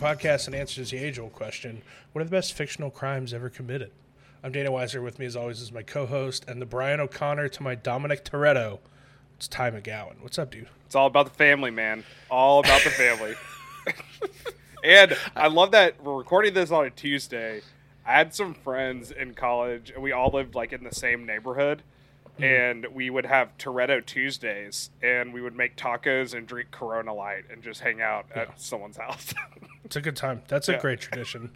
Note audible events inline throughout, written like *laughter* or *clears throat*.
Podcast and Answers the age old question What are the best fictional crimes ever committed? I'm Dana Weiser. With me, as always, is my co host and the Brian O'Connor to my Dominic Toretto. It's Ty McGowan. What's up, dude? It's all about the family, man. All about the family. *laughs* and I love that we're recording this on a Tuesday. I had some friends in college, and we all lived like in the same neighborhood. Mm-hmm. And we would have Toretto Tuesdays, and we would make tacos and drink Corona Light and just hang out Yeah. at someone's house. *laughs* It's a good time. That's a Yeah. great tradition.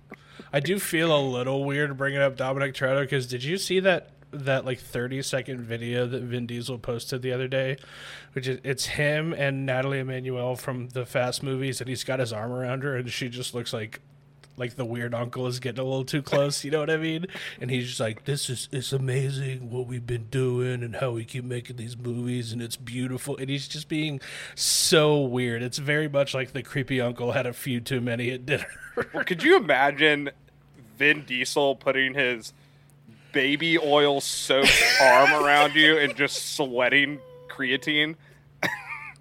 I do feel a little weird bringing up Dominic Toretto because did you see that that like 30 second video that Vin Diesel posted the other day? Which is it's him and Nathalie Emmanuel from the Fast movies, and he's got his arm around her, and she just looks like like the weird uncle is getting a little too close. You know what I mean? And he's just like, "This is it's amazing what we've been doing and how we keep making these movies, and it's beautiful." And he's just being so weird. It's very much like the creepy uncle had a few too many at dinner. Could you imagine Vin Diesel putting his baby oil soaked arm around you and just sweating creatine?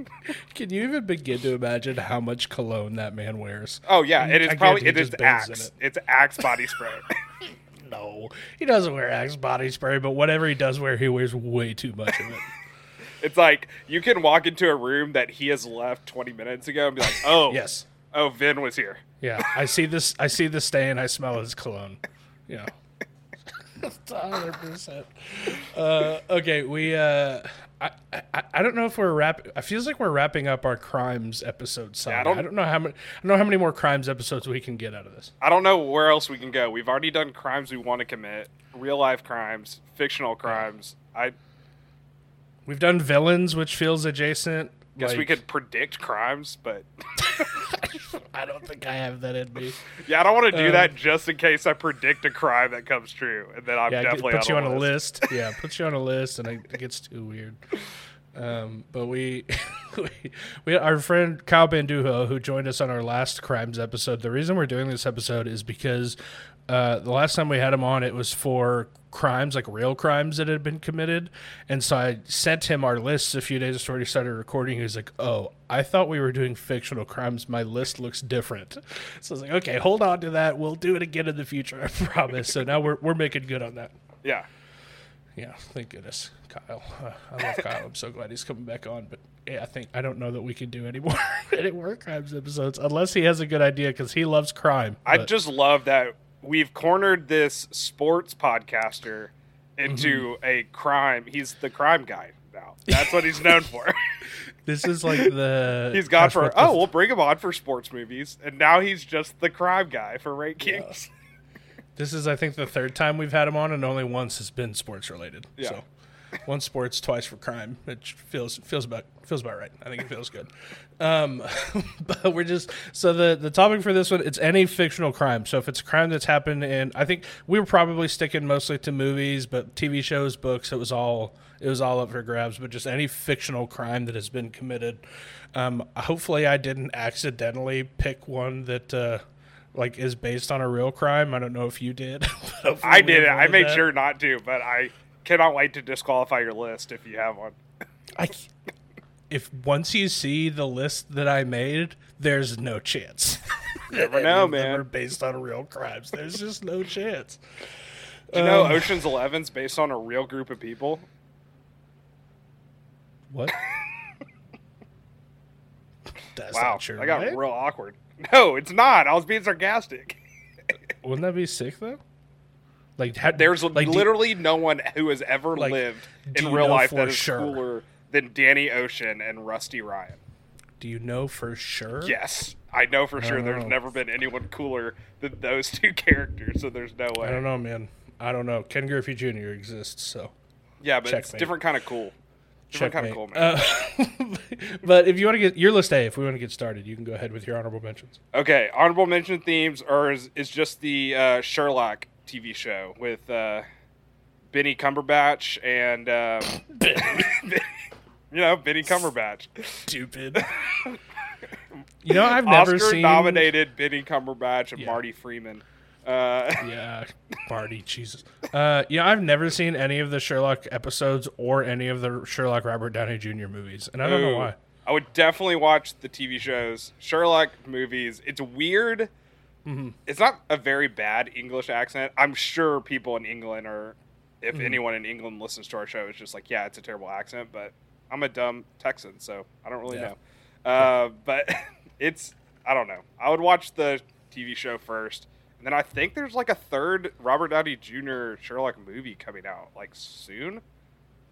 *laughs* Can you even begin to imagine how much cologne that man wears? Oh yeah, it is guarantee probably it is just bathes in Axe. it. It's Axe body spray. *laughs* *laughs* No, he doesn't wear Axe body spray, but whatever he does wear, he wears way too much of it. it's like you can walk into a room that he has left 20 minutes ago and be like, "Oh, yes. oh, Vin was here." Yeah, I see this. I see the stain. I smell his cologne. Yeah, hundred percent. Uh, okay, we. Uh, I, I I don't know if we're wrap. It feels like we're wrapping up our crimes episode. Son. I I, don't- don't, know how many. I don't know how many more crimes episodes we can get out of this. I don't know where else we can go. We've already done crimes we want to commit, real life crimes, fictional crimes. I We've done villains, which feels adjacent. guess we could predict crimes, but *laughs* *laughs* I don't think I have that in me. *laughs* yeah, I don't want to do Um, that just in case I predict a crime that comes true, and then I'm Yeah, it definitely puts you on a list. list. Yeah, puts you on a list, and it, it gets too weird. Um, but we, *laughs* we, we, our friend Kyle Bandujo, who joined us on our last crimes episode. The reason we're doing this episode is because uh, the last time we had him on, it was for crimes like real crimes that had been committed, and so I sent him our lists a few days before he started recording. He was like, "Oh, I thought we were doing fictional crimes. My list looks different." *laughs* So I was like, "Okay, hold on to that. We'll do it again in the future. *laughs* I promise." So now we're we're making good on that. Yeah, Yeah, thank goodness, Kyle. Uh, I love Kyle. I'm so glad he's coming back on. But yeah, I think I don't know that we can do any *laughs* more any more crimes episodes unless he has a good idea because he loves crime. I but- just love that we've cornered this sports podcaster into Mm-hmm. a crime. He's the crime guy now. That's what he's known for. *laughs* this is like the *laughs* he's gone for oh, we'll bring him on for sports movies, and now he's just the crime guy for rankings. This is I think the third time we've had him on, and only once has been sports related. Yeah. So one sports, twice for crime. It feels feels about feels about right. I think it feels good. Um, *laughs* but we're just so the the topic for this one it's any fictional crime. So if it's a crime that's happened in, I think we were probably sticking mostly to movies, but TV shows, books, it was all it was all up for grabs. But just any fictional crime that has been committed. Um, hopefully, I didn't accidentally pick one that. Uh, like is based on a real crime. I don't know if you did. *laughs* I did it. I made that. sure not to, but I cannot wait to disqualify your list if you have one. I c- *laughs* if once you see the list that I made, there's no chance. *laughs* *laughs* Never know, Any of them man. Are based on real crimes. There's just no chance. Do you know Um, Ocean's Eleven's based on a real group of people? What? That's wow, not true. I got right? real awkward. No, it's not. I was being sarcastic. Wouldn't that be sick though? Like how, There's like, do- literally no one who has ever Like, lived in real life that is sure? cooler than Danny Ocean and Rusty Ryan. Do you know for sure? Yes, I know for sure. don't There's know. never been anyone cooler than those *laughs* two characters, so there's no way. I don't know, man. I don't know. Ken Griffey Jr. exists, so Yeah, but it's Checkmate. different kind of cool. Different kind of cool, man. Uh, *laughs* but if you want to get your list A, if we want to get started, you can go ahead with your honorable mentions. Okay, honorable mention themes are is, is just the uh, Sherlock TV show with uh, Benny Cumberbatch and um, *laughs* you know Benny Cumberbatch. Stupid. *laughs* you know, I've never Oscar seen nominated Benny Cumberbatch and Yeah. Marty Freeman. Uh, *laughs* Yeah, Marty, Jesus. Uh, yeah, I've never seen any of the Sherlock episodes or any of the Sherlock Robert Downey Jr. movies, and I don't know why. I would definitely watch the TV shows, Sherlock movies. It's weird. Mm-hmm. It's not a very bad English accent. I'm sure people in England or if Mhm. anyone in England listens to our show, it's just like, yeah, it's a terrible accent, but I'm a dumb Texan, so I don't really Yeah. know. Uh, but *laughs* it's I don't know. I would watch the TV show first, and then I think there's like a third Robert Downey Jr. Sherlock movie coming out like soon,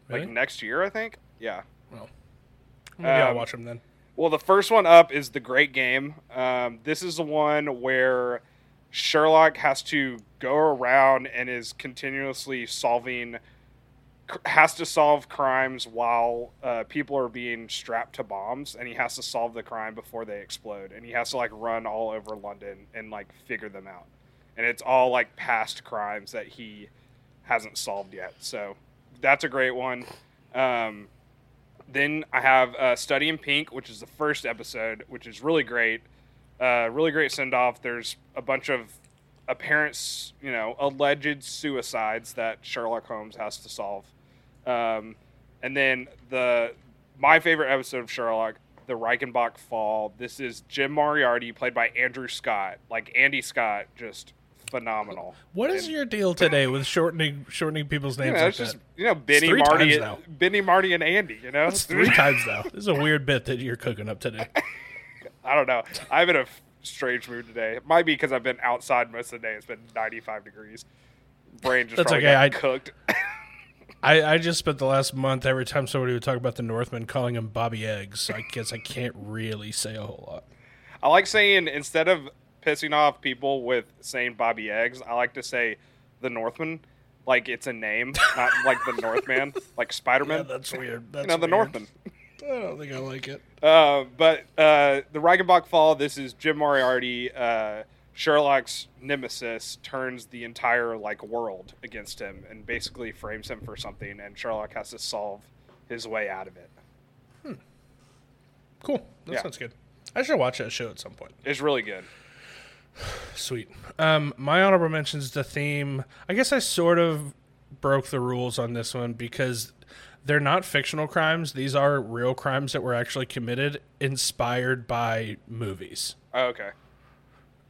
Really? like next year, I think. Yeah. Well, maybe I'll um, watch them then. Well, the first one up is the Great Game. Um, this is the one where Sherlock has to go around and is continuously solving, has to solve crimes while uh, people are being strapped to bombs, and he has to solve the crime before they explode, and he has to like run all over London and like figure them out, and it's all like past crimes that he hasn't solved yet. So that's a great one. Um, then I have uh, Study in Pink, which is the first episode, which is really great. Uh, really great send off. There's a bunch of apparent, you know, alleged suicides that Sherlock Holmes has to solve. Um, and then the my favorite episode of Sherlock, the Reichenbach Fall. This is Jim Moriarty, played by Andrew Scott. Like Andy Scott, just phenomenal. What is your deal today with shortening shortening people's You names know, like it's just that? you know Benny Marty, now. Benny Marty and Andy. You know, That's *laughs* three times now. This is a weird bit that you're cooking up today. *laughs* I don't know. I'm in a strange mood today. It might be because I've been outside most of the day. It's been 95 degrees. Brain just That's okay, I- cooked. *laughs* I, I just spent the last month every time somebody would talk about the Northman calling him Bobby Eggs. So I guess I can't really say a whole lot. I like saying instead of pissing off people with saying Bobby Eggs, I like to say the Northman, like it's a name, not *laughs* like the Northman, like Spider Yeah, Man. that's weird. That's you know, the weird. Northman. I don't think I like it. Uh, but uh, the Reichenbach Fall. This is Jim Moriarty. Uh, Sherlock's nemesis turns the entire like world against him and basically frames him for something, and Sherlock has to solve his way out of it. Cool. That Yeah. sounds good. I should watch that show at some point. It's really good. Sweet. Um, my honorable mentions the theme. I guess I sort of broke the rules on this one because they're not fictional crimes. These are real crimes that were actually committed, inspired by movies. Oh, okay.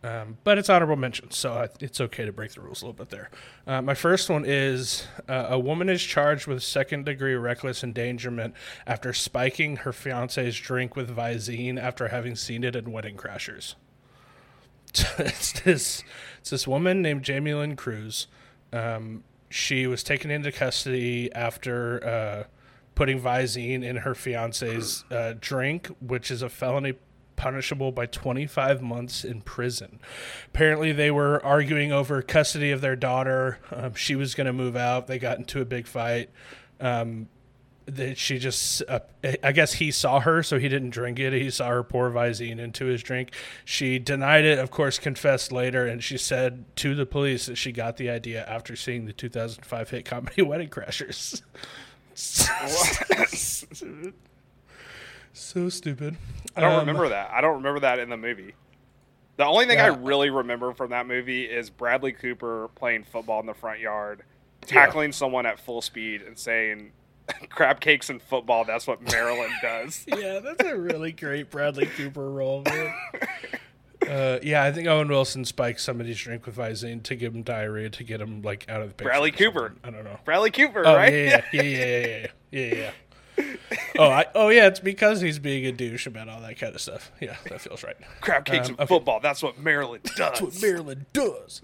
Um, but it's honorable mention, so I, it's okay to break the rules a little bit there. Uh, my first one is uh, a woman is charged with second degree reckless endangerment after spiking her fiance's drink with Visine after having seen it in Wedding Crashers. It's this it's this woman named Jamie Lynn Cruz. Um, she was taken into custody after uh, putting Visine in her fiance's uh, drink, which is a felony punishable by 25 months in prison. Apparently, they were arguing over custody of their daughter. Um, she was going to move out. They got into a big fight. Um, she just, uh, I guess he saw her, so he didn't drink it. He saw her pour Visine into his drink. She denied it, of course, confessed later, and she said to the police that she got the idea after seeing the 2005 hit comedy *laughs* Wedding Crashers. *laughs* so stupid. I don't Um, remember that. I don't remember that in the movie. The only thing I really remember from that movie is Bradley Cooper playing football in the front yard, tackling someone at full speed and saying, *laughs* "Crab cakes and football. That's what Maryland *laughs* does." Yeah, that's a really great Bradley Cooper role, man. *laughs* Uh, yeah, I think Owen Wilson spiked somebody's drink with Visine to give him diarrhea to get him like out of the picture. Bradley. Cooper. I don't know. Bradley Cooper, Oh right? yeah, yeah, yeah, yeah, yeah, yeah, yeah, yeah. Oh, I, oh yeah, it's because he's being a douche about all that kind of stuff. Yeah, that feels right. Crab cakes Um, and okay. football. That's what Maryland does. That's what Maryland does.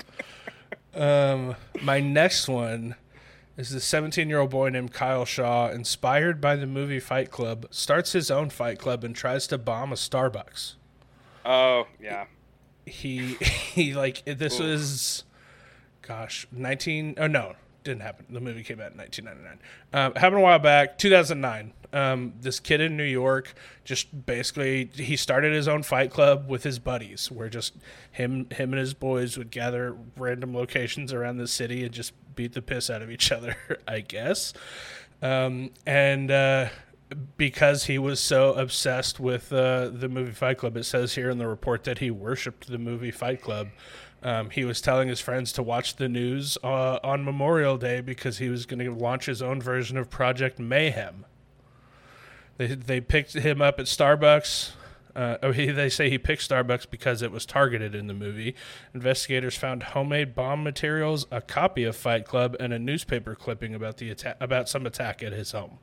Um, my next one is the 17 year old boy named Kyle Shaw, inspired by the movie Fight Club, starts his own fight club and tries to bomb a Starbucks. oh yeah. He *laughs* he like this Ooh. was, gosh, 19. Oh no, didn't happen. The movie came out in 1999. Um, happened a while back, 2009. Um, this kid in New York just basically he started his own fight club with his buddies, where just him him and his boys would gather random locations around the city and just beat the piss out of each other. *laughs* I guess. Um, and uh, because he was so obsessed with uh, the movie Fight Club, it says here in the report that he worshipped the movie Fight Club. Um, he was telling his friends to watch the news uh, on Memorial Day because he was going to launch his own version of Project Mayhem. They they picked him up at Starbucks. Uh, oh, *laughs* he, they say he picked Starbucks because it was targeted in the movie. Investigators found homemade bomb materials, a copy of Fight Club, and a newspaper clipping about the atta- about some attack at his home.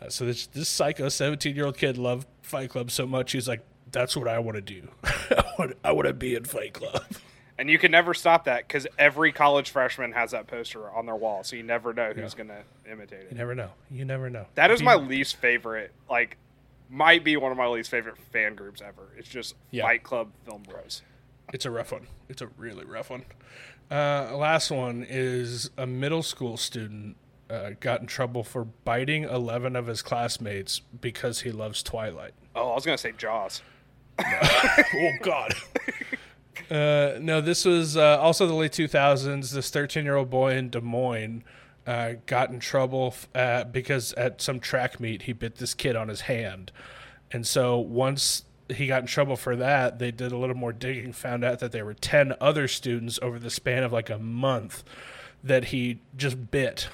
Uh, so this this psycho seventeen year old kid loved Fight Club so much he's like, that's what I want to do. *laughs* I want I want to be in Fight Club. *laughs* And you can never stop that because every college freshman has that poster on their wall, so you never know who's going to imitate it. You never know. You never know. That is my least favorite. Like, might be one of my least favorite fan groups ever. It's just Yeah. Fight Club Film Bros. It's a rough one. It's a really rough one. Uh, last one is a middle school student uh, got in trouble for biting 11 of his classmates because he loves Twilight. Oh, I was going to say Jaws. *laughs* oh, God. Uh, no, this was uh, also the late 2000s. This 13 year old boy in Des Moines uh, got in trouble f- uh, because at some track meet he bit this kid on his hand. And so once he got in trouble for that, they did a little more digging, found out that there were 10 other students over the span of like a month that he just bit.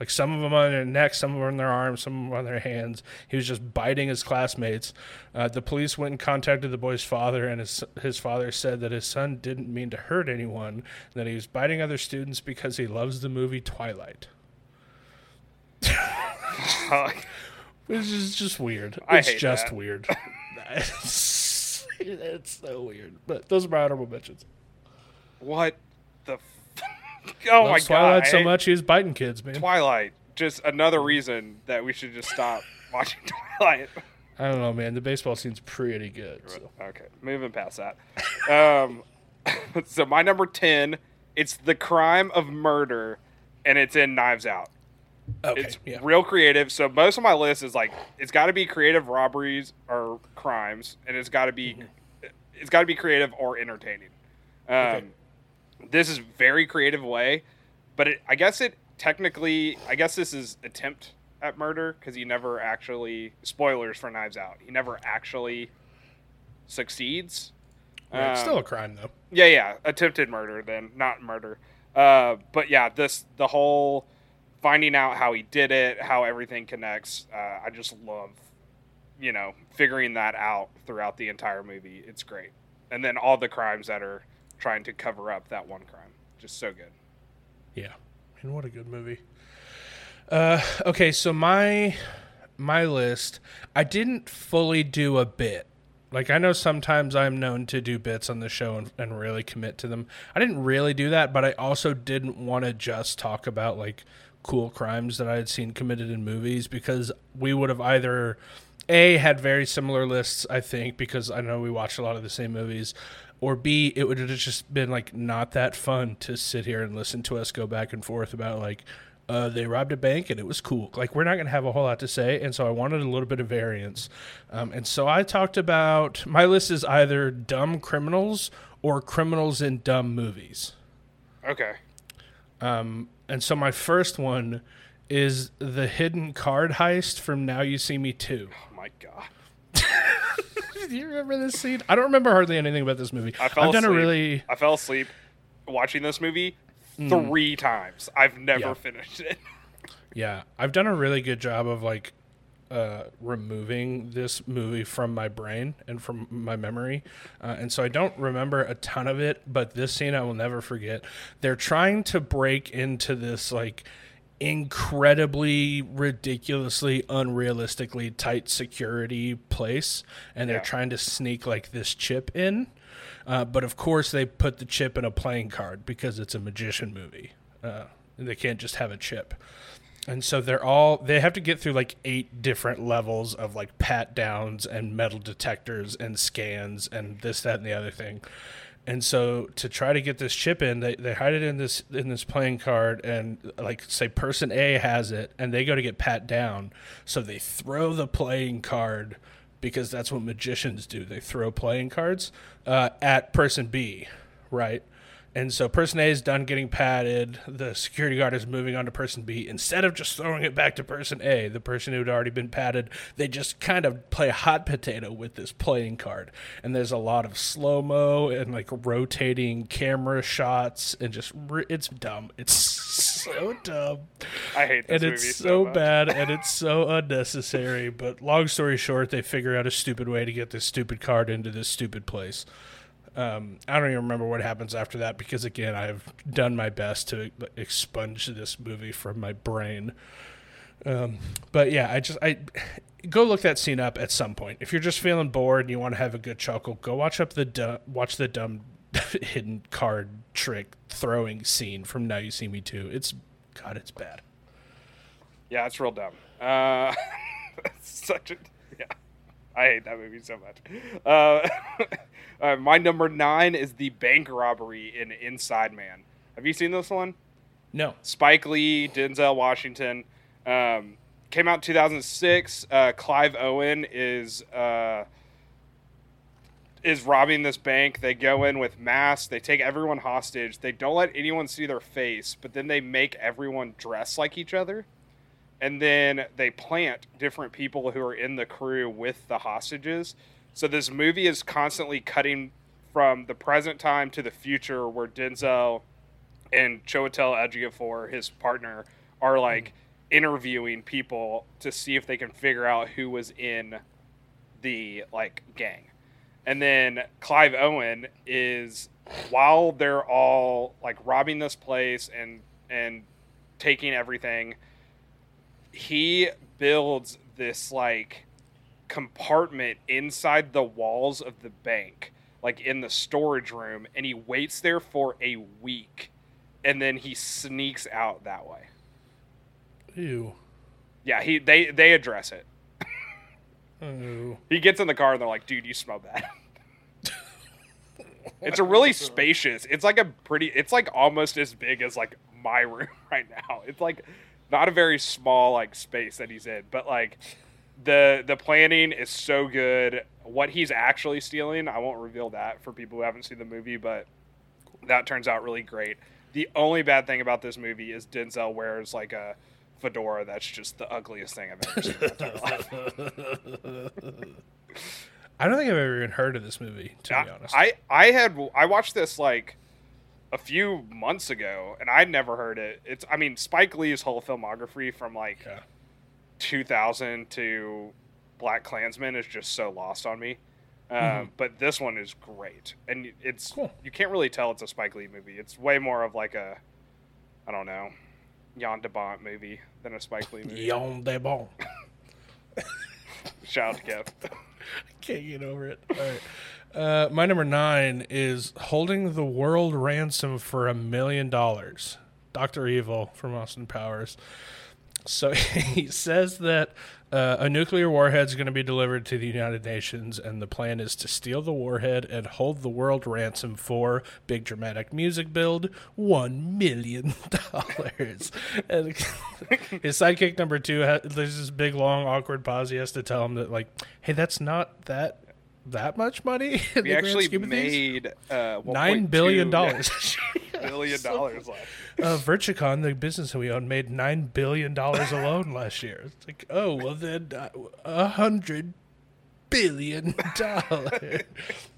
Like some of them on their neck, some of them on their arms, some of them on their hands. He was just biting his classmates. Uh, the police went and contacted the boy's father, and his his father said that his son didn't mean to hurt anyone, that he was biting other students because he loves the movie Twilight, *laughs* which is just weird. It's just that. weird. *laughs* it's, it's *laughs* so weird. But those are my honorable mentions. what the? *laughs* Oh my god! Twilight I so much he was biting kids, man. Twilight. Just another reason that we should just stop *laughs* watching Twilight. I don't know, man. The baseball scene's pretty good. So. Okay, moving past that. Um, *laughs* so my number ten, it's the crime of murder, and it's in Knives Out. Okay, It's yeah. real creative. So most of my list is like it's got to be creative robberies or crimes, and it's got to be it's got to be creative or entertaining. Um, Okay. This is very creative way, but it, I guess it technically I guess this is attempt at murder because he never actually spoilers for Knives Out. He never actually succeeds. Right, Um, still a crime though. yeah, yeah, attempted murder then, not murder. Uh, but yeah, this the whole finding out how he did it, how everything connects. Uh, I just love, you know, figuring that out throughout the entire movie. It's great, and then all the crimes that are trying to cover up that one crime, just so good. Yeah, and what a good movie. Uh, okay, so my my list, I didn't fully do a bit. Like I know sometimes I'm known to do bits on the show and, and really commit to them. I didn't really do that, but I also didn't want to just talk about like cool crimes that I had seen committed in movies because we would have either a had very similar lists, I think, because I know we watched a lot of the same movies, or B it would have just been like not that fun to sit here and listen to us go back and forth about like uh, they robbed a bank and it was cool. Like we're not going to have a whole lot to say, and so I wanted a little bit of variance. Um, and so I talked about my list is either dumb criminals or criminals in dumb movies. Okay, Um, and so my first one is the hidden card heist from Now You See Me Too. *laughs* Do you remember this scene? I don't remember hardly anything about this movie. I fell I've done asleep. a really I fell asleep watching this movie three times. I've never. Yeah. finished it. *laughs* Yeah, I've done a really good job of like uh, removing this movie from my brain and from my memory, uh, and so I don't remember a ton of it. But this scene I will never forget. They're trying to break into this like incredibly ridiculously unrealistically tight security place and they're Yeah. trying to sneak like this chip in. Uh, but of course they put the chip in a playing card because it's a magician movie. Uh, they can't just have a chip. And so they're all they have to get through like eight different levels of like pat downs and metal detectors and scans and this that and the other thing and so to try to get this chip in they, they hide it in this in this playing card and like say person a has it and they go to get pat down. So they throw the playing card because that's what magicians do. They throw playing cards uh, at person b right And so person A is done getting patted. The security guard is moving on to person B. Instead of just throwing it back to person A, the person who had already been patted, they just kind of play hot potato with this playing card. And there's a lot of slow mo and like rotating camera shots, and just re- it's dumb. It's so dumb. I hate this and movie it's so, so bad and it's so unnecessary. But long story short, they figure out a stupid way to get this stupid card into this stupid place. Um, I don't even remember what happens after that because again, I've done my best to expunge this movie from my brain. Um, but yeah, I just I go look that scene up at some point. If you're just feeling bored and you want to have a good chuckle, go watch up the du- watch the dumb *laughs* hidden card trick throwing scene from Now You See Me Too. It's God, it's bad. Yeah, it's real dumb. Uh, *laughs* such a yeah. I hate that movie so much. Uh, *laughs* uh, my number nine is the bank robbery in Inside Man. Have you seen this one? No. Spike Lee, Denzel Washington. Um, came out in 2006. Uh, Clive Owen is uh, is robbing this bank. They go in with masks. They take everyone hostage. They don't let anyone see their face, but then they make everyone dress like each other. And then they plant different people who are in the crew with the hostages. So this movie is constantly cutting from the present time to the future, where Denzel and Chiwetel Ejiofor, his partner, are mm-hmm. like interviewing people to see if they can figure out who was in the like gang. And then Clive Owen is while they're all like robbing this place and and taking everything, he builds this like compartment inside the walls of the bank, like in the storage room, and he waits there for a week and then he sneaks out that way. Ew. Yeah, he they they address it. Ew. He gets in the car and they're like, "Dude, you smell bad." *laughs* it's a really *laughs* spacious. It's like a pretty. It's like almost as big as like my *laughs* room right now. It's like not a very small like space that he's in, but like the the planning is so good. What he's actually stealing, I won't reveal that for people who haven't seen the movie, but that turns out really great. The only bad thing about this movie is Denzel wears like a fedora that's just the ugliest thing I've ever seen. in my entire life. *laughs* I don't think I've ever even heard of this movie, to be honest. I I had I watched this like a few months ago, and I'd never heard it. It's I mean Spike Lee's whole filmography from like Yeah. 2000 to Black Klansman is just so lost on me. Um, Mhm. But this one is great, and it's Cool. you can't really tell it's a Spike Lee movie. It's way more of like a I don't know Jan de Bont movie than a Spike Lee movie. Yon de bon. Shout out to Kev. *laughs* Can't get over it. All right. Uh, my number nine is holding the world ransom for a million dollars. Doctor Evil from Austin Powers. So *laughs* he says that uh, a nuclear warhead is going to be delivered to the United Nations, and the plan is to steal the warhead and hold the world ransom for big dramatic music build one million *laughs* dollars. and *laughs* his sidekick number two, there's this big long awkward pause. He has to tell him that like, hey, that's not that that much money. We actually scheme of things. made uh, nine 1.2 billion dollars. billion dollars left. Uh, Virtucon, the business that we own, made nine billion dollars alone last year. It's like, oh well, then uh, a hundred billion *laughs* dollars.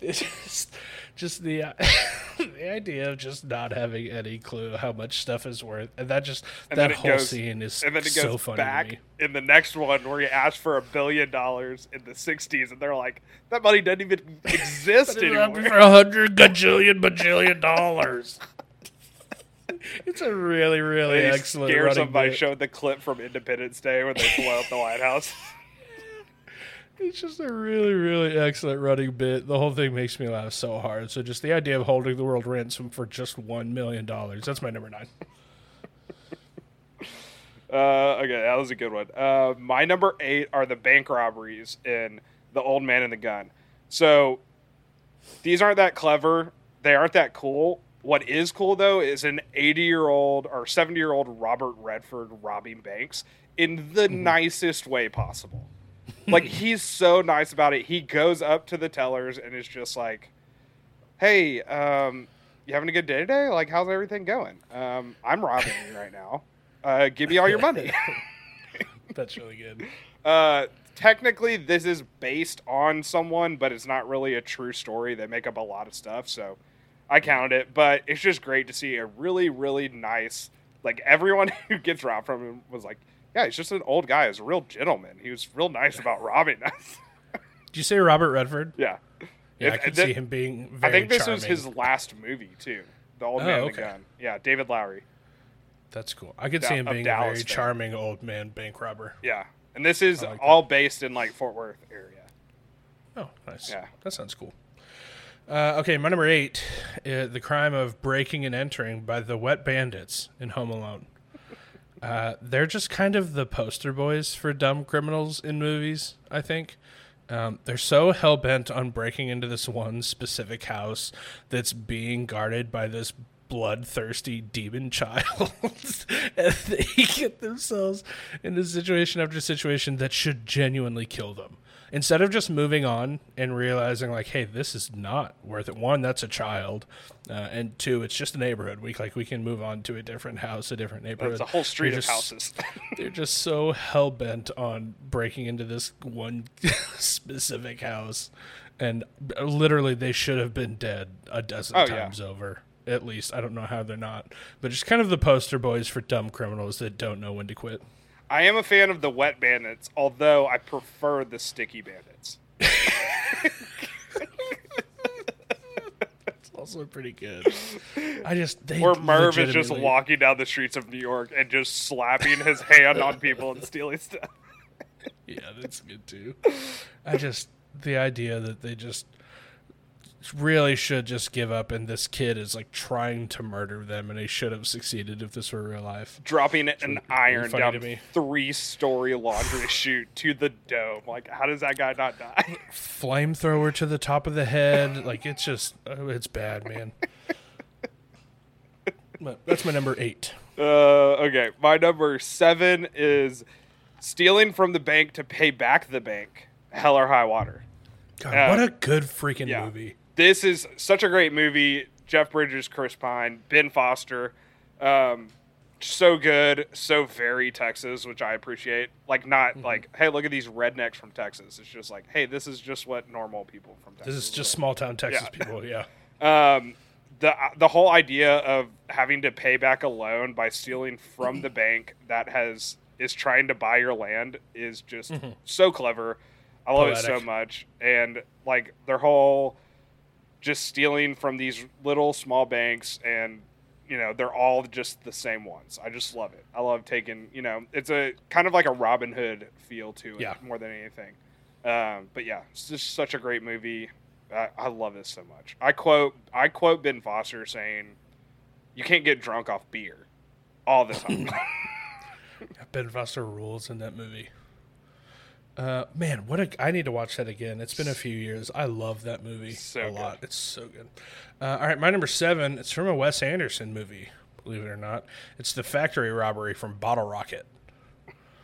It's just, just the uh, *laughs* the idea of just not having any clue how much stuff is worth, and that just And that whole goes- scene is And then it so goes funny back in the next one where he asked for a billion dollars in the 60s, and they're like, that money doesn't even *laughs* exist anymore. For a hundred gajillion bajillion dollars. It's a really, really He excellent them by bit. showing the clip from Independence Day when they blow up the White House. *laughs* *laughs* It's just a really, really excellent running bit. The whole thing makes me laugh so hard. So just the idea of holding the world ransom for just one million dollars. That's my number nine. *laughs* Uh, okay, that was a good one. Uh, my number eight are the bank robberies in The Old Man and the Gun. So these aren't that clever. They aren't that cool. What is cool though is an 80 year old or 70 year old Robert Redford robbing banks in the nicest way possible. like *laughs* he's so nice about it. He goes up to the tellers and is just like, "Hey, um, you having a good day today? Like, how's everything going? Um, I'm robbing you right now. Uh, give me all your money. *laughs* That's really good. *laughs* Uh, technically, this is based on someone, but it's not really a true story. They make up a lot of stuff, so I counted it. But it's just great to see a really, really nice. Like everyone *laughs* who gets robbed from him was like, "Yeah, he's just an old guy. He's a real gentleman. He was real nice about *laughs* robbing us." Did you say Robert Redford? yeah. Yeah, I It- could th- see him being I think this charming. was his last movie too. The Old Oh, Man and the Gun. Yeah, David Lowery. That's cool. I could Da- see him being a very charming old man bank robber. Yeah, and this is like all based in like Fort Worth area. Oh, nice. Yeah. That sounds cool. Uh, okay, my number eight, uh, the crime of breaking and entering by the Wet Bandits in Home Alone. Uh, they're just kind of the poster boys for dumb criminals in movies. I think um, they're so hell bent on breaking into this one specific house that's being guarded by this bloodthirsty demon child, *laughs* and they get themselves into situation after situation that should genuinely kill them instead of just moving on and realizing like hey this is not worth it. One that's a child uh, and two it's just a neighborhood. We like we can move on to a different house a different neighborhood. It's a whole street They're of just- houses. *laughs* they're just so hell bent on breaking into this one *laughs* specific house and literally they should have been dead a dozen Oh, yeah. times over at least. I don't know how they're not but just kind of the poster boys for dumb criminals that don't know when to quit I am a fan of the Wet Bandits, although I prefer the Sticky Bandits. *laughs* it's also pretty good i just they Where Merv is just legitimately- walking down the streets of New York and just slapping his hand on people and stealing stuff. Yeah, that's good too. I just the idea that they just really should just give up and this kid is like trying to murder them and he should have succeeded if this were real life. Dropping an iron funny down to me. three-story laundry chute to the dome. Like, how does that guy not die? *laughs* Flamethrower to the top of the head, like it's just oh, it's bad, man. But that's my number 8. Uh, okay, my number seven is stealing from the bank to pay back the bank. Hell or high water. God, Uh, what a good freaking yeah. movie. This is such a great movie. Jeff Bridges, Chris Pine, Ben Foster. Um, so good, so very Texas, which I appreciate. Like, not Mm-hmm. like, hey, look at these rednecks from Texas. It's just like, hey, this is just what normal people from Texas. This is just like. small town Texas Yeah. people, yeah. *laughs* um, the the whole idea of having to pay back a loan by stealing from the *clears throat* bank that has is trying to buy your land is just so clever. I love it so much, and like their whole just stealing from these little small banks and you know they're all just the same ones. I just love it. I love taking you know it's a kind of like a robin hood feel to it Yeah. more than anything. Um, but yeah it's just such a great movie. I, I love this so much. I quote i quote ben foster saying you can't get drunk off beer all the time. *laughs* Ben Foster rules in that movie. Uh, man, what a! I need to watch that again. It's been a few years. I love that movie So a good. lot. It's so good. Uh, all right, my number seven. It's from a Wes Anderson movie. Believe it or not, it's the factory robbery from Bottle Rocket.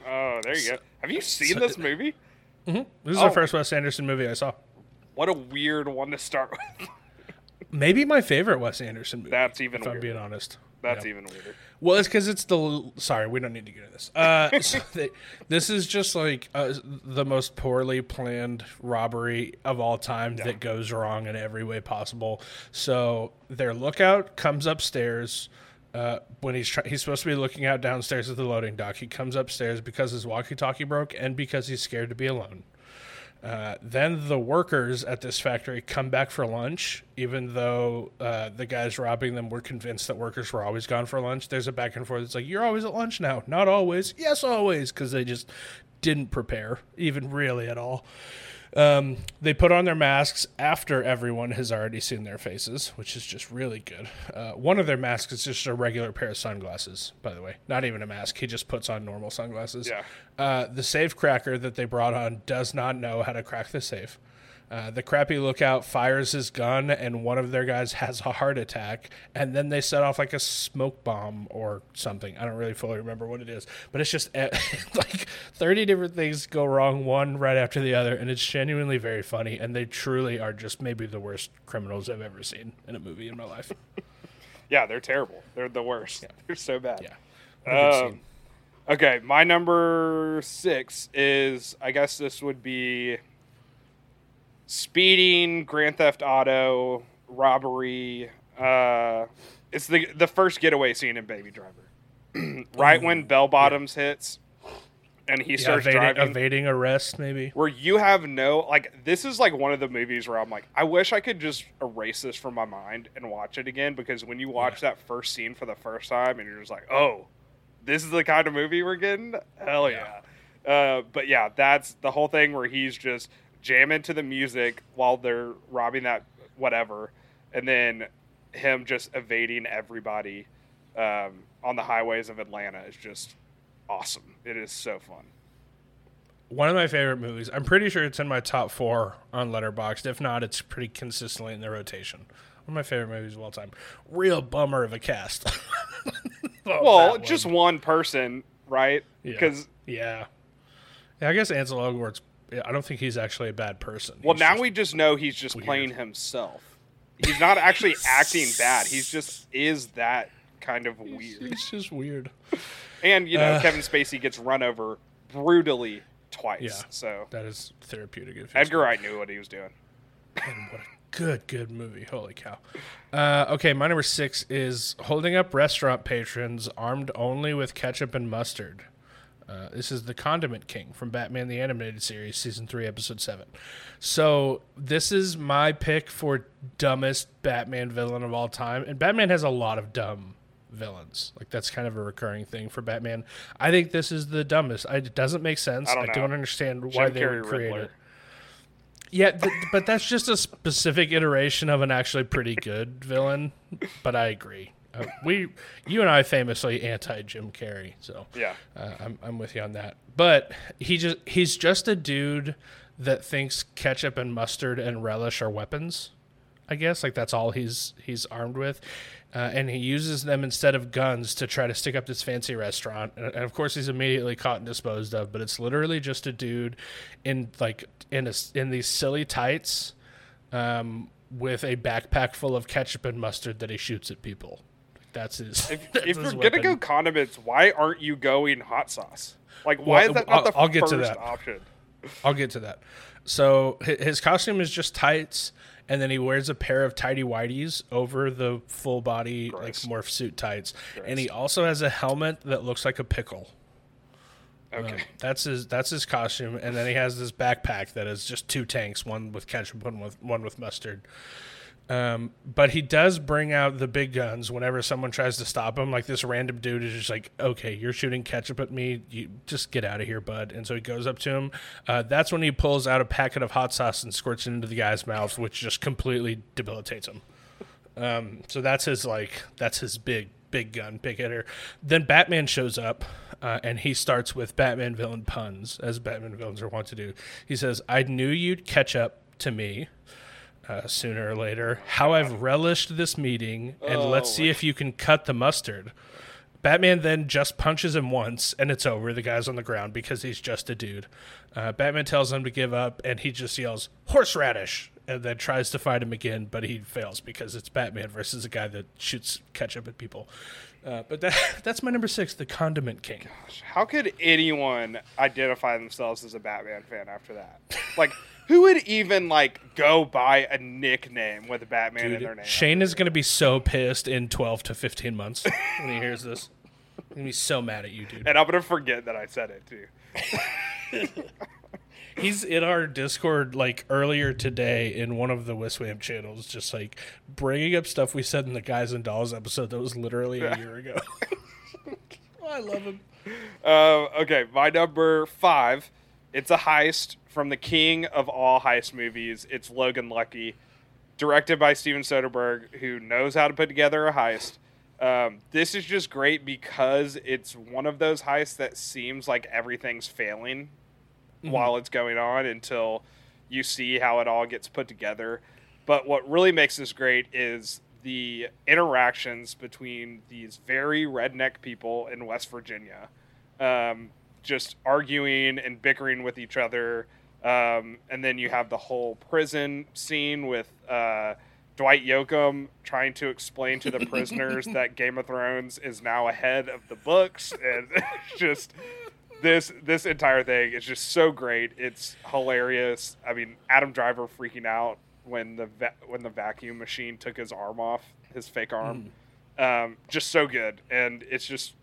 oh there you go have you seen So- this movie This is Oh. the first Wes Anderson movie I saw. what a weird one to start with Maybe my favorite Wes Anderson movie. That's even if I'm being honest. that's Yeah. even weirder Well, it's because it's the. Sorry, we don't need to get into this. Uh, *laughs* so they, this is just like uh, the most poorly planned robbery of all time that goes wrong in every way possible. So their lookout comes upstairs. Uh, when he's try- he's supposed to be looking out downstairs at the loading dock, he comes upstairs because his walkie-talkie broke and because he's scared to be alone. Uh, then the workers at this factory come back for lunch, even though uh, the guys robbing them were convinced that workers were always gone for lunch. There's a back and forth. It's like, you're always at lunch now. Not always. Yes, always. Because they just didn't prepare, even really at all. Um, they put on their masks after everyone has already seen their faces, which is just really good. Uh, one of their masks is just a regular pair of sunglasses, by the way. Not even a mask. He just puts on normal sunglasses. Yeah. Uh, the safe cracker that they brought on does not know how to crack the safe. Uh, the crappy lookout fires his gun, and one of their guys *laughs* has a heart attack. And then they set off like a smoke bomb or something. I don't really fully remember what it is, but it's just eh, *laughs* like 30 different things go wrong, one right after the other. And it's genuinely very funny. And they truly are just maybe the worst criminals I've ever seen in a movie in my life. *laughs* Yeah, they're terrible. They're the worst. They're so bad. Yeah. What a good Um, okay, my number six is I guess this would be speeding, Grand Theft Auto, robbery. Uh, it's the the first getaway scene in Baby Driver. *clears throat* right when bell bottoms hits, and he Yeah, starts evading, driving. evading arrest, maybe. where you have no like this is like one of the movies where I'm like I wish I could just erase this from my mind and watch it again because when you watch that first scene for the first time and you're just like oh this is the kind of movie we're getting hell yeah, Uh, but yeah that's the whole thing where he's just jamming to the music while they're robbing that whatever and then him just evading everybody um, on the highways of Atlanta is just awesome it is so fun One of my favorite movies. I'm pretty sure it's in my top four on Letterboxd. If not, it's pretty consistently in the rotation. One of my favorite movies of all time. Real bummer of a cast. *laughs* Oh, well, just one. one person, right? Yeah. Because yeah, yeah. I guess Ansel Elgort's. I don't think he's actually a bad person. well, He's now we just know he's just weird. playing himself. He's not actually *laughs* acting bad. He's just is that kind of weird. It's just weird. And you know, Uh. Kevin Spacey gets run over brutally twice. Yeah. So That is therapeutic. if Edgar Wright knew what he was doing. Man, what a good, good movie. Holy cow. Uh, okay, my number six is holding up restaurant patrons armed only with ketchup and mustard. Uh, this is the Condiment King from Batman the Animated Series, Season 3, Episode 7. So, this is my pick for dumbest Batman villain of all time. And Batman has a lot of dumb villains. Like, that's kind of a recurring thing for Batman. I think this is the dumbest. I, it doesn't make sense. I don't know. don't understand why Jim they Carrey would create Riddler. it. Yeah, th- but that's just a specific iteration of an actually pretty good villain. But I agree. Uh, we, you and I, famously anti Jim Carrey, so Yeah. uh, I'm I'm with you on that. But he just he's just a dude that thinks ketchup and mustard and relish are weapons. I guess like that's all he's he's armed with, uh, and he uses them instead of guns to try to stick up this fancy restaurant. And, and of course, he's immediately caught and disposed of. But it's literally just a dude in like in a, in these silly tights, um, with a backpack full of ketchup and mustard that he shoots at people. That's his. If, *laughs* that's if his you're gonna go condiments, why aren't you going hot sauce? Like, why Well, is that I'll- not the I'll get first to that. option? I'll get to that. So his costume is just tights, and then he wears a pair of tidy whities over the full body like Gross. morph suit tights, and he also has a helmet that looks like a pickle. Okay. Um, that's his that's his costume, and then he has this backpack that is just two tanks, one with ketchup, one with one with mustard. Um, but he does bring out the big guns whenever someone tries to stop him. Like this random dude is just like, "Okay, you're shooting ketchup at me. You just get out of here, bud." And so he goes up to him. Uh, that's when he pulls out a packet of hot sauce and squirts it into the guy's mouth, which just completely debilitates him. Um, so that's his like that's his big big gun big hitter. Then Batman shows up, uh, and he starts with Batman villain puns, as Batman villains are wont to do. He says, "I knew you'd catch up to me." Uh, sooner or later, how I've relished this meeting, and let's Oh, see if you can cut the mustard. Batman then just punches him once, and it's over. The guy's on the ground because he's just a dude. Uh, Batman tells him to give up, and he just yells "horseradish," and then tries to fight him again, but he fails because it's Batman versus a guy that shoots ketchup at people. Uh, but that *laughs* that's my number six, the Condiment King. How could anyone identify themselves as a Batman fan after that? Like, who would even like go by a nickname with Batman in their name? Shane is going to be so pissed in twelve to fifteen months when he hears this. He's gonna be so mad at you, dude. and I'm gonna forget that I said it too. *laughs* He's in our Discord like earlier today in one of the Wiswam channels, just like bringing up stuff we said in the Guys and Dolls episode that was literally a year ago. *laughs* I love him. Uh, okay, my number five. It's a heist from the king of all heist movies. It's Logan Lucky, directed by Steven Soderbergh, who knows how to put together a heist. Um, this is just great because it's one of those heists that seems like everything's failing while it's going on until you see how it all gets put together. But what really makes this great is the interactions between these very redneck people in West Virginia, um, just arguing and bickering with each other. Um, and then you have the whole prison scene with uh, Dwight Yoakam trying to explain to the *laughs* prisoners that Game of Thrones is now ahead of the books, and *laughs* just this this entire thing is just so great. It's hilarious. I mean, Adam Driver freaking out when the va- when the vacuum machine took his arm off, his fake arm. Um, just so good, and it's just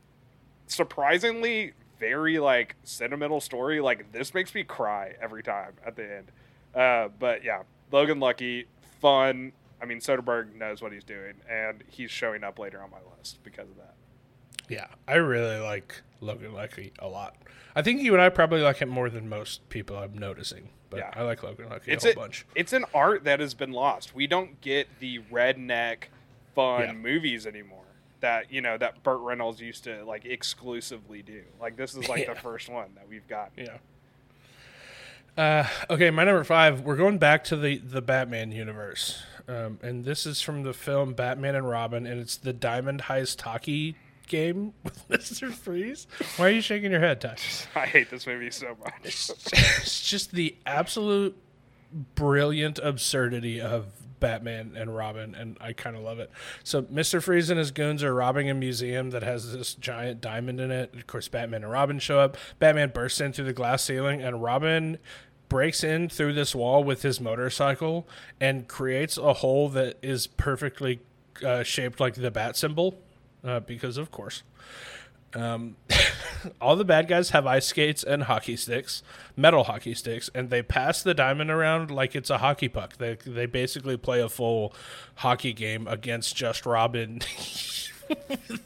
surprisingly very like sentimental story. Like this makes me cry every time at the end. Uh, but yeah, Logan Lucky, fun. I mean, Soderbergh knows what he's doing, and he's showing up later on my list because of that. Yeah, I really like Logan Lucky a lot. I think you and I probably like him more than most people I'm noticing. But Yeah. I like Logan Lucky It's a whole a- bunch. It's an art that has been lost. We don't get the redneck fun Yeah. movies anymore that you know that Burt Reynolds used to like exclusively do. Like this is like *laughs* Yeah. the first one that we've got. Yeah. Uh, okay, my number five. We're going back to the the Batman universe, um, and this is from the film Batman and Robin, and it's the Diamond Heist hockey game *laughs* with Mister Freeze. Why are you shaking your head, Ty? *laughs* I hate this movie so much. it's just the absolute brilliant absurdity of Batman and Robin, and I kind of love it. So, Mr. Freeze and his goons are robbing a museum that has this giant diamond in it. Of course, Batman and Robin show up. Batman bursts in through the glass ceiling, and Robin breaks in through this wall with his motorcycle and creates a hole that is perfectly uh, shaped like the bat symbol, uh, because of course. Um, *laughs* all the bad guys have ice skates and hockey sticks, metal hockey sticks, and they pass the diamond around like it's a hockey puck. They they basically play a full hockey game against just Robin. *laughs*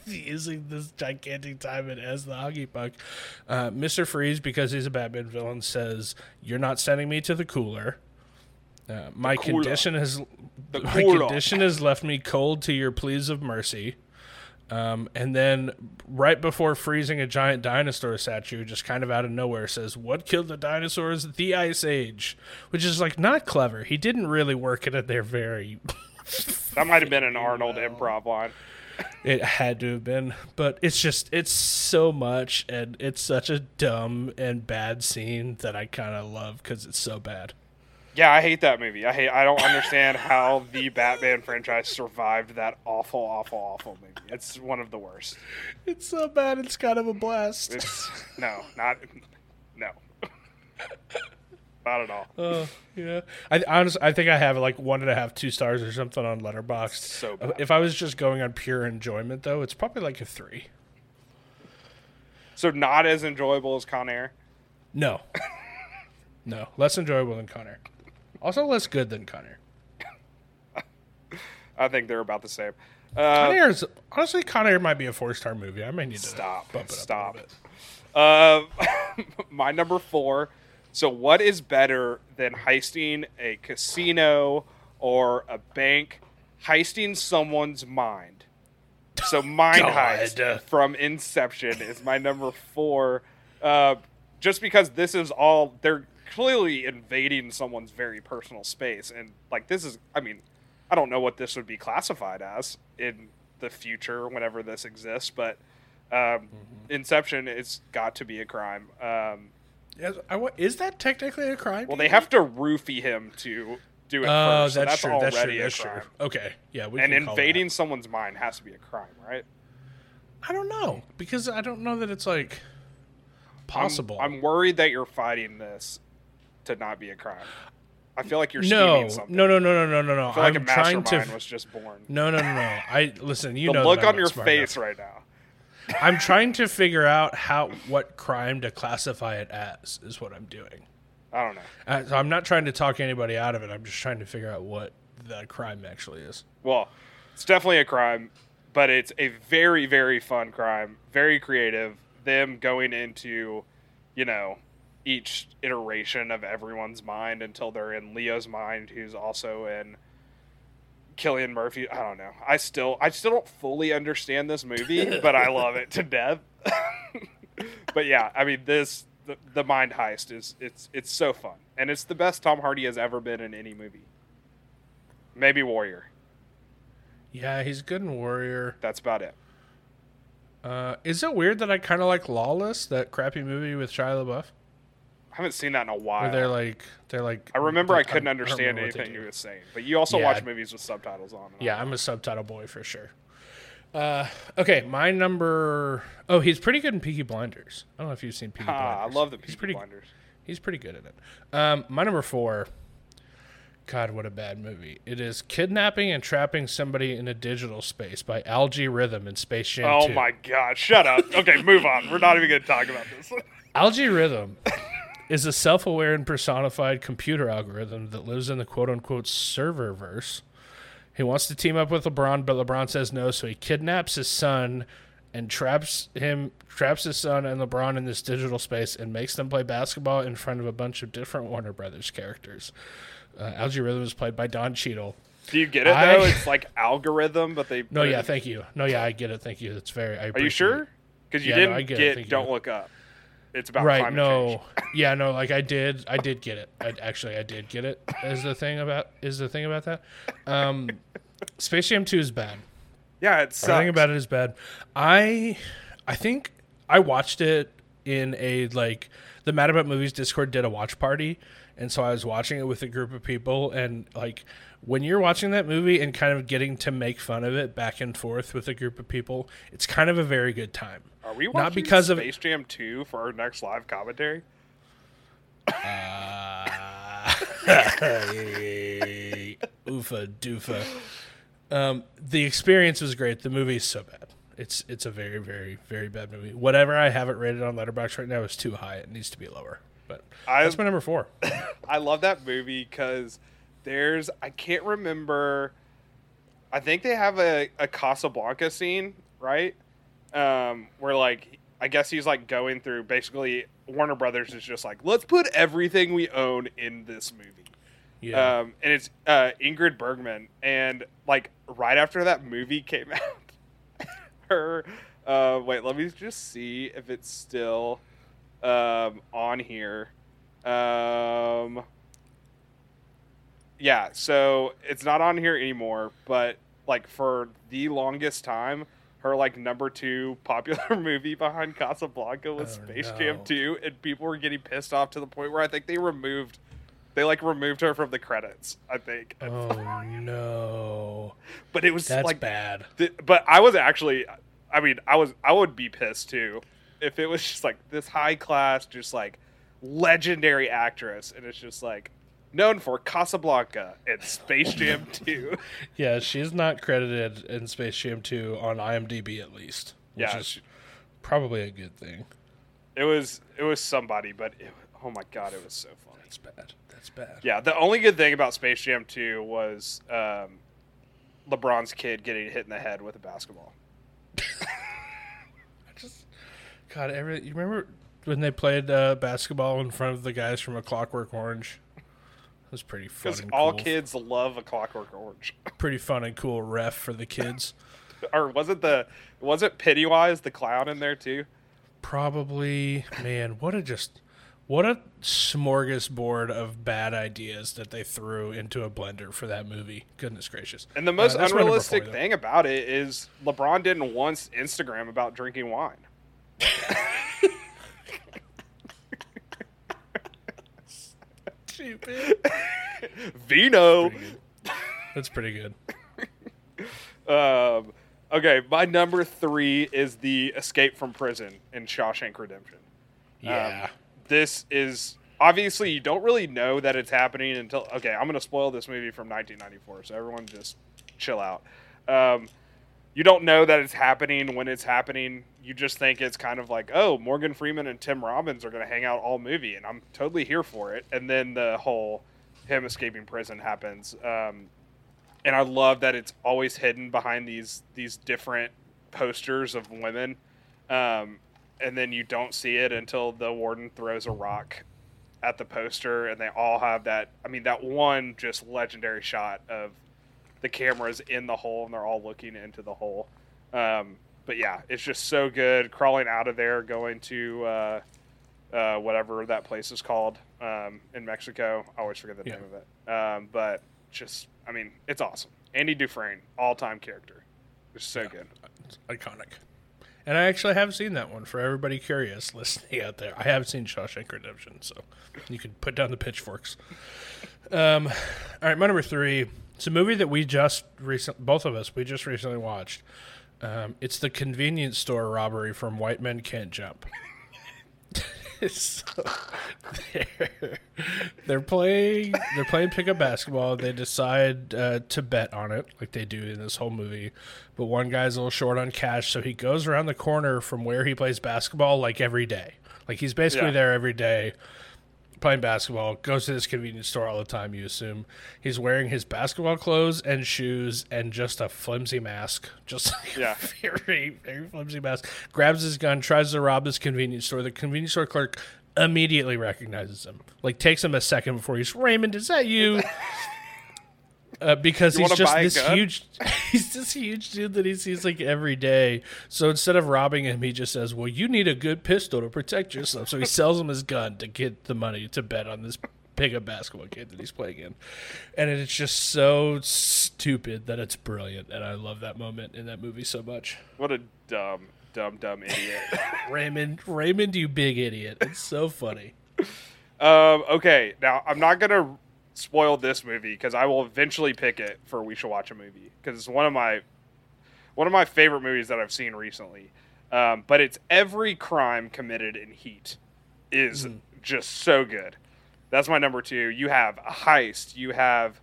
using this gigantic diamond as the hockey puck. Uh, Mr. Freeze, because he's a Batman villain, says, You're not sending me to the cooler. Uh, my cooler. condition has The my condition has left me cold to your pleas of mercy. Um, and then right before freezing a giant dinosaur statue, just kind of out of nowhere, says, "What killed the dinosaurs? The Ice Age," which is like not clever. He didn't really work it at their very. *laughs* That might have been an Arnold improv line. It had to have been, but it's just it's so much, and it's such a dumb and bad scene that I kind of love because it's so bad. Yeah, I hate that movie. I hate. I don't understand how the Batman franchise survived that awful, awful, awful movie. It's one of the worst. It's so bad. It's kind of a blast. It's no, not no, not at all. *laughs* Oh yeah, I honestly I think I have like one and a half, two stars or something on Letterboxd. So bad. if I was just going on pure enjoyment though, it's probably like a three. So not as enjoyable as Con Air. No, *laughs* no, less enjoyable than Con Air. Also less good than Con Air. *laughs* I think they're about the same. Con Uh, Air is honestly Con Air might be a four star movie. I may need to Stop. bump it Stop. up a bit. uh, *laughs* my number four. So what is better than heisting a casino or a bank? Heisting someone's mind. So mind God. heist from Inception is my number four. Uh, just because this is all they're clearly invading someone's very personal space, and like this is, I mean, I don't know what this would be classified as in the future whenever this exists, but um, Inception it's got to be a crime. Um, Yes, I is that technically a crime? well, they have to roofie him to do it Oh, first. so that's, that's true. already That's true. a That's crime. true. Okay, yeah, we And can call invading someone's mind has to be a crime, right? I don't know because I don't know that it's like possible. I'm, I'm worried that you're fighting this to not be a crime. I feel like you're no, something. no, no, no, no, no, no, no. I feel like I'm a trying to. was just born. No, no, no, no. I listen. You the know, look on your face enough. right now. I'm trying to figure out how what crime to classify it as is what I'm doing. I don't know. Uh, so I'm not trying to talk anybody out of it. I'm just trying to figure out what the crime actually is. Well, it's definitely a crime, but it's a very, very fun crime. Very creative. Them going into, you know, each iteration of everyone's mind until they're in Leo's mind, who's also in Cillian Murphy. I don't know. I still, I still don't fully understand this movie, *laughs* but I love it to death. *laughs* but yeah, I mean, this the, the mind heist is it's it's so fun, and it's the best Tom Hardy has ever been in any movie. Maybe Warrior. Yeah, he's good in Warrior. That's about it. Uh, is it weird that I kind of like Lawless, that crappy movie with Shia LaBeouf? I haven't seen that in a while. Where they're like they're like. I remember I couldn't don't understand they anything you were saying, but you also Yeah. watch movies with subtitles on. Yeah, I'm a subtitle boy for sure. Uh, okay, my number. Oh, he's pretty good in Peaky Blinders. I don't know if you've seen Peaky Ah, I love the he's Peaky pretty. Blinders. He's pretty good at it. Um, my number four. God, what a bad movie! It is kidnapping and trapping somebody in a digital space by Al-G Rhythm in Space Jam Oh 2. my god! Shut up. Okay, move on. We're not even going to talk about this. *laughs* Al-G Rhythm is a self-aware and personified computer algorithm that lives in the quote-unquote serververse. He wants to team up with LeBron, but LeBron says no, so he kidnaps his son and traps him, traps his son and LeBron in this digital space, and makes them play basketball in front of a bunch of different Warner Brothers characters. Uh, Al-G Rhythm is played by Don Cheadle. Do you get it I- though? It's like algorithm, but they. No, yeah, thank you. No, yeah, I get it. Thank you. It's very. I Are you sure? Because you Yeah, didn't I get get. Don't Look Up. It's about right climate no. change. *laughs* yeah no like i did i did get it. I, actually i did get it is the thing about is the thing about that. Um *laughs* space jam 2 is bad. Yeah, it sucks. everything about it is bad. I i think i watched it in a like the mad about movies discord did a watch party and so i was watching it with a group of people and like when you're watching that movie and kind of getting to make fun of it back and forth with a group of people it's kind of a very good time Are we not watching because of- Space Jam 2 for our next live commentary? *laughs* Oofa doofa. Um, the experience was great. The movie is so bad. It's it's a very very very bad movie. Whatever I have it rated on Letterboxd right now is too high. It needs to be lower. But I- that's my number four. *coughs* I love that movie because there's I can't remember. I think they have a, a Casablanca scene, right? Um, where like I guess he's like going through basically Warner Brothers is just like let's put everything we own in this movie. Yeah. Um, and it's uh, Ingrid Bergman, and like right after that movie came *laughs* out, her. Uh, wait, let me just see if it's still um, on here. Um, yeah, so it's not on here anymore, but like for the longest time, her like number two popular *laughs* movie behind Casablanca was Oh, Space no. Jam 2, and people were getting pissed off to the point where I think they removed, they like removed her from the credits. I think, oh no, but it was that's like, bad. th- but I was actually, I mean, I was, I would be pissed too if it was just like this high class, just like legendary actress, and it's just like known for Casablanca and Space Jam *laughs* 2. Yeah, she's not credited in Space Jam 2 on IMDb at least, which Yeah, is probably a good thing. It was, it was somebody, but it, oh my god, it was so funny. That's bad. That's bad. Yeah, the only good thing about Space Jam 2 was um, LeBron's kid getting hit in the head with a basketball. *laughs* I just God, every you remember when they played uh, basketball in front of the guys from A Clockwork Orange? It was pretty fun Because all cool. kids love a Clockwork Orange. *laughs* pretty fun and cool ref for the kids. *laughs* or was it the was it Pennywise the clown in there too? Probably, man, what a just what a smorgasbord of bad ideas that they threw into a blender for that movie. Goodness gracious! And the most Uh, that's my number unrealistic four, thing about it is LeBron didn't once Instagram about drinking wine. *laughs* Stupid. *laughs* Vino. That's pretty good. Um, okay, my number three is the escape from prison in Shawshank Redemption. Yeah. Um, this is obviously you don't really know that it's happening until okay. I'm going to spoil this movie from 1994, so everyone just chill out. Um, you don't know that it's happening when it's happening. You just think it's kind of like, oh, Morgan Freeman and Tim Robbins are going to hang out all movie, and I'm totally here for it. And then the whole him escaping prison happens. Um, and I love that it's always hidden behind these these different posters of women, um, and then you don't see it until the warden throws a rock at the poster, and they all have that. I mean, that one just legendary shot of the cameras in the hole, and they're all looking into the hole. Um, but yeah, it's just so good. Crawling out of there, going to uh, uh, whatever that place is called um, in Mexico. I always forget the Yeah. name of it. Um, but just, I mean, it's awesome. Andy Dufresne, all time character. It's so Yeah. good. It's iconic. And I actually have seen that one for everybody curious listening out there. I have seen Shawshank Redemption, so you can put down the pitchforks. Um, all right, my number three. It's a movie that we just recent, both of us, we just recently watched. Um, it's the convenience store robbery from White Men Can't Jump. *laughs* so they're, *laughs* they're playing they're playing pickup basketball. They decide uh, to bet on it, like they do in this whole movie. But one guy's a little short on cash, so he goes around the corner from where he plays basketball like every day. Like he's basically Yeah. there every day playing basketball, goes to this convenience store all the time, you assume. He's wearing his basketball clothes and shoes and just a flimsy mask. *laughs* Just like Yeah. a very, very flimsy mask. Grabs his gun, tries to rob this convenience store. The convenience store clerk immediately recognizes him. Like takes him a second before he's Raymond, is that you? *laughs* Uh, because You he's just this huge *laughs* he's this huge dude that he sees like every day. So instead of robbing him, he just says, Well, you need a good pistol to protect yourself. So he *laughs* sells him his gun to get the money to bet on this pickup basketball game that he's playing in. And it's just so stupid that it's brilliant. And I love that moment in that movie so much. What a dumb, dumb, dumb idiot. *laughs* Raymond Raymond, you big idiot. It's so funny. um, okay, now I'm not gonna spoil this movie because I will eventually pick it for we should watch a movie because it's one of my one of my favorite movies that I've seen recently. Um, but it's every crime committed in Heat is just so good. That's my number two. You have a heist. You have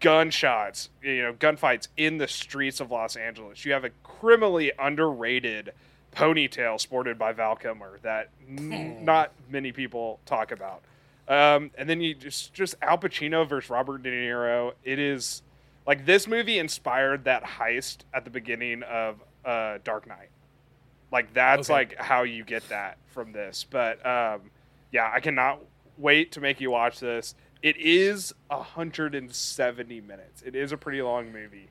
gunshots. You know, gunfights in the streets of Los Angeles. You have a criminally underrated ponytail sported by Val Kilmer that n- not many people talk about. Um, and then you just just Al Pacino versus Robert De Niro. It is like this movie inspired that heist at the beginning of uh, Dark Knight. Like that's Okay. like how you get that from this. But um, yeah, I cannot wait to make you watch this. It is 170 minutes. It is a pretty long movie,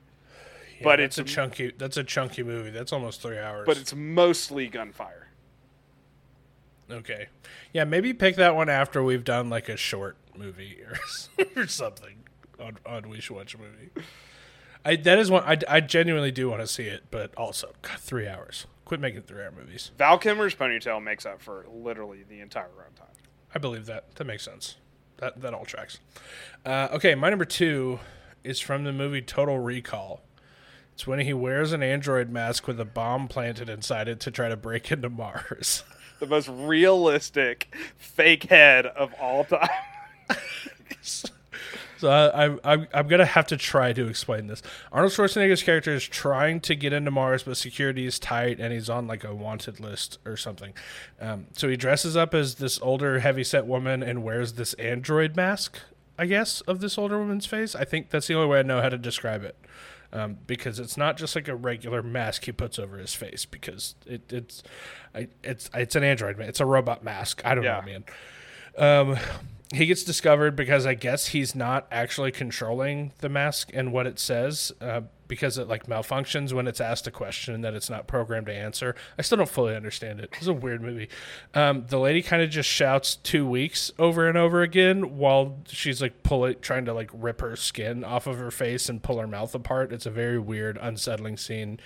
Yeah, But it's a chunky that's a chunky movie. That's almost three hours. but it's mostly gunfire. Okay. Yeah, maybe pick that one after we've done like a short movie or, *laughs* or something on, on We Should Watch a Movie. I that is one I, I genuinely do want to see it, but also God, three hours. Quit making three hour movies. Val Kilmer's ponytail makes up for literally the entire runtime. I believe that. That makes sense. That that all tracks. Uh, okay, my number two is from the movie Total Recall. It's when he wears an android mask with a bomb planted inside it to try to break into Mars. *laughs* The most realistic fake head of all time. *laughs* So I, I, I'm, I'm gonna have to try to explain this. Arnold Schwarzenegger's character is trying to get into Mars, but security is tight, and he's on like a wanted list or something. Um, so he dresses up as this older, heavy-set woman and wears this android mask, I guess, of this older woman's face. I think that's the only way I know how to describe it, um, because it's not just like a regular mask he puts over his face, because it, it's, it's, it's an android, man. It's a robot mask. I don't Yeah. know, man. Um, he gets discovered because I guess he's not actually controlling the mask and what it says uh, because it like malfunctions when it's asked a question that it's not programmed to answer. I still don't fully understand it. It's a weird movie. Um, the lady kind of just shouts two weeks over and over again while she's like pulling, trying to like rip her skin off of her face and pull her mouth apart. It's a very weird, unsettling scene.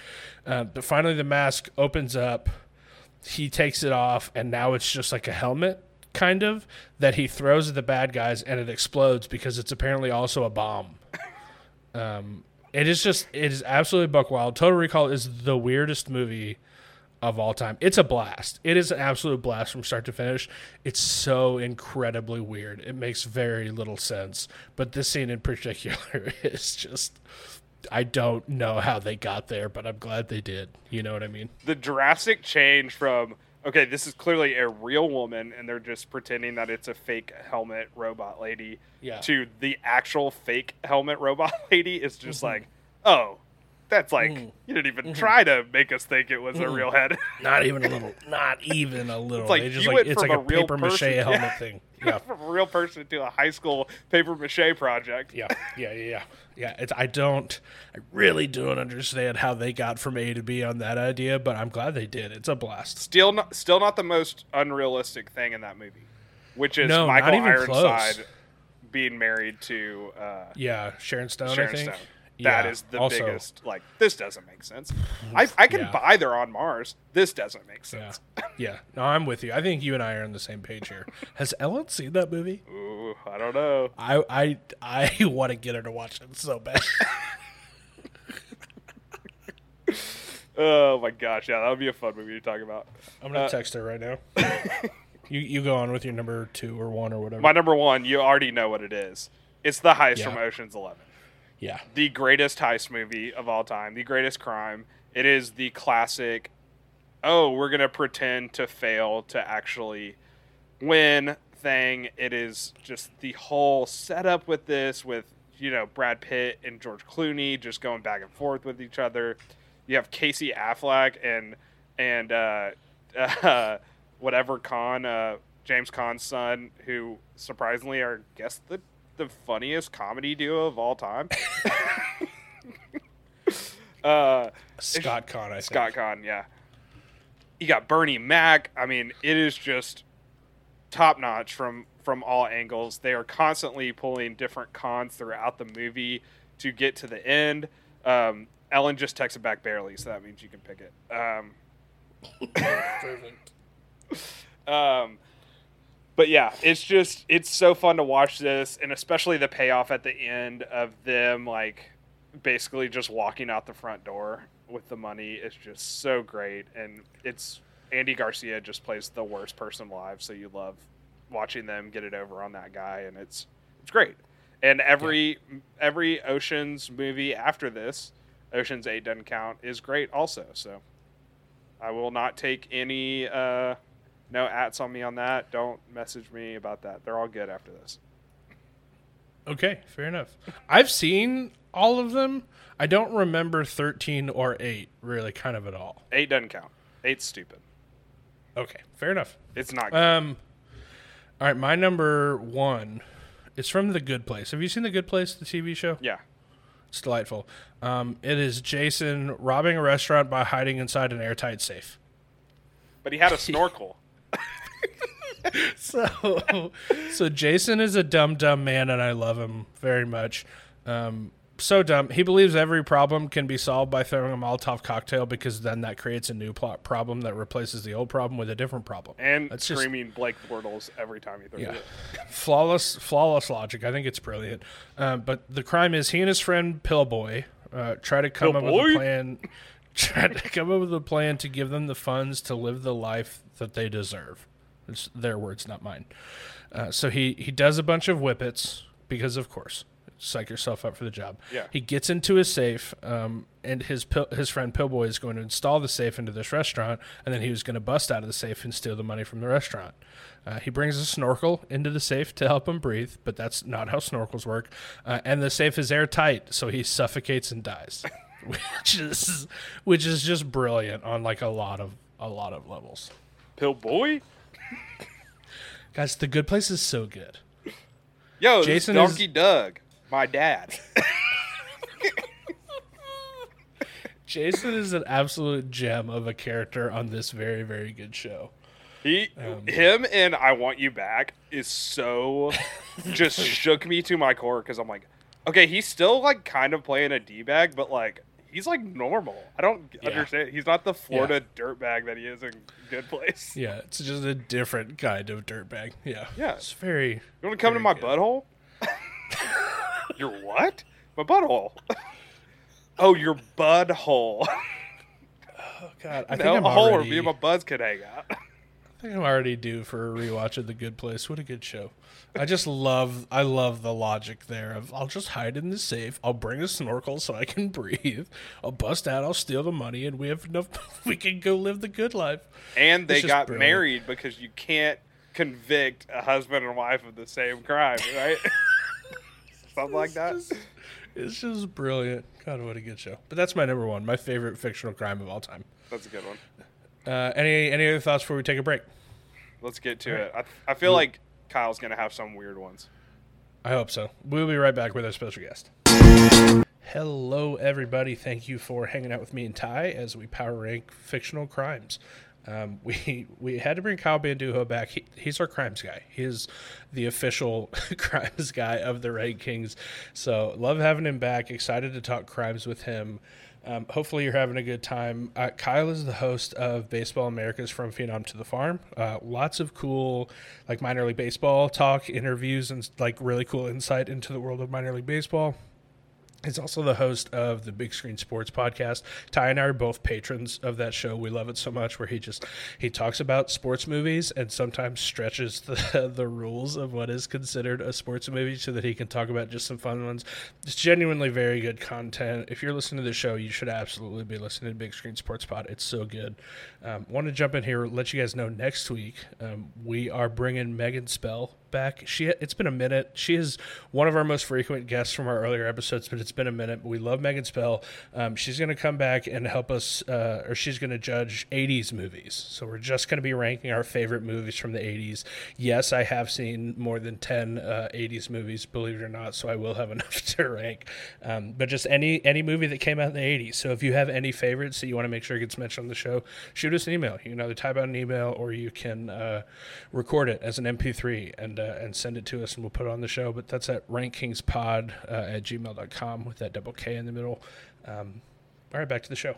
Uh, but finally, the mask opens up he takes it off and now it's just like a helmet kind of that he throws at the bad guys and it explodes because it's apparently also a bomb. Um it is just it is absolutely buck wild. Total recall is the weirdest movie of all time. It's a blast. It is an absolute blast from start to finish. It's so incredibly weird. It makes very little sense. But this scene in particular *laughs* is just i don't know how they got there but i'm glad they did. You know what i mean? The drastic change from okay, this is clearly a real woman, and they're just pretending that it's a fake helmet robot lady. Yeah. To the actual fake helmet robot *laughs* lady is just Mm-hmm. like, oh, that's like you didn't even try to make us think it was Mm-hmm. a real head. *laughs* Not even a little. Not even a little. like they just you like went it's like a, a real paper mache person- helmet yeah. *laughs* thing. Yeah. from a real person to a high school paper mache project. Yeah, yeah, yeah, yeah. Yeah, it's, I don't, I really don't understand how they got from A to B on that idea, but I'm glad they did. It's a blast. Still not, still not the most unrealistic thing in that movie, which is No, Michael Ironside close. being married to uh, Yeah, Sharon Stone, I Sharon think. Stone. That Yeah, is the also- biggest. Like this doesn't make sense. I I can Yeah. buy they're on Mars. This doesn't make sense. *laughs* yeah. No, I'm with you. I think you and I are on the same page here. *laughs* Has Ellen seen that movie? Ooh, I don't know. I I I *laughs* want to get her to watch it so bad. Oh my gosh, yeah, that would be a fun movie to talk about. I'm gonna Uh, text her right now. you you go on with your number two or one or whatever. My number one, you already know what it is. It's the heist Yeah. from Ocean's Eleven. Yeah, the greatest heist movie of all time, the greatest crime. It is the classic. Oh, we're gonna pretend to fail to actually win thing. It is just the whole setup with this, with you know Brad Pitt and George Clooney just going back and forth with each other. You have Casey Affleck and and uh, *laughs* uh, whatever Caan, uh, James Caan's son, who surprisingly are guess the the funniest comedy duo of all time. *laughs* *laughs* uh, Scott Caan. I think. Scott Caan, yeah. You got Bernie Mac. I mean, it is just top notch from from all angles. They are constantly pulling different cons throughout the movie to get to the end. Um, Ellen just texted back barely, so that means you can pick it. Um, *laughs* Perfect. um, but yeah, it's just it's so fun to watch this, and especially the payoff at the end of them like basically just walking out the front door with the money is just so great, and it's Andy Garcia just plays the worst person alive, so you love watching them get it over on that guy, and it's it's great. And every every Ocean's movie after this, Ocean's Eight doesn't count, is great also. So I will not take any uh, no ats on me on that. Don't message me about that. They're all good after this. Okay, fair enough. I've seen all of them. I don't remember 13 or 8 really kind of at all. Eight doesn't count. Eight's stupid. Okay, fair enough. It's not. Good. Um All right, my number 1 is from The Good Place. Have you seen The Good Place, the TV show? yeah. It's delightful. Um, it is Jason robbing a restaurant by hiding inside an airtight safe. But he had a snorkel. *laughs* So, so Jason is a dumb, dumb man, and I love him very much. Um, so dumb. He believes every problem can be solved by throwing a Molotov cocktail because then that creates a new plot problem that replaces the old problem with a different problem. and That's just- screaming Blake Bortles every time you throw Yeah. it. *laughs* flawless, flawless logic. I think it's brilliant. Um, but the crime is he and his friend Pillboi uh, try to come up with a plan. *laughs* Try to come up with a plan to give them the funds to live the life that they deserve. It's their words, not mine. Uh, so he he does a bunch of whippets because, of course, psych yourself up for the job. Yeah. He gets into his safe, um, and his pil- his friend Pillboi is going to install the safe into this restaurant, and then he was going to bust out of the safe and steal the money from the restaurant. Uh, he brings a snorkel into the safe to help him breathe, but that's not how snorkels work. Uh, and the safe is airtight, so he suffocates and dies, *laughs* which is which is just brilliant on like a lot of a lot of levels. Pillboi? *laughs* Guys, the good place is so good. Yo, Jason Jason is- Donkey Doug, my dad. *laughs* Jason is an absolute gem of a character on this very very good show. He, Um, him, and I want you back is so *laughs* just shook me to my core because I'm like, okay, he's still like kind of playing a d bag, but like he's like normal. I don't Yeah. understand. He's not the Florida dirtbag that he is in Good Place. *laughs* Yeah, it's just a different kind of dirtbag. Yeah, Yeah. it's very. You want to come to my good. butthole? *laughs* your what? My butthole. *laughs* oh, your bud hole. Oh God, I no, think I'm a hole where me and my buds could hang out. I think I'm already due for a rewatch of The Good Place. What a good show! I just love, I love the logic there of I'll just hide in the safe. I'll bring a snorkel so I can *laughs* breathe. I'll bust out. I'll steal the money, and we have enough. *laughs* We can go live the good life. And they got brilliant. married because you can't convict a husband and wife of the same crime, *laughs* right? Something like that. Just, it's just brilliant. God, what a good show! But that's my number one, my favorite fictional crime of all time. That's a good one. Uh, any any other thoughts before we take a break? Let's get to it. I, I feel like Kyle's gonna have some weird ones. I hope so. We'll be right back with our special guest. Hello, everybody. Thank you for hanging out with me and Ty as we power rank fictional crimes. Um, we *laughs* we had to bring Kyle Bandujo back. He, he's our crimes guy. He is the official *laughs* crimes guy of the Rank Kings. So love having him back. Excited to talk crimes with him. Um, hopefully you're having a good time. Uh, Kyle is the host of Baseball Americas from Phenom to the Farm. Uh, lots of cool, like minor league baseball talk, interviews, and like really cool insight into the world of minor league baseball. He's also the host of the Big Screen Sports podcast. Ty and I are both patrons of that show. We love it so much where he just he talks about sports movies and sometimes stretches the *laughs* the rules of what is considered a sports movie so that he can talk about just some fun ones. It's genuinely very good content. If you're listening to the show, you should absolutely be listening to Big Screen Sports Pod. It's so good. Um, want to jump in here, let you guys know next week um, we are bringing Megan Spell back. She it's been a minute. She is one of our most frequent guests from our earlier episodes, but it's been a minute. We love Megan Spell. Um, she's going to come back and help us, uh, or she's going to judge '80s movies. So we're just going to be ranking our favorite movies from the '80s. Yes, I have seen more than ten uh, '80s movies, believe it or not. So I will have *laughs* enough to rank. Um, but just any any movie that came out in the '80s. So if you have any favorites that you want to make sure gets mentioned on the show, shoot us an email. You can either type out an email or you can uh, record it as an MP3 and uh, and send it to us and we'll put it on the show. But that's at rankkingspod uh, at gmail.com with that double K in the middle. Um, all right, back to the show.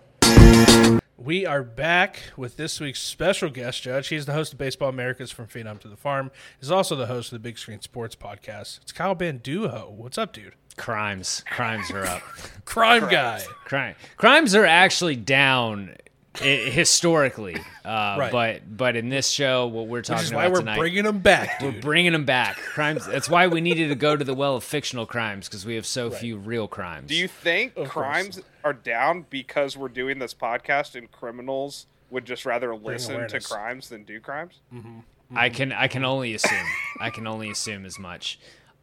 We are back with this week's special guest judge. He's the host of Baseball Americas from Phenom to the Farm. He's also the host of the Big Screen Sports Podcast. It's Kyle Bandujo. What's up, dude? Crimes, crimes are up. *laughs* Crime guy. Crime, crimes are actually down *laughs* i- historically, uh, Right. but but in this show, what we're talking Which is why about we're tonight, bringing them back, we're bringing them back. Crimes. That's why we needed to go to the well of fictional crimes because we have so few real crimes. Do you think Of course. crimes are down because we're doing this podcast and criminals would just rather listen to crimes than do crimes? I can I can only assume. I can only assume as much.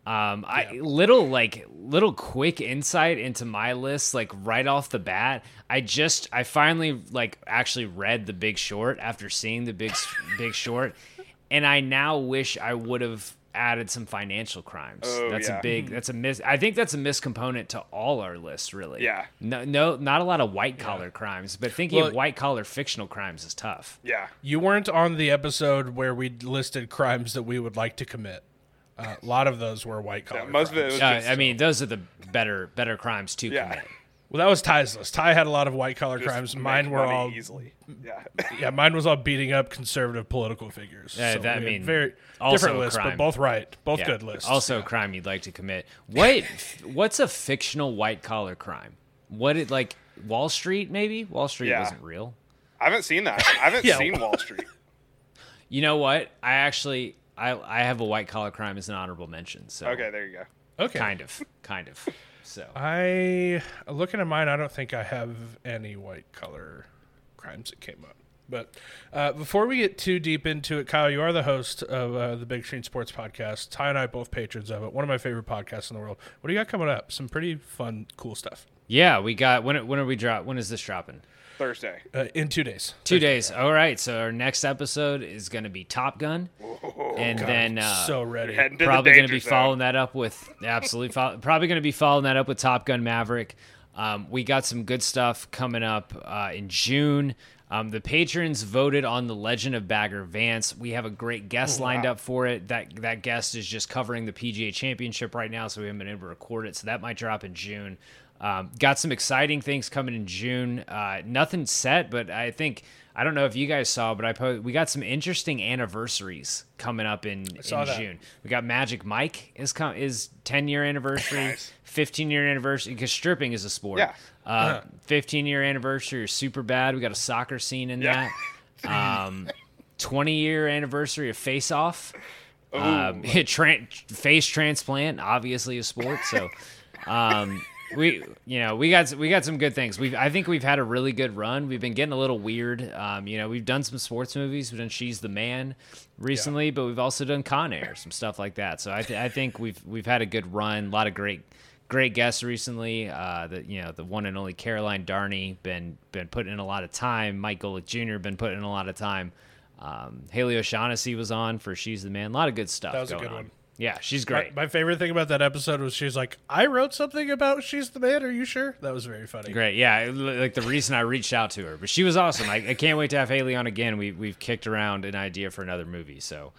Um, I little like little quick insight into my list, like right off the bat. I just I finally like actually read The Big Short after seeing The Big *laughs* Big Short, and I now wish I would have added some financial crimes. Oh, that's yeah. a big. That's a miss. I think that's a miscomponent to all our lists, really. Yeah. No, no, not a lot of white collar crimes, but thinking Well- of white collar fictional crimes is tough. Yeah. You weren't on the episode where we listed crimes that we would like to commit. Uh, a lot of those were white collar. Yeah, most of it crimes. was Uh, just, I mean, those are the better better crimes to Yeah. commit. Well, that was Ty's list. Ty had a lot of white collar crimes. Mine were all easily. Yeah. *laughs* yeah. Mine was all beating up conservative political figures. Yeah, So that- I mean, very different a lists, crime. but both right. Both Yeah. good lists. Also, a Yeah. crime you'd like to commit. What? *laughs* what's a fictional white collar crime? What it like? Wall Street, maybe? Wall Street Yeah. wasn't real. I haven't seen that. I haven't *laughs* Yeah. seen Wall Street. You know what? I actually, I I have a white collar crime as an honorable mention. So Okay, there you go. okay. kind of, kind of. So I looking at mine. I don't think I have any white collar crimes that came up. But uh, before we get too deep into it, Kyle, you are the host of uh, the Big Screen Sports Podcast. Ty and I both patrons of it. One of my favorite podcasts in the world. What do you got coming up? Some pretty fun, cool stuff. yeah, we got when when are we drop? When is this dropping? Thursday. Uh, in two days. Two days. All right. So our next episode is going to be Top Gun, and then uh, so ready. Heading to probably going to be zone. following that up with absolutely fo- probably going to be following that up with Top Gun Maverick. Um, we got some good stuff coming up uh, in June. Um, the patrons voted on the Legend of Bagger Vance. We have a great guest lined up for it. That that guest is just covering the PGA Championship right now, so we haven't been able to record it. So that might drop in June. Um, got some exciting things coming in June. Uh, nothing set, but I think I don't know if you guys saw, but I po- we got some interesting anniversaries coming up in, in. June. We got Magic Mike is com- is ten year anniversary, Nice. fifteen year anniversary because stripping is a sport. Yeah. Uh, fifteen year anniversary is super bad. We got a soccer scene in Yeah. that. Um, twenty year anniversary of Face Off. Um, *laughs* tran face transplant, obviously a sport. So, um, we you know we got we got some good things. We I think we've had a really good run. We've been getting a little weird. Um, you know, we've done some sports movies. We've done She's the Man recently, but we've also done Con Air, some stuff like that. So I th- I think we've we've had a good run. A lot of great great guests recently. Uh, the you know the one and only Caroline Darney been been putting in a lot of time. Mike Golic Jr. been putting in a lot of time. Um, Haley O'Shaughnessy was on for She's the Man. A lot of good stuff. That was a good on. one. Yeah, she's great. my favorite thing about that episode was she's like, "I wrote something about she's the man. Are you sure?" That was very funny. Great, yeah. Like the reason I reached out to her, but she was awesome. I, I can't wait to have Haley on again. We we've kicked around an idea for another movie, so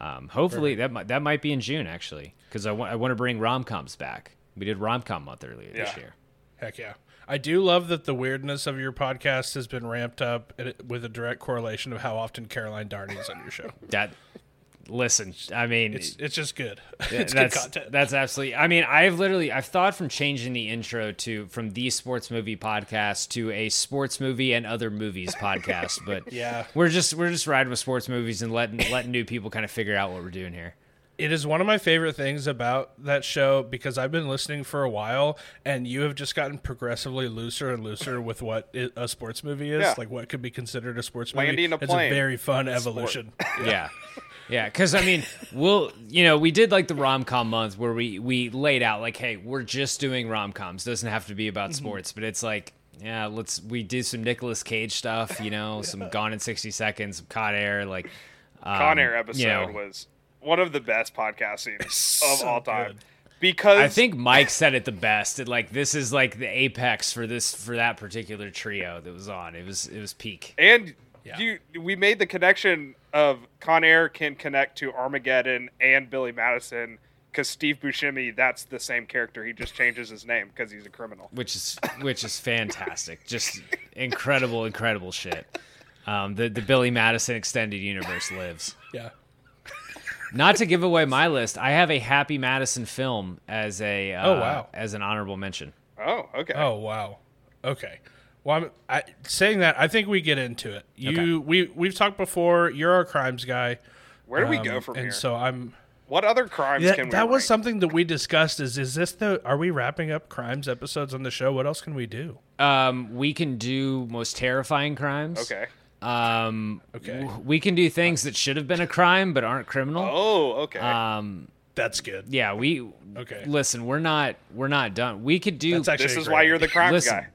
um, hopefully that might, that might be in June actually, because I want I want to bring rom coms back. We did rom com month earlier this Yeah. year. Heck yeah. I do love that the weirdness of your podcast has been ramped up with a direct correlation of how often Caroline Darney is on your show. That listen, I mean, It's it's just good. *laughs* Yeah, it's good that's content. that's absolutely. I mean, I've literally I've thought from changing the intro to from the sports movie podcast to a sports movie and other movies *laughs* podcast, but Yeah. we're just we're just riding with sports movies and letting letting new people kind of figure out what we're doing here. It is one of my favorite things about that show because I've been listening for a while, and you have just gotten progressively looser and looser with what a sports movie is, Yeah. like what could be considered a sports movie. Landing a it's plane. a very fun evolution. *laughs* Yeah. Yeah, because I mean, we'll you know we did like the rom com month where we we laid out like, hey, we're just doing rom coms. Doesn't have to be about sports, but it's like, yeah, let's we did some Nicolas Cage stuff, you know, *laughs* some Gone in sixty seconds, some Con Air, like um, Con Air episode you know, was one of the best podcast scenes of all time good. because I think Mike said it the best. It, like this is like the apex for this for that particular trio that was on. It was it was peak. and Yeah. you we made the connection of Con Air can connect to Armageddon and Billy Madison because Steve Buscemi that's the same character. He just changes his name because he's a criminal. which is which is fantastic. Just incredible, incredible shit. Um, the the Billy Madison extended universe lives. Yeah. Not to give away my list, I have a Happy Madison film as a uh, Oh, wow. as an honorable mention. Oh, okay. Oh wow. Okay. Well, I'm I, saying that. I think we get into it. You, Okay. we, we've talked before. You're our crimes guy. Where do we um, go from and here? so I'm. what other crimes That, can we that was something that we discussed. Is is this the? Are we wrapping up crimes episodes on the show? What else can we do? Um, we can do most terrifying crimes. Okay. Um, Okay. w- we can do things that should have been a crime but aren't criminal. Oh, okay. Um, That's good. yeah, we. Okay. Listen, we're not we're not done. We could do That's actually this is great why you're the idea. crimes Listen. guy.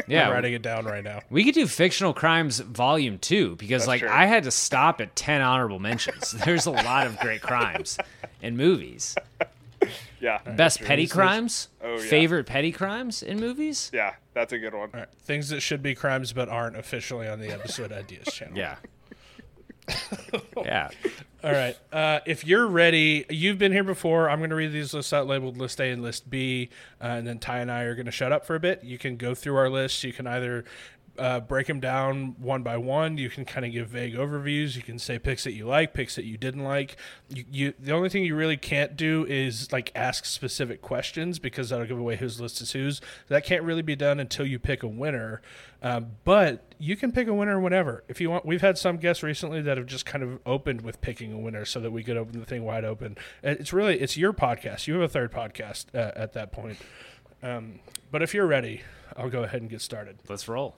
*laughs* yeah. I'm writing it down right now. We could do fictional crimes volume two because, That's like, true. I had to stop at ten honorable mentions. *laughs* There's a lot of great crimes in movies. Yeah. Best petty crimes, Oh, yeah. favorite petty crimes in movies. Yeah, that's a good one. All right. Things that should be crimes but aren't officially on the episode ideas channel. Yeah, *laughs* yeah. All right. Uh, if you're ready, you've been here before. I'm going to read these lists out labeled list A and list B, uh, and then Ty and I are going to shut up for a bit. You can go through our lists. You can either uh, break them down one by one. You can kind of give vague overviews. You can say picks that you like, picks that you didn't like. You, you the only thing you really can't do is like ask specific questions because that'll give away whose list is whose. That can't really be done until you pick a winner. Um, but you can pick a winner whenever if you want. We've had some guests recently that have just kind of opened with picking a winner so that we could open the thing wide open. It's really it's your podcast. You have a third podcast uh, at that point. Um, but if you're ready, I'll go ahead and get started. Let's roll.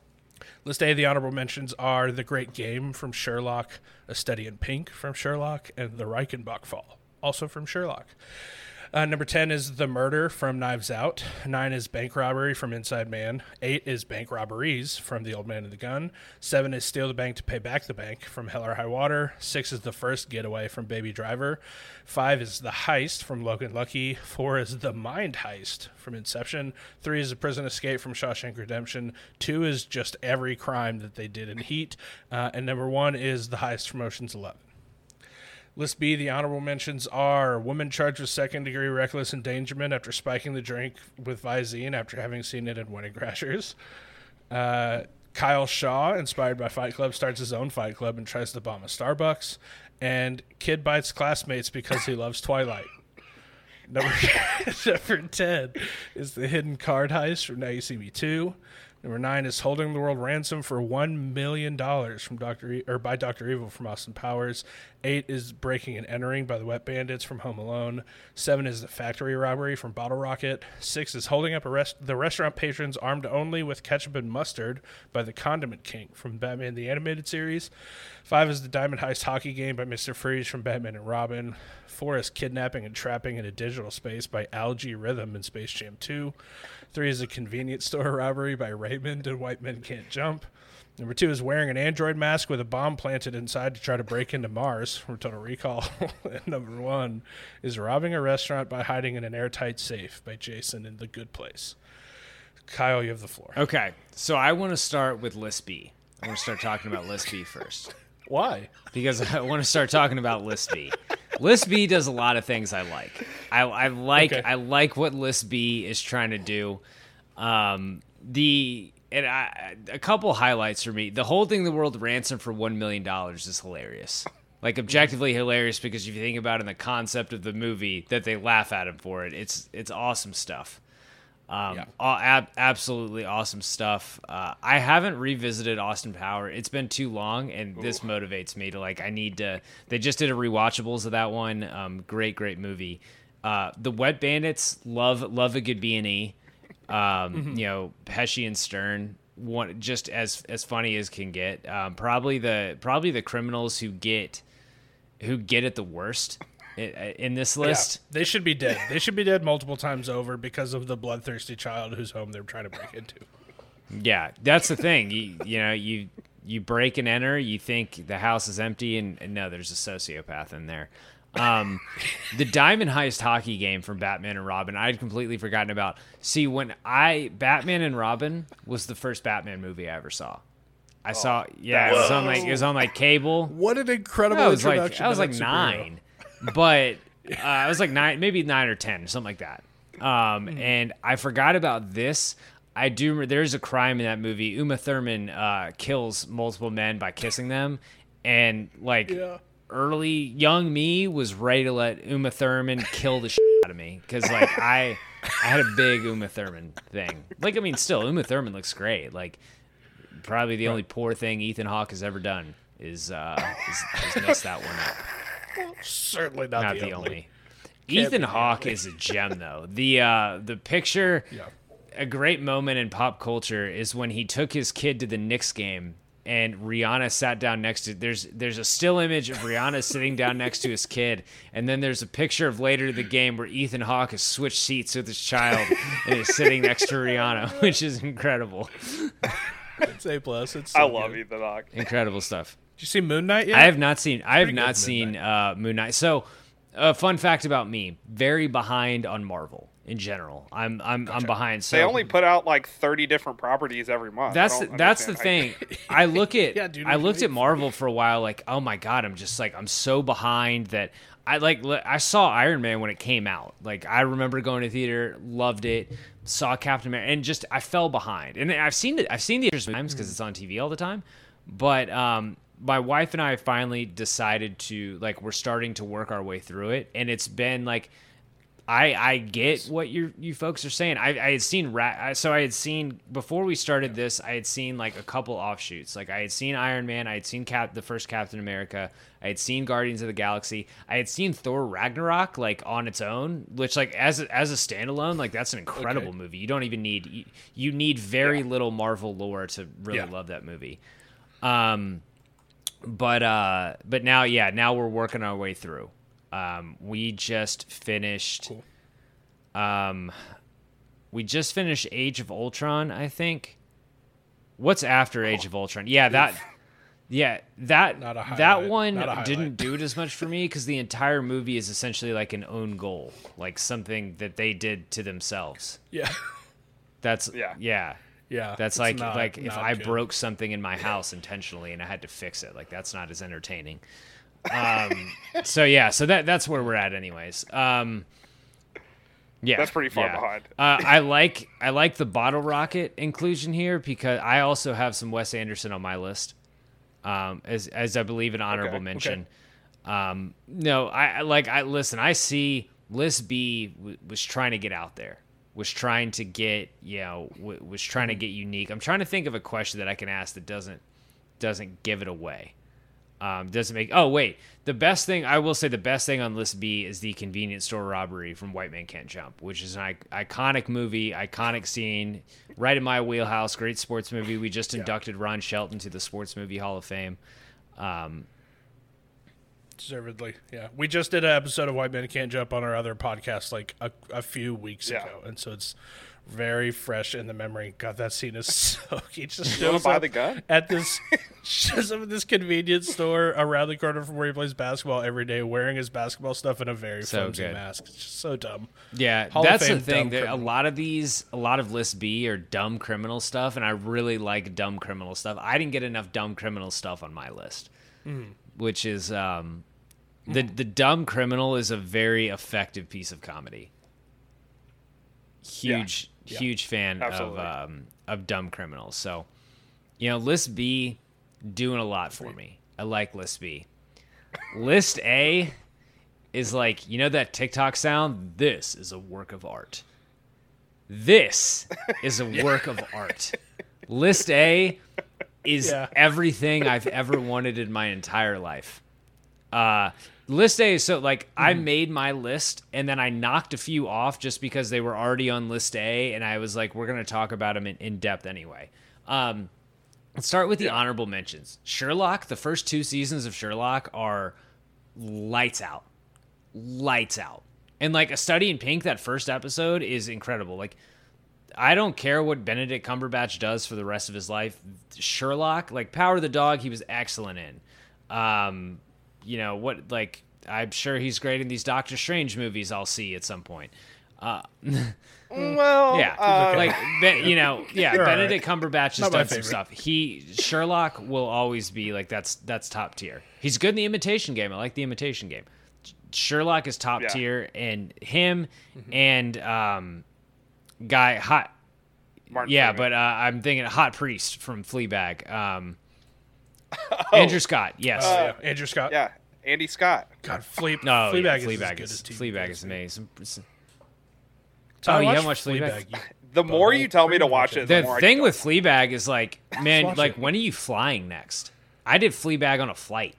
List A, the honorable mentions are The Great Game from Sherlock, A Study in Pink from Sherlock, and The Reichenbach Fall, also from Sherlock. Uh, number 10 is The Murder from Knives Out. 9 is Bank Robbery from Inside Man. 8 is Bank Robberies from The Old Man and the Gun. 7 is Steal the Bank to Pay Back the Bank from Hell or High Water. 6 is The First Getaway from Baby Driver. 5 is The Heist from Logan Lucky. 4 is The Mind Heist from Inception. 3 is The Prison Escape from Shawshank Redemption. 2 is just every crime that they did in Heat. Uh, and number 1 is The Heist from Ocean's 11. List B, the honorable mentions are woman charged with second degree reckless endangerment after spiking the drink with Visine after having seen it in Wedding Crashers. Uh, Kyle Shaw, inspired by Fight Club, starts his own Fight Club and tries to bomb a Starbucks. And kid bites classmates because he loves Twilight. Number, *laughs* number 10 is the hidden card heist from Now You See Me 2. Number 9 is holding the world ransom for $1 million from Dr. E- or by Dr. Evil from Austin Powers. 8 is breaking and entering by the Wet Bandits from Home Alone. 7 is the factory robbery from Bottle Rocket. 6 is holding up rest- the restaurant patrons armed only with ketchup and mustard by the Condiment King from Batman the Animated Series. 5 is the Diamond Heist hockey game by Mr. Freeze from Batman and Robin. 4 is kidnapping and trapping in a digital space by Al-G Rhythm in Space Jam 2. 3 is a convenience *laughs* store robbery by Ray Raymond in White Men Can't Jump. Number two is wearing an android mask with a bomb planted inside to try to break into Mars from Total Recall. *laughs* and number one is robbing a restaurant by hiding in an airtight safe by Jason in The Good Place. Kyle, you have the floor. Okay, so I want to start with List B. I want to start talking about List B first *laughs* Why? because I want to start talking about List B. List B does a lot of things I like. I, I like Okay. I like what List B is trying to do. Um, the and I, a couple highlights for me. The whole thing, the world ransom for one million dollars, is hilarious. Like objectively hilarious because if you think about it in the concept of the movie, that they laugh at him for it. It's it's awesome stuff. Um, Yeah. aw- ab- absolutely awesome stuff. Uh, I haven't revisited Austin Power. It's been too long, and this motivates me to like. I need to. They just did a rewatchables of that one. Um, great, great movie. Uh, the Wet Bandits love love a good B and E. Um, You know, Pesci and Stern. One just as as funny as can get. Um, probably the probably the criminals who get who get it the worst in, this list. They should be dead. They should be dead multiple times over because of the bloodthirsty child whose home they're trying to break into. Yeah, that's the thing. You you know you you break and enter. You think the house is empty, and, and no, there's a sociopath in there. Um, the Diamond Heist hockey game from Batman and Robin, I'd completely forgotten about. See, when I Batman and Robin was the first Batman movie I ever saw. I saw, yeah, it was on like it was on like cable. What an incredible I was like! I was like nine, but uh, I was like nine, maybe nine or ten, something like that. Um, Hmm. and I forgot about this. I do. There's a crime in that movie. Uma Thurman uh, kills multiple men by kissing them, and like Yeah. early young me was ready to let Uma Thurman kill the *laughs* shit out of me because like I I had a big Uma Thurman thing. Like I mean, still Uma Thurman looks great. Like probably the only poor thing Ethan Hawke has ever done is uh is, is mess that one up. Certainly not, Not the, the only. only. Ethan Hawke is a gem though. The uh the picture Yeah. a great moment in pop culture is when he took his kid to the Knicks game and Rihanna sat down next to there's there's a still image of Rihanna sitting down next to his kid and then there's a picture of later in the game where Ethan Hawke has switched seats with his child and is sitting next to Rihanna *laughs* which is incredible It's a plus. It's so I love good. Ethan Hawke. incredible stuff Did you see Moon Knight yet? I have not seen. I have pretty not good, seen uh, Moon Knight. So, a fun fact about me: very behind on Marvel in general. I'm I'm I'm behind. So They only put out like 30 different properties every month. That's the, that's the thing. I look *laughs* at Yeah, dude, I looked at Marvel for a while. Like, oh my god, I'm just like I'm so behind that. I like I saw Iron Man when it came out. Like I remember going to theater, loved it. Saw Captain America, and just I fell behind. And I've seen it. I've seen the other times because it's on TV all the time. But um, my wife and I finally decided to like we're starting to work our way through it, and it's been like I I get what you you folks are saying. I I had seen Ra- I- so I had seen before we started this. I had seen like a couple offshoots. Like I had seen Iron Man. I had seen Cap the first Captain America. I had seen Guardians of the Galaxy. I had seen Thor Ragnarok like on its own, which like as a, as a standalone, like that's an incredible Okay. movie. You don't even need you, you need very little Marvel lore to really Yeah. love that movie. Um, but uh, but now yeah, now we're working our way through. Um, we just finished. Cool. Um, we just finished Age of Ultron, I think. What's after Age of Ultron? Yeah, that. Yeah, that Not a that one didn't do it as much for me because the entire movie is essentially like an own goal, like something that they did to themselves. Yeah. That's Yeah. yeah. Yeah. That's like not- like if not I good. broke something in my house intentionally and I had to fix it. Like that's not as entertaining. Um, so yeah, so that that's where we're at, anyways. Um, yeah, That's pretty far yeah. behind. Uh, I like I like the bottle rocket inclusion here because I also have some Wes Anderson on my list, um, as as I believe an honorable Okay, mention. Um, no, I I- like I listen. I see list B w- was trying to get out there, was trying to get you know w- was trying to get unique. I'm trying to think of a question that I can ask that doesn't doesn't give it away. Um, doesn't make. Oh wait, the best thing I will say the best thing on list B is the convenience store robbery from White Man Can't Jump, which is an I- iconic movie, iconic scene, right in my wheelhouse. Great sports movie. We just inducted Ron Shelton to the Sports Movie Hall of Fame. Um, Deservedly, yeah. We just did an episode of White Man Can't Jump on our other podcast like a, a few weeks Yeah. ago, and so it's very fresh in the memory. God, that scene is *laughs* so. He just You shows up the gun? at this *laughs* shows up at this convenience store around the corner from where he plays basketball every day, wearing his basketball stuff in a very So flimsy good. mask. It's just so dumb. Yeah, Hall of that's the thing. dumb There, a lot of these, a lot of list B are dumb criminal stuff, and I really like dumb criminal stuff. I didn't get enough dumb criminal stuff on my list, Hmm. which is um, the the dumb criminal is a very effective piece of comedy. Huge, Yeah. huge fan Absolutely. of um, of dumb criminals. So, you know, list B doing a lot for me. I like list B. List A is like you know that TikTok sound. This is a work of art. This is a *laughs* work of art. List A is Yeah. everything I've ever wanted in my entire life. Uh, list A is so like I made my list and then I knocked a few off just because they were already on list A, and I was like, we're gonna talk about them in, in depth anyway. Um, let's start with the honorable mentions. Sherlock. The first two seasons of Sherlock are lights out, lights out, and like a study in pink. That first episode is incredible. Like I don't care what Benedict Cumberbatch does for the rest of his life. Sherlock, like Power of the Dog, he was excellent in. Um, you know what? Like I'm sure he's great in these Doctor Strange movies. I'll see at some point. Uh, *laughs* Well, yeah, uh, like you know, yeah. Benedict Cumberbatch has done some stuff. He Sherlock will always be like that's that's top tier. He's good in the Imitation Game. I like the Imitation Game. Sherlock is top Yeah. tier, and him Mm-hmm. and um, guy hot. Martin Yeah, Freeman. but uh, I'm thinking Hot Priest from Fleabag. Um, *laughs* Oh. Andrew Scott. Yes. Oh, yeah. Andrew Scott. yeah, Andy Scott. God, Flea, no, Fleabag yeah, is Fleabag as good is as Fleabag is amazing. Tyler, Oh, you watch haven't watched Fleabag? you The more you tell me to watch it, the. The more thing I with Fleabag is like, *laughs* man, like it. when are you flying next? I did Fleabag on a flight.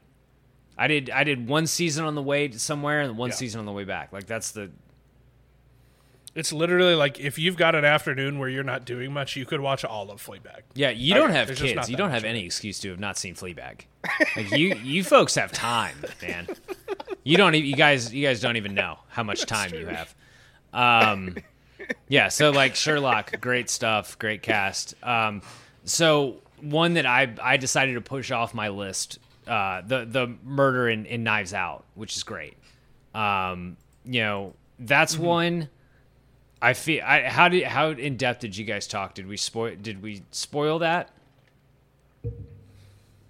I did I did one season on the way to somewhere and one Yeah. season on the way back. Like that's the It's literally like if you've got an afternoon where you're not doing much, you could watch all of Fleabag. yeah. You don't have kids. You don't have any excuse to have not seen Fleabag. Like you you folks have time, man. You don't. You guys. You guys don't even know how much time you have. Um, yeah. So like Sherlock, great stuff, great cast. Um, so one that I I decided to push off my list, uh, the the murder in, in Knives Out, which is great. Um, you know, that's Mm-hmm. one. I feel. I, how did how in depth did you guys talk? Did we spoil? Did we spoil that?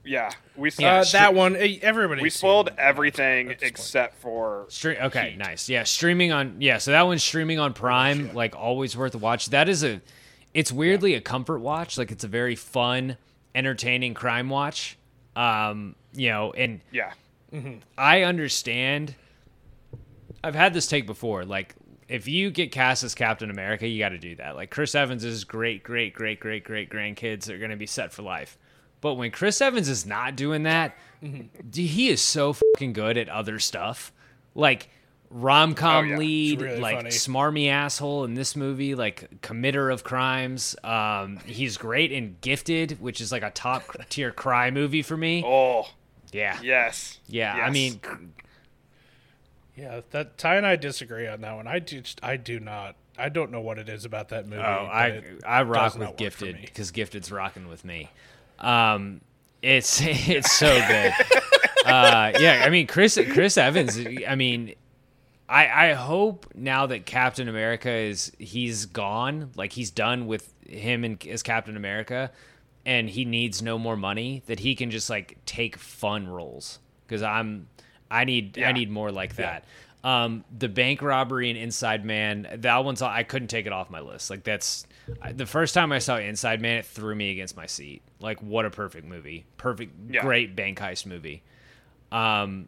Yeah, we Yeah, uh, stre- that one, eh, everybody. we spoiled it. everything At this point. except for Stre- okay, Heat. nice. Yeah, streaming on yeah, so that one's streaming on Prime, like always worth a watch. That is a it's weirdly a comfort watch, like it's a very fun, entertaining crime watch. Um, you know, and yeah. I understand I've had this take before, like if you get cast as Captain America, you got to do that. Like Chris Evans is great, great, great, great, great grandkids are going to be set for life. But when Chris Evans is not doing that, he is so fucking good at other stuff. Like rom com Oh, yeah. lead, really like funny. smarmy asshole in this movie, like committer of crimes. Um, he's great in Gifted, which is like a top tier cry movie for me. Oh, Yeah. yes. Yeah. I Yes. mean, Yeah, that Ty and I disagree on that one. I do. I do not. I don't know what it is about that movie. Oh, I I rock with Gifted because Gifted's rocking with me. Um, it's *laughs* it's so good. *laughs* uh, yeah, I mean Chris Chris Evans. I mean, I I hope now that Captain America is he's gone, like he's done with him and as Captain America, and he needs no more money. That he can just like take fun roles because I'm I need I need more like that. Um, the bank robbery and Inside Man, that one's I couldn't take it off my list. Like that's the first time I saw Inside Man, it threw me against my seat. Like what a perfect movie, perfect, Yeah. great bank heist movie. Um,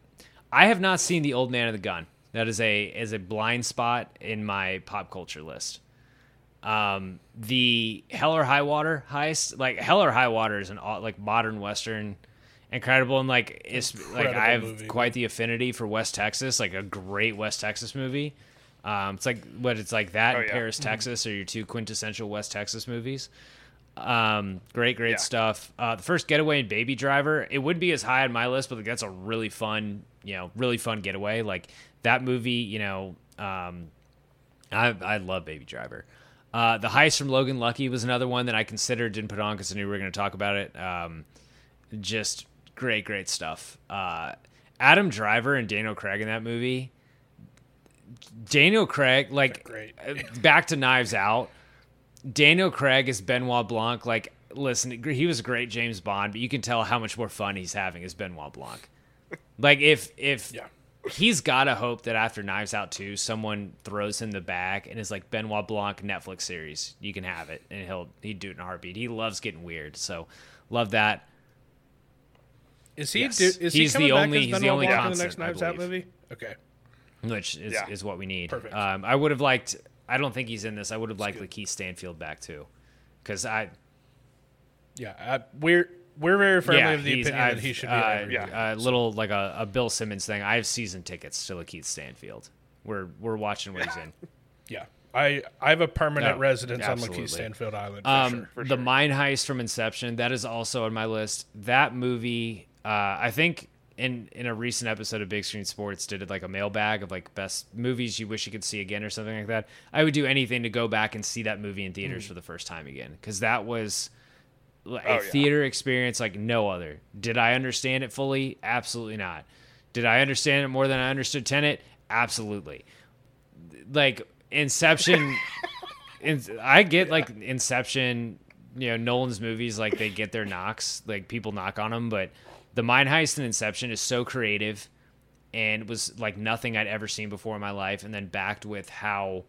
I have not seen The Old Man of the Gun. That is a is a blind spot in my pop culture list. Um, the Hell or High Water heist, like Hell or High Water, is an like modern western, incredible, and like it's like I have movie, quite the affinity for West Texas, like a great West Texas movie. Um, it's like what it's like that Oh, yeah. Paris, Texas, are your two quintessential West Texas movies. Um, great, great Yeah. stuff. Uh, the first getaway and Baby Driver, it would be as high on my list, but like, that's a really fun, you know, really fun getaway. Like that movie, you know, um, I I love Baby Driver. Uh, the heist from Logan Lucky was another one that I considered didn't put on because I knew we were going to talk about it. Um, just great, great stuff. Uh, Adam Driver and Daniel Craig in that movie. Daniel Craig, like great. uh, back to Knives Out. Daniel Craig is Benoit Blanc. Like, listen, he was a great James Bond, but you can tell how much more fun he's having as Benoit Blanc. Like, if if Yeah. he's got to hope that after Knives Out 2, someone throws him the bag and is like Benoit Blanc Netflix series. You can have it, and he'll he'd do it in a heartbeat. He loves getting weird, so love that. Is he? Yes. Do, is he He's coming the back only- as he's the Benoit only Blanc in the next I Knives Out movie? Okay. which is, Yeah. is what we need. Perfect. Um, I would have liked. I don't think he's in this. I would have liked LaKeith Stanfield back too, because I Yeah, I, we're we're very firmly yeah of the opinion I've, that he should be. uh. Yeah. a little like a, a Bill Simmons thing. I have season tickets to LaKeith Stanfield. We're we're watching what he's in. *laughs* Yeah, I I have a permanent No, residence on absolutely. LaKeith Stanfield Island. For Um, sure. for the sure. mine heist from Inception that is also on my list. That movie, uh, I think in in a recent episode of Big Screen Sports, did it like a mailbag of like best movies you wish you could see again or something like that. I would do anything to go back and see that movie in theaters Hmm. for the first time again because that was a Oh, yeah. theater experience like no other. Did I understand it fully? Absolutely not. Did I understand it more than I understood Tenet? Absolutely. Like Inception, *laughs* in, I get like Inception. You know, Nolan's movies like they get their knocks, like people knock on them, but the Mine Heist and Inception is so creative and was like nothing I'd ever seen before in my life, and then backed with how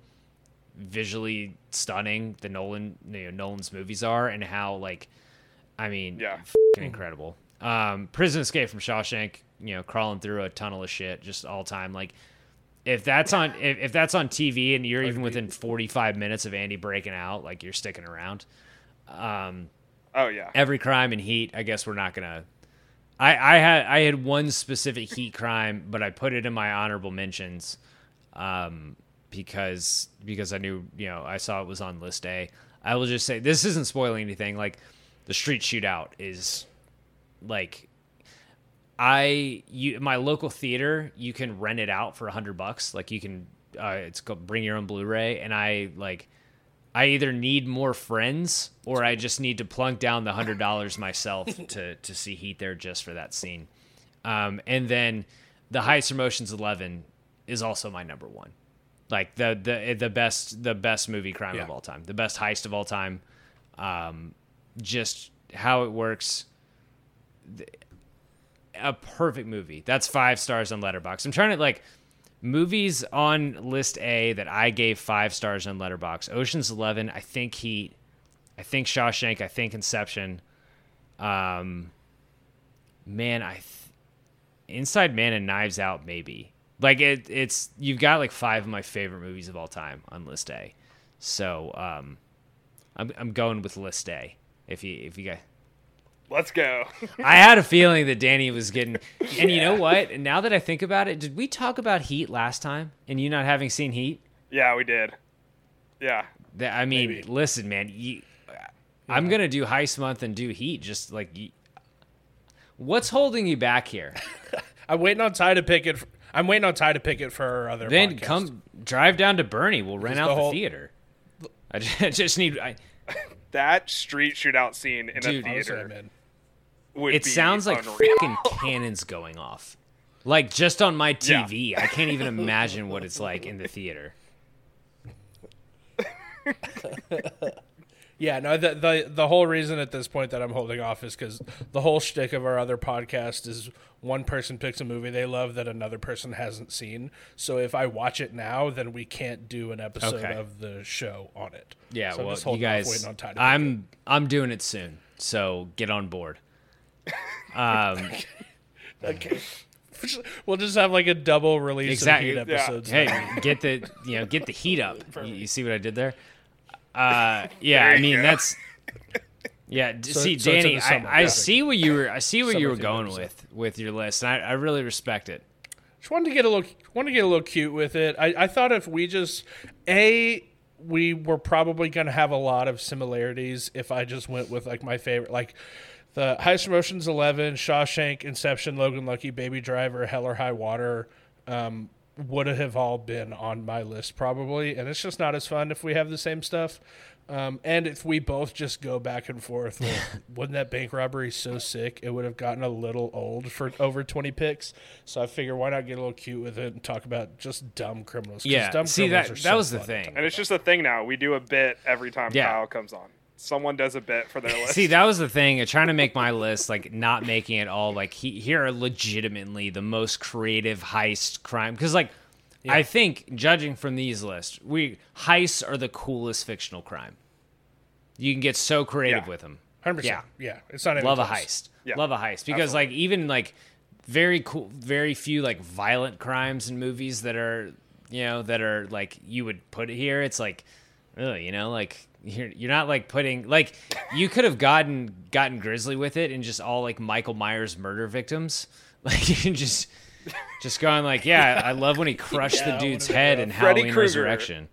visually stunning the Nolan you know, Nolan's movies are, and how like, I mean, Yeah. incredible. Um, Prison Escape from Shawshank, you know, crawling through a tunnel of shit, just all time. Like, if that's on if, if that's on TV and you're even within 45 minutes of Andy breaking out, like you're sticking around. Um, Oh yeah. every crime in Heat, I guess we're not gonna. I I had I had one specific Heat crime, but I put it in my honorable mentions, um, because because I knew you know I saw it was on list A. I will just say this isn't spoiling anything. Like the street shootout is like I you my local theater you can rent it out for a hundred bucks. Like you can uh, it's called bring your own Blu-ray, and I like I either need more friends or I just need to plunk down the hundred dollars myself *laughs* to to see Heat there just for that scene. Um, and then the Heist from Ocean's Eleven is also my number one. Like the the the best the best movie crime of all time, the best heist of all time. Um, just how it works. A perfect movie. That's five stars on Letterboxd. I'm trying to like movies on list A that I gave five stars on Letterboxd. Ocean's Eleven. I think Heat. I think Shawshank. I think Inception. Um, man, I th- Inside Man and Knives Out maybe. Like it, it's you've got like five of my favorite movies of all time on list A. So um, I'm I'm going with list A. If you if you guys. Let's go. I had a feeling that Danny was getting. *laughs* And you know what? And now that I think about it, did we talk about Heat last time? And you not having seen Heat? yeah, we did. Yeah. That I mean, Maybe. listen, man. You, I'm gonna do Heist Month and do Heat. Just like, you, what's holding you back here? *laughs* I'm waiting on Ty to pick it. For, I'm waiting on Ty to pick it for our other. then podcast. come drive down to Bernie. We'll rent out the the, whole- theater. I just, *laughs* I just need. I, That street shootout scene in Dude, a Honestly, theater man. would it be sounds like unreal. fucking cannons going off. Like just on my TV, I can't even imagine what it's like in the theater. *laughs* Yeah, no, the, the the whole reason at this point that I'm holding off is because the whole shtick of our other podcast is one person picks a movie they love that another person hasn't seen. So if I watch it now, then we can't do an episode Okay. of the show on it. Yeah, so I'm well, just you guys, waiting on Ty to I'm I'm doing it soon, so get on board. Um, *laughs* it. okay. We'll just have like a double release Exactly. of Heat Yeah. hey, get the you know get the *laughs* heat up. You, you see what I did there? Uh, yeah, I mean go. that's *laughs* yeah. So- see, so Danny, summer, I, I yeah. see what you were I see what you were going with with your list, and I, I really respect it. Just wanted to get a little wanted to get a little cute with it. I, I thought if we just a we were probably gonna have a lot of similarities if I just went with like my favorite like the Heist from Ocean's Eleven, Shawshank, Inception, Logan Lucky, Baby Driver, Hell or High Water, um, would have all been on my list probably, and it's just not as fun if we have the same stuff. Um, and if we both just go back and forth, well, *laughs* wouldn't that bank robbery so sick? It would have gotten a little old for over 20 picks. So I figure why not get a little cute with it and talk about just dumb criminals? 'cause Yeah, dumb see, criminals that- are that so was the thing. talk And it's just a thing now. We do a bit every time Yeah. Kyle comes on. Someone does a bit for their *laughs* list. See, that was the thing. Uh, trying to make my list, like not making it all like he, here are legitimately the most creative heist crime. Because like, I think judging from these lists, we heists are the coolest fictional crime. You can get so creative Yeah. with them. 100%. Yeah. Yeah. It's not even Love a heist. Yeah, Love a heist because like even like very cool, very few like violent crimes in movies that are you know that are like you would put it here. It's like, ugh, you know, like you're you're not like putting like you could have gotten gotten grisly with it and just all like Michael Myers murder victims. *laughs* Like you can just just going like, yeah, I love when he *laughs* crushed Yeah, the dude's wanna head know. in Freddy Halloween Krueger. Resurrection.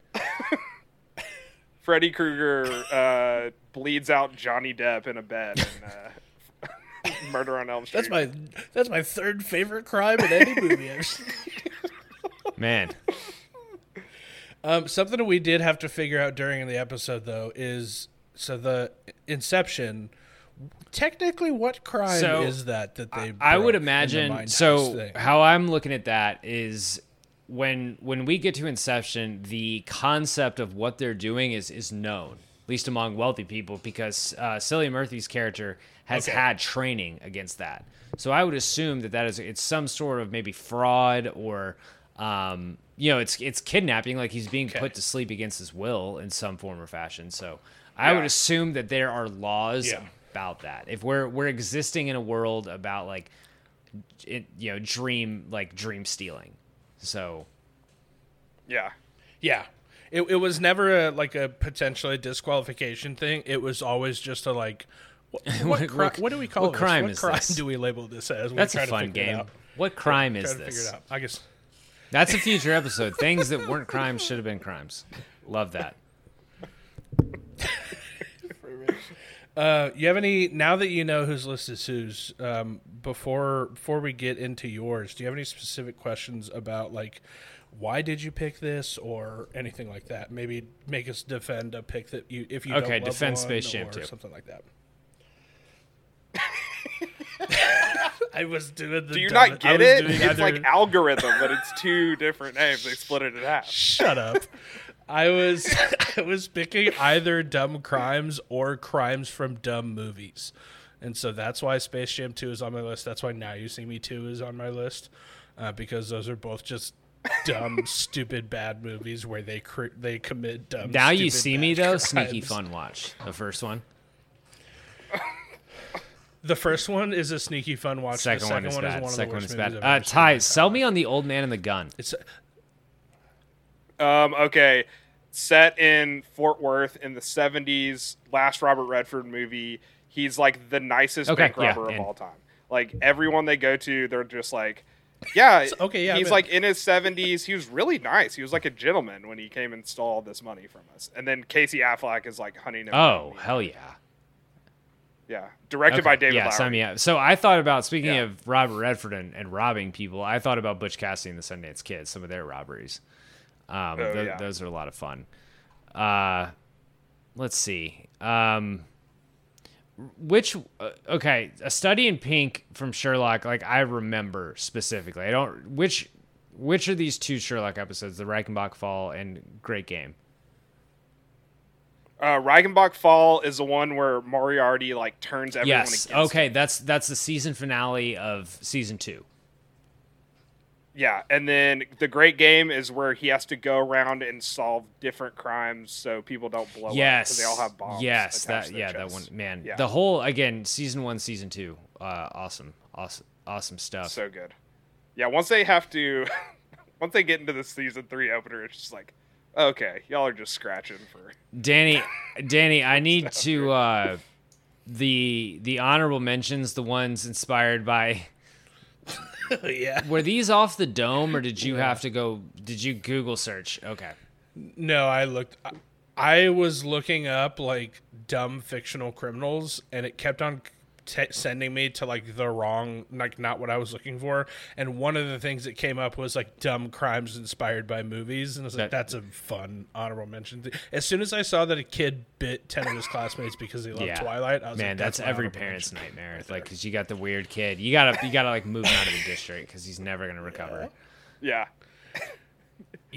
Freddy Krueger uh, bleeds out Johnny Depp in a bed and uh, *laughs* Murder on Elm Street. That's my that's my third favorite crime in any movie I've. Man, Um, something that we did have to figure out during the episode, though, is so the Inception. Technically, what crime So, is that that they? I would broke in the imagine. So thing? how I'm looking at that is when when we get to Inception, the concept of what they're doing is is known, at least among wealthy people, because uh, Cillian Murphy's character has Okay. had training against that. So I would assume that that is it's some sort of maybe fraud or. Um, you know, it's it's kidnapping. Like he's being put to sleep against his will in some form or fashion. So I would assume that there are laws Yeah. about that. If we're we're existing in a world about like it, you know, dream like dream stealing. So yeah. Yeah. It, it was never a like a potentially disqualification thing. It was always just a like, what, *laughs* what, cri- what- do we call what this? crime what is crime this? do we label this as? That's a fun game. What crime is this? I guess. That's a future episode. Things that weren't crimes should have been crimes. Love that. Uh, you have any now that you know whose list is whose? Um, before before we get into yours, do you have any specific questions about like why did you pick this or anything like that? Maybe make us defend a pick that you if you Okay, don't love defend one Space Jam or 2. something like that. *laughs* I was doing the. Do you dumb- not get it? It's either- like algorithm, but it's two different names. They split it in half. Shut up. *laughs* I was *laughs* I was picking either dumb crimes or crimes from dumb movies. And so that's why Space Jam 2 is on my list. That's why Now You See Me 2 is on my list. Uh, because those are both just dumb, *laughs* stupid, bad movies where they cr- they commit dumb. Now you stupid, see me though, crimes. sneaky fun watch. The first one. The first one is a sneaky fun watch. Second, the one second is one bad. is one Second of the one worst is bad. Uh, ever seen in my Ty, sell me on the old man and the gun. It's Um, okay, set in Fort Worth in the '70s, last Robert Redford movie. He's like the nicest Okay, bank robber and- of all time. Like everyone they go to, they're just like, yeah, *laughs* okay, yeah, He's I'm like in his 70s. He was really nice. He was like a gentleman when he came and stole all this money from us. And then Casey Affleck is like hunting him. Oh hell yeah! Yeah, directed by David yeah, Lowery. sign me up. So I thought about speaking Yeah. of Robert Redford and, and robbing people. I thought about Butch Cassidy and the Sundance Kid. Some of their robberies. Um, Oh, tho- yeah. Those are a lot of fun. Uh, let's see. Um, which uh, okay, a study in pink from Sherlock. Like I remember specifically. I don't which which are these two Sherlock episodes? The Reichenbach Fall and Great Game. Uh, Reichenbach Fall is the one where Moriarty like turns everyone yes. Okay, him. that's that's the season finale of season two. Yeah, and then the great game is where he has to go around and solve different crimes so people don't blow up. yes they all have bombs. yes that yeah that one man Yeah. the whole again season one season two uh awesome awesome awesome stuff So good. Yeah, once they have to, *laughs* once they get into the season three opener, it's just like, okay, y'all are just scratching for. danny *laughs* danny i need to uh the the honorable mentions the ones inspired by *laughs* yeah. were these off the dome or did you have to go did you google search okay No, I looked. I- I was looking up like dumb fictional criminals, and it kept on t- sending me to like the wrong, like not what I was looking for. And one of the things that came up was like dumb crimes inspired by movies, and I was like, That- that's a fun honorable mention. As soon as I saw that a kid bit ten of his classmates because he loved Yeah. Twilight, I was Man, like, that's, my every parent's mention. nightmare. Like, cause you got the weird kid. You gotta, you gotta like move him out of the district because he's never gonna recover. Yeah. Yeah,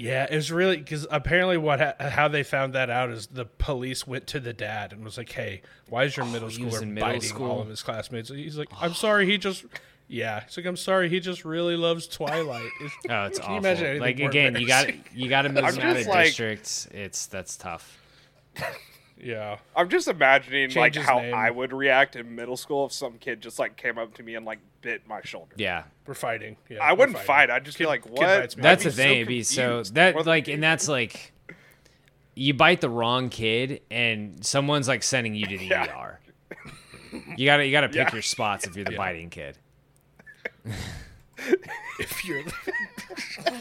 it was really because apparently what ha- how they found that out is the police went to the dad and was like, "Hey, why is your oh, middle Oh, he was schooler middle biting school? all of his classmates?" He's like, "I'm *sighs* sorry, he just." Yeah, he's like, "I'm sorry, he just really loves Twilight." It's- *laughs* Oh, it's Can you imagine anything like again, you got embarrassing? you got to *laughs* move him out of just like- districts. It's that's tough. *laughs* yeah, I'm just imagining like Change his how name. I would react in middle school if some kid just like came up to me and like bit my shoulder. Yeah, we're fighting. Yeah, I wouldn't fighting. fight. I'd just be like, "What?" that's the thing. It'd be so that like, and that's like, you bite the wrong kid, and someone's like sending you to the Yeah. ER. You gotta you gotta pick Yeah. your spots if you're the Yeah. biting kid. *laughs* If you're *laughs*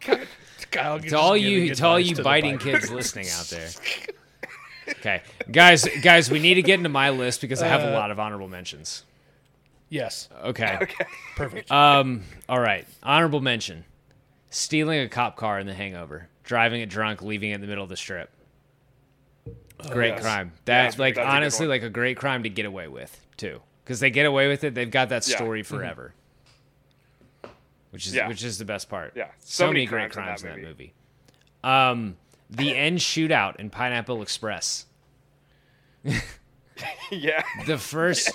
God, Kyle, To all you to all you biting kids listening out there. *laughs* Okay, guys, guys, we need to get into my list because I have a Uh, lot of honorable mentions. Yes, Okay. Okay. perfect. Um. All right. Honorable mention: stealing a cop car in The Hangover, driving it drunk, leaving it in the middle of the strip. Great yes. crime. That Yes, like that's a good honestly one. like a great crime to get away with too, because they get away with it. They've got that Yeah. story forever. Which is Yeah. which is the best part. Yeah. So, So many many great crimes crimes in in that that movie. Um, the end shootout in Pineapple Express. *laughs* yeah. The first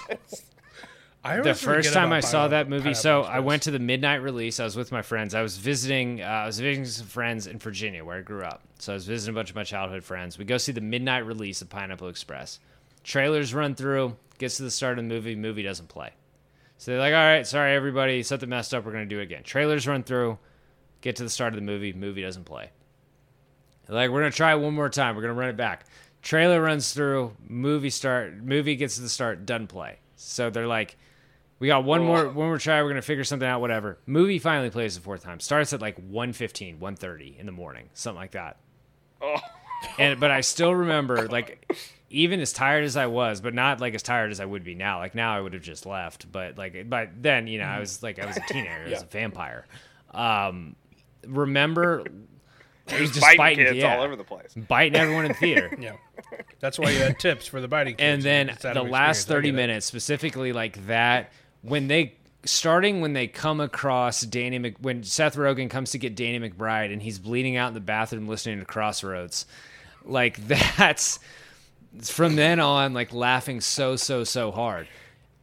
I the first time I saw that movie, Pineapple so I went to the midnight release. I was with my friends. I was visiting. Uh, I was visiting some friends in Virginia, where I grew up. So I was visiting a bunch of my childhood friends. We go see the midnight release of Pineapple Express. Trailers run through. Gets to the start of the movie. Movie doesn't play. So they're like, "All right, sorry everybody, something messed up. We're gonna do it again." Trailers run through. Get to the start of the movie. Movie doesn't play. Like, we're gonna try it one more time. We're gonna run it back. Trailer runs through. Movie start. Movie gets to the start. Doesn't play. So they're like, we got one more one more try. We're gonna figure something out. Whatever. Movie finally plays the fourth time. Starts at like 1.15, 1.30 in the morning, something like that. Oh. And but I still remember *laughs* like even as tired as I was, but not like as tired as I would be now. Like now I would have just left. But like but then you know I was like I was a teenager. I was *laughs* a vampire. Um, remember. He was Just biting kids all over the place. biting everyone in the theater. *laughs* Yeah, that's why you had tips for the biting. and then the last 30 minutes specifically like that when they starting when they come across Danny Mc, when Seth Rogen comes to get Danny McBride and he's bleeding out in the bathroom listening to Crossroads like *laughs* that's from then on like laughing so so so hard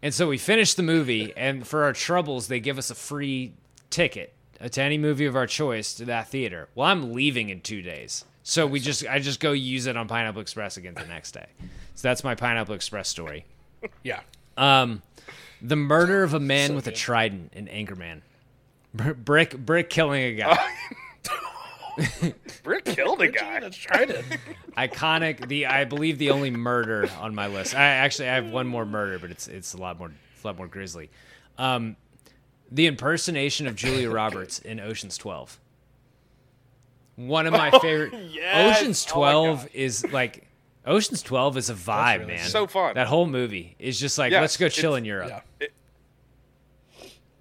and so we finish the movie and for our troubles they give us a free ticket to any movie of our choice to that theater well i'm leaving in two days so we just i just go use it on pineapple express again the next day so that's my pineapple express story Yeah, um, the murder of a man So with a trident in Anchorman. Br- Brick, brick killing a guy. *laughs* brick killed a guy. That's tried it. *laughs* Iconic. The I believe the only murder on my list. I actually I have one more murder, but it's it's a lot more it's a lot more grisly. Um, the impersonation of Julia *laughs* Roberts in Ocean's Twelve. One of my oh, favorite. *laughs* yes. Ocean's Oh Twelve God. is like. Ocean's Twelve is a vibe, really man. So fun. That whole movie is just like, Yes, let's go chill in Europe. Yeah,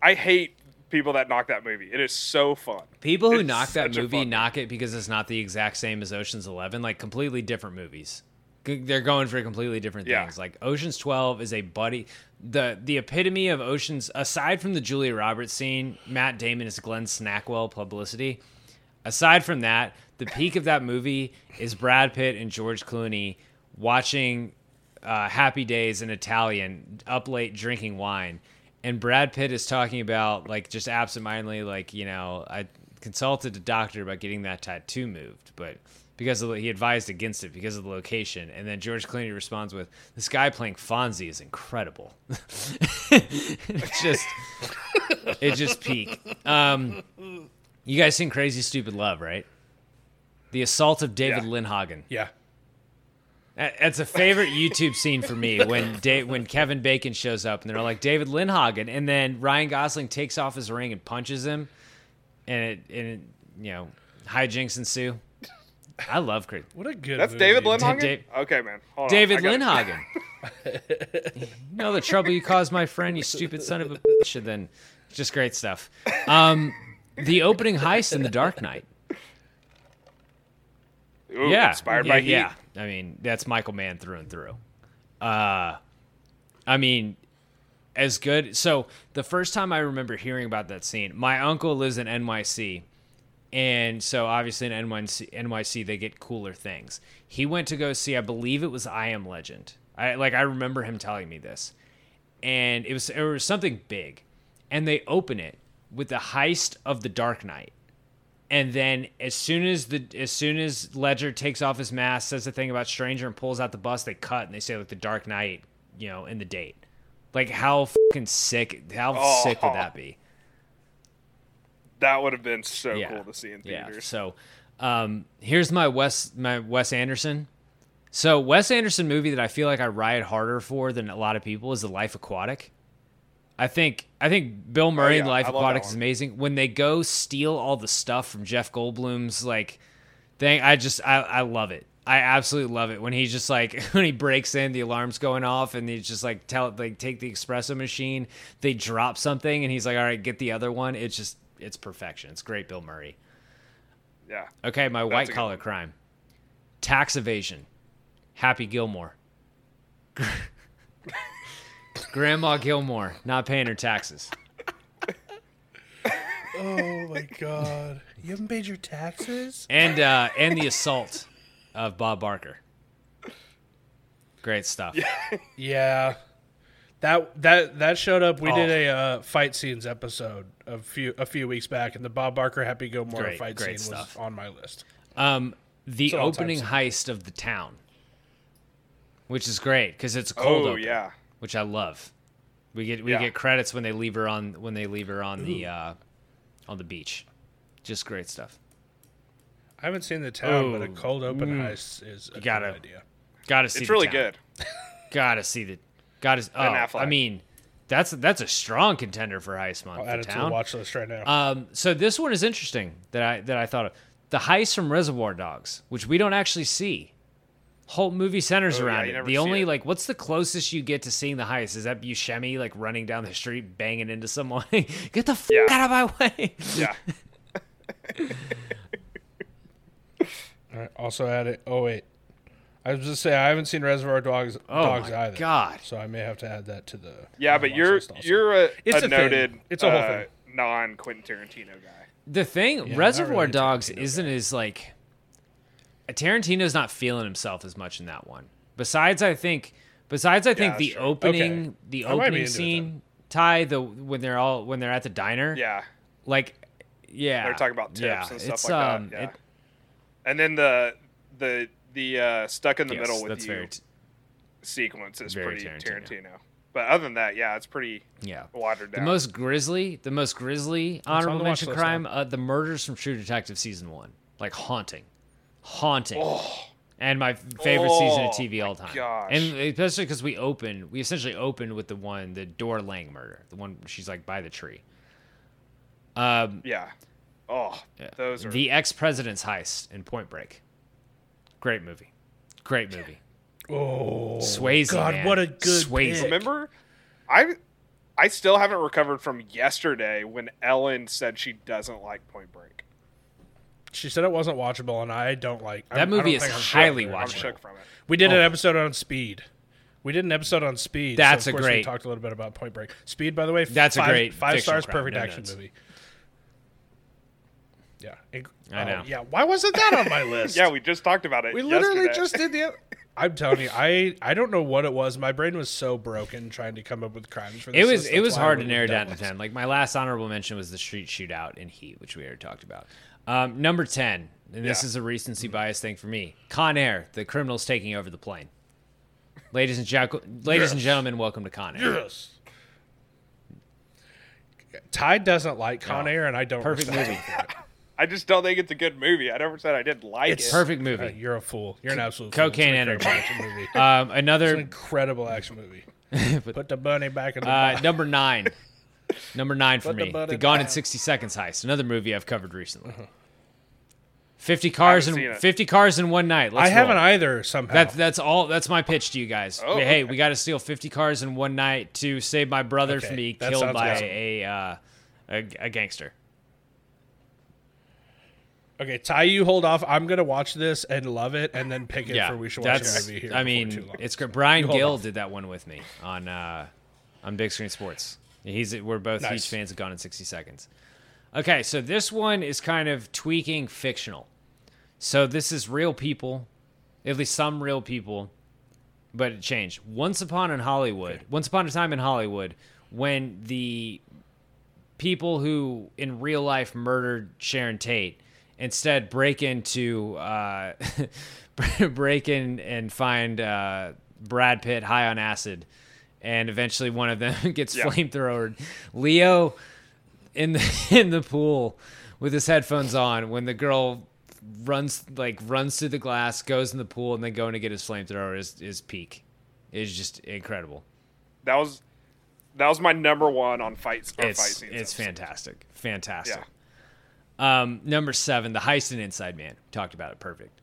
I hate people that knock that movie. It is so fun. People who It's knock that movie knock it because it's not the exact same as Ocean's Eleven, like completely different movies. They're going for completely different Yeah. things. Like Ocean's Twelve is a buddy, the the epitome of Ocean's. Aside from the Julia Roberts scene, Matt Damon is Glenn Snackwell publicity. Aside from that, the peak of that movie is Brad Pitt and George Clooney watching uh, Happy Days in Italian, up late drinking wine, and Brad Pitt is talking about like just absentmindedly, like you know, I consulted a doctor about getting that tattoo moved, but because of the, he advised against it because of the location, and then George Clooney responds with, "This guy playing Fonzie is incredible." *laughs* it's just, it just peak. Um, you guys seen Crazy Stupid Love, right? The assault of David Yeah. Lindhagen. yeah. That's a favorite YouTube scene for me when da- when Kevin Bacon shows up and they're like David Lindhagen, and then Ryan Gosling takes off his ring and punches him, and it, and it, you know hijinks ensue. I love Chris. What a good. That's movie. David Lindhagen. Dave- okay, man. Hold. David I gotta- Lindhagen. *laughs* you know the trouble you caused my friend, you stupid son of a bitch. And then just great stuff. Um, the opening heist in The Dark Knight. Ooh, yeah, inspired yeah, by Heat. yeah. I mean, that's Michael Mann through and through. Uh, I mean, as good. So the first time I remember hearing about that scene, my uncle lives in NYC, and so obviously in NYC, NYC they get cooler things. He went to go see, I believe it was I Am Legend. I like I remember him telling me this, and it was it was something big, and they open it with the heist of the Dark Knight and then as soon as the as soon as Ledger takes off his mask, says the thing about Stranger, and pulls out the bus, they cut and they say like the Dark Knight, you know, in the date. Like how fucking sick? How Oh. sick would that be? That would have been so Yeah. cool to see in Yeah. theaters. So, um, here's my Wes my Wes Anderson. So Wes Anderson movie that I feel like I ride harder for than a lot of people is The Life Aquatic. I think I think Bill Murray in Oh, yeah. Life I Aquatic is amazing. When they go steal all the stuff from Jeff Goldblum's like thing, I just I, I love it. I absolutely love it when he just like *laughs* when he breaks in, the alarm's going off, and he's just like tell like take the espresso machine, they drop something, and he's like, all right, get the other one. It's just it's perfection. It's great, Bill Murray. Yeah. Okay, my white collar crime. Tax evasion. Happy Gilmore. *laughs* Grandma Gilmore not paying her taxes. Oh my god. You haven't paid your taxes? And uh and the assault of Bob Barker. Great stuff. Yeah. That that that showed up. We Oh. did a uh, fight scenes episode a few a few weeks back, and the Bob Barker Happy Gilmore Great, fight great scene stuff. was on my list. Um the an all-time opening heist of the town. Which is great cuz it's a cold Oh open, yeah. which I love. We get we Yeah. get credits when they leave her on when they leave her on the uh on the beach. Just great stuff. I haven't seen the town, but a cold open heist is a gotta- good idea. Got to see It's the really town. good. Gotta see the. Gotta. Oh, I mean, that's that's a strong contender for heist month. I'll add the it to the town. watch list right now. Um, so this one is interesting that I that I thought of. The heist from Reservoir Dogs, which we don't actually see. Whole movie centers Oh, around you it. The only it. like, what's the closest you get to seeing the heist? Is that Buscemi like running down the street, banging into someone? *laughs* get the f- Yeah. out of my way! Yeah. *laughs* All right, also add it. Oh wait, I was just say I haven't seen Reservoir Dogs Oh Dogs my either. God. So I may have to add that to the Yeah, but you're you're a, It's a a thing. noted It's a whole uh, thing. non Quentin Tarantino guy. The thing, not Reservoir really Dogs Tarantino isn't guy. as like Tarantino's not feeling himself as much in that one. Besides, I think. Besides, I think that's the true. opening, Okay. the I opening scene, tie the when they're all when they're at the diner, Yeah. like, yeah, They're talking about tips yeah, and stuff it's, like um, that. Yeah. it- and then the the the uh, stuck in the yes, middle with that's you very, t- sequence is very pretty Tarantino. Tarantino. But other than that, yeah, it's pretty yeah. watered down. The most grisly, the most grisly honorable the mention crime, uh, the murders from True Detective season one, like haunting, haunting, and my favorite season of Oh, TV all time. gosh. And especially because we open, we essentially opened with the one, the Dora Lange murder, the one she's like by the tree. Um, yeah. Oh, those are the ex president's heist in Point Break. Great movie, great movie. Oh Swayze, God, man. what a good Swayze. pick. Remember, I I still haven't recovered from yesterday when Ellen said she doesn't like Point Break. She said it wasn't watchable, and I don't like That I'm- I movie is highly shook. I'm watchable. shook from it. We did oh. an Oh. episode on Speed. We did an episode on Speed. That's so of a course great- We talked a little bit about Point Break. Speed, by the way, That's a great five stars, crime, perfect no action notes. movie. Yeah, I know. Yeah, why wasn't that on my *laughs* list? Yeah, we just talked about it. we literally yesterday. just did the. I'm telling you, I I don't know what it was. My brain was so broken trying to come up with crimes for this. It was it was hard to narrow down to ten. Like my last honorable mention was the street shootout in Heat, which we already talked about. Um, number ten, and this Yeah. is a recency bias thing for me. Con Air, the criminals taking over the plane. Ladies and gen- ladies and gentlemen, welcome to Con Air. Yes. Ty doesn't like Con Oh, Air, and I don't. perfect movie. Him for it. I just don't think it's a good movie. I never said I didn't like it. It's it. Perfect Uh, movie. you're a fool. You're an absolute Cocaine fool. *laughs* It's an incredible energy. action movie. Um, It's an another incredible action movie. Put the bunny back in the uh, box. number nine. *laughs* Number nine for Put the me, the in Gone in the- sixty seconds heist. Another movie I've covered recently. 50 cars haven't in it. 50 cars in one night. Let's I haven't roll. either somehow. That, that's all. That's my pitch to you guys. Oh, hey, okay. we got to steal 50 cars in one night to save my brother Okay, from being that killed sounds by awesome. a, uh, a a gangster. Okay, Ty, you hold off. I'm gonna watch this and love it, and then pick it Yeah, for we should watch that's. here. I mean, too long. it's great. Brian Gill off. did that one with me on uh, on Big Screen Sports. He's we're both huge fans of Gone in 60 Seconds. Okay, so this one is kind of tweaking fictional. So this is real people, at least some real people, but it changed. Once upon in Hollywood, once upon a time in Hollywood, when the people who in real life murdered Sharon Tate instead break into uh, *laughs* break in and find uh, Brad Pitt high on acid, and eventually one of them *laughs* gets Yeah. flamethrowered. Leo in the *laughs* in the pool with his headphones on when the girl runs like runs through the glass, goes in the pool, and then going to get his flamethrower is is peak. It's just incredible. That was that was my number one on fights. Or fight It's scenes it's episode. fantastic, fantastic. Yeah. Um, number seven, the heist and Inside Man. Talked about it. Perfect,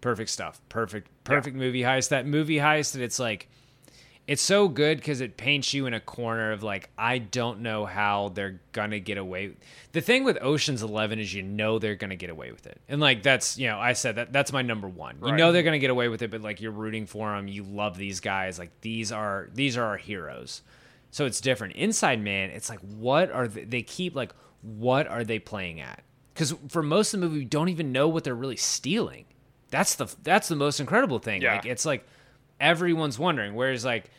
perfect stuff. Perfect, perfect movie heist. That movie heist, that it's like, it's so good because it paints you in a corner of like, I don't know how they're gonna get away. The thing with Ocean's Eleven is you know they're gonna get away with it, and like that's you know I said that that's my number one. You know they're gonna get away with it, but like you're rooting for them. You love these guys. Like these are these are our heroes. So it's different. Inside Man, it's like what are they, they keep like what are they playing at? Because for most of the movie, we don't even know what they're really stealing. That's the that's the most incredible thing. Yeah. Like it's like everyone's wondering. Whereas like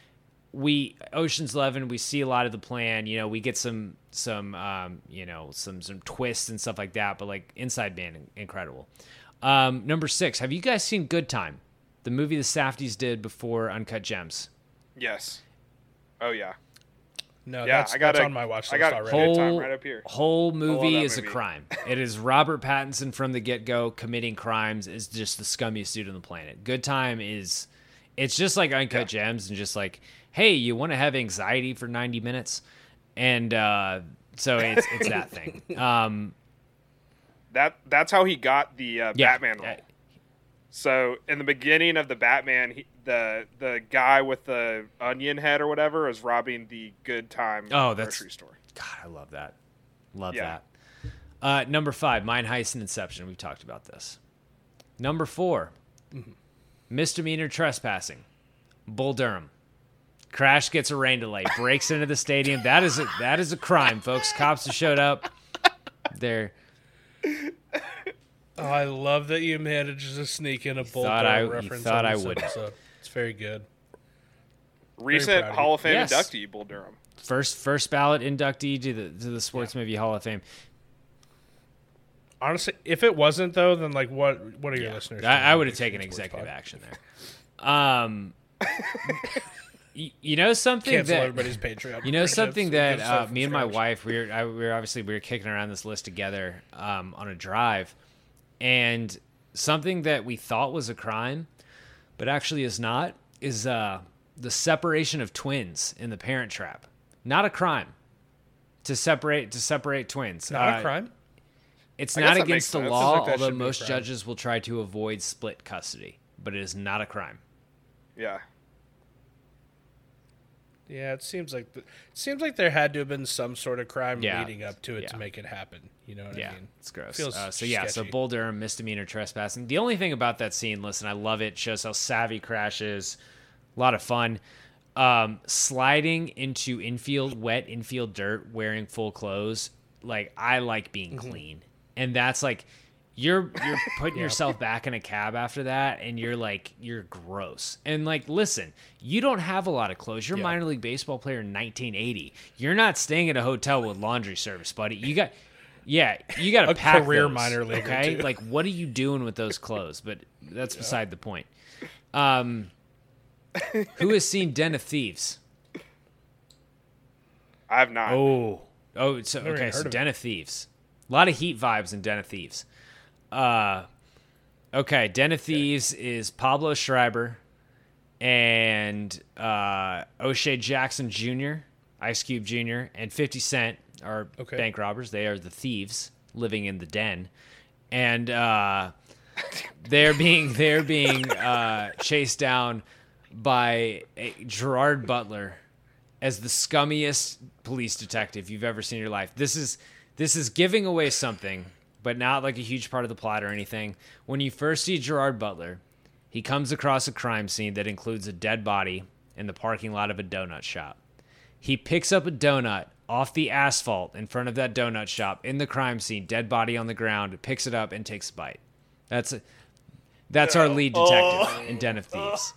we Ocean's Eleven, we see a lot of the plan. You know, we get some some um, you know some some twists and stuff like that. But like Inside Man, incredible. Um, number six, have you guys seen Good Time, the movie the Safdies did before Uncut Gems? Yes. Oh yeah. No, Yeah, that's, I got that's a- on my watch I list got already. Good time right up here. Whole movie that is a crime. It is Robert Pattinson from the get go committing crimes. Is just the scummiest dude on the planet. Good time is, it's just like Uncut Gems and just like, hey, you want to have anxiety for ninety minutes, and uh, so it's it's that thing. *laughs* Um, That that's how he got the uh, yeah, Batman role. So in the beginning of the Batman, he, the the guy with the onion head or whatever is robbing the Good Time Oh, that's- grocery store. God, I love that. Love Yeah. that. Uh, number five, Mind Heist and Inception. We've talked about this. Number 4 misdemeanor trespassing. Bull Durham. Crash gets a rain delay, breaks into the stadium. That is a, that is a crime, folks. Cops have showed up. They're Oh, I love that you managed to sneak in a Bull thought Durham I- you reference. thought on I wouldn't. It's very good. Recent proud Hall of Fame Yes. inductee, Bull Durham. first first ballot inductee to the to the Sports Movie Hall of Fame. Honestly, if it wasn't though, then like what? What are your Yeah. listeners? I, I would have taken executive action there. Um, *laughs* y- you know something Cancel that everybody's Patreon. You know something that uh, me and my wife we were I, we were obviously we were kicking around this list together um, on a drive, and something that we thought was a crime, but actually is not, is uh, the separation of twins in the Parent Trap. Not a crime. To separate to separate twins. Not Uh, a crime. It's I not against the law, like although should be a most judges will try to avoid split custody. But it is not a crime. Yeah. Yeah, it seems like the, it seems like there had to have been some sort of crime Yeah. leading up to it Yeah. to make it happen. You know what Yeah, I mean? it's gross. Uh, so yeah, so. Bull Durham misdemeanor trespassing. The only thing about that scene, listen, I love it. Shows how savvy Crash is. A lot of fun. Um, sliding into infield, wet infield dirt, wearing full clothes. Like I like being Mm-hmm. clean, and that's like you're you're *laughs* putting yourself back in a cab after that, and you're like you're gross. And like, listen, you don't have a lot of clothes. You're a Yeah. minor league baseball player in 1980. You're not staying at a hotel with laundry service, buddy. You got. Yeah, you got to A pack career those, minor leaguer, Okay, too. like what are you doing with those clothes? But that's beside the point. Um, who has seen Den of Thieves? I have not. Oh, oh, so Never okay, so of Den of Thieves. A lot of heat vibes in Den of Thieves. Uh, okay, Den of Thieves is Pablo Schreiber and uh, O'Shea Jackson Jr., Ice Cube Jr., and 50 Cent are Okay. bank robbers. They are the thieves living in the den. and uh, they're being they're being uh, chased down by a, Gerard Butler as the scummiest police detective you've ever seen in your life. This is this is giving away something, but not like a huge part of the plot or anything. When you first see Gerard Butler, he comes across a crime scene that includes a dead body in the parking lot of a donut shop. He picks up a donut off the asphalt in front of that donut shop in the crime scene, dead body on the ground, picks it up and takes a bite. That's a, that's our lead detective in Den of Thieves.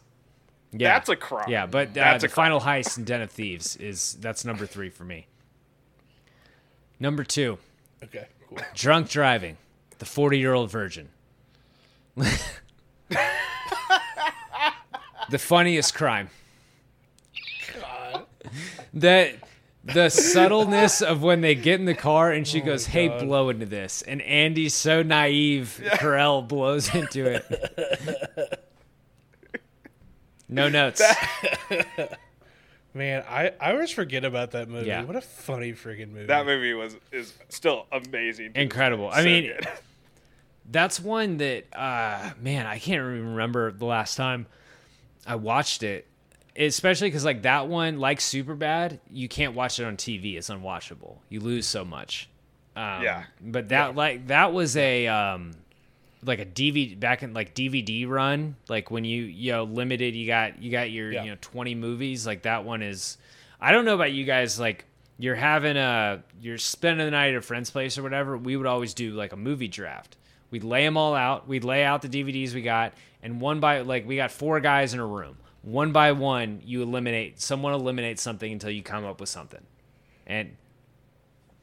Yeah, That's a crime. Yeah, but uh, That's the final heist in Den of Thieves is that's number three for me. Number two, Okay, cool. drunk driving, the forty-year-old virgin. *laughs* the funniest crime. That the subtleness of when they get in the car and she goes, "Hey, blow into this," and Andy's so naive, Carell blows into it. *laughs* No notes. *laughs* Man, I, I always forget about that movie. Yeah. What a funny freaking movie. That movie was is still amazing. Incredible. this I day. mean, good. *laughs* That's one that, uh, man, I can't even remember the last time I watched it. Especially because, like, that one, like Superbad, you can't watch it on TV. It's unwatchable. You lose so much. Um, Yeah. But that, like, that was a, um, like a DVD back in like DVD run. Like when you, you know, limited, you got, you got your, Yeah. you know, 20 movies. Like that one is, I don't know about you guys. Like, you're having a, you're spending the night at a friend's place or whatever. We would always do like a movie draft. We'd lay them all out. We'd lay out the DVDs we got, and one by like we got four guys in a room. One by one, you eliminate someone eliminates something until you come up with something. And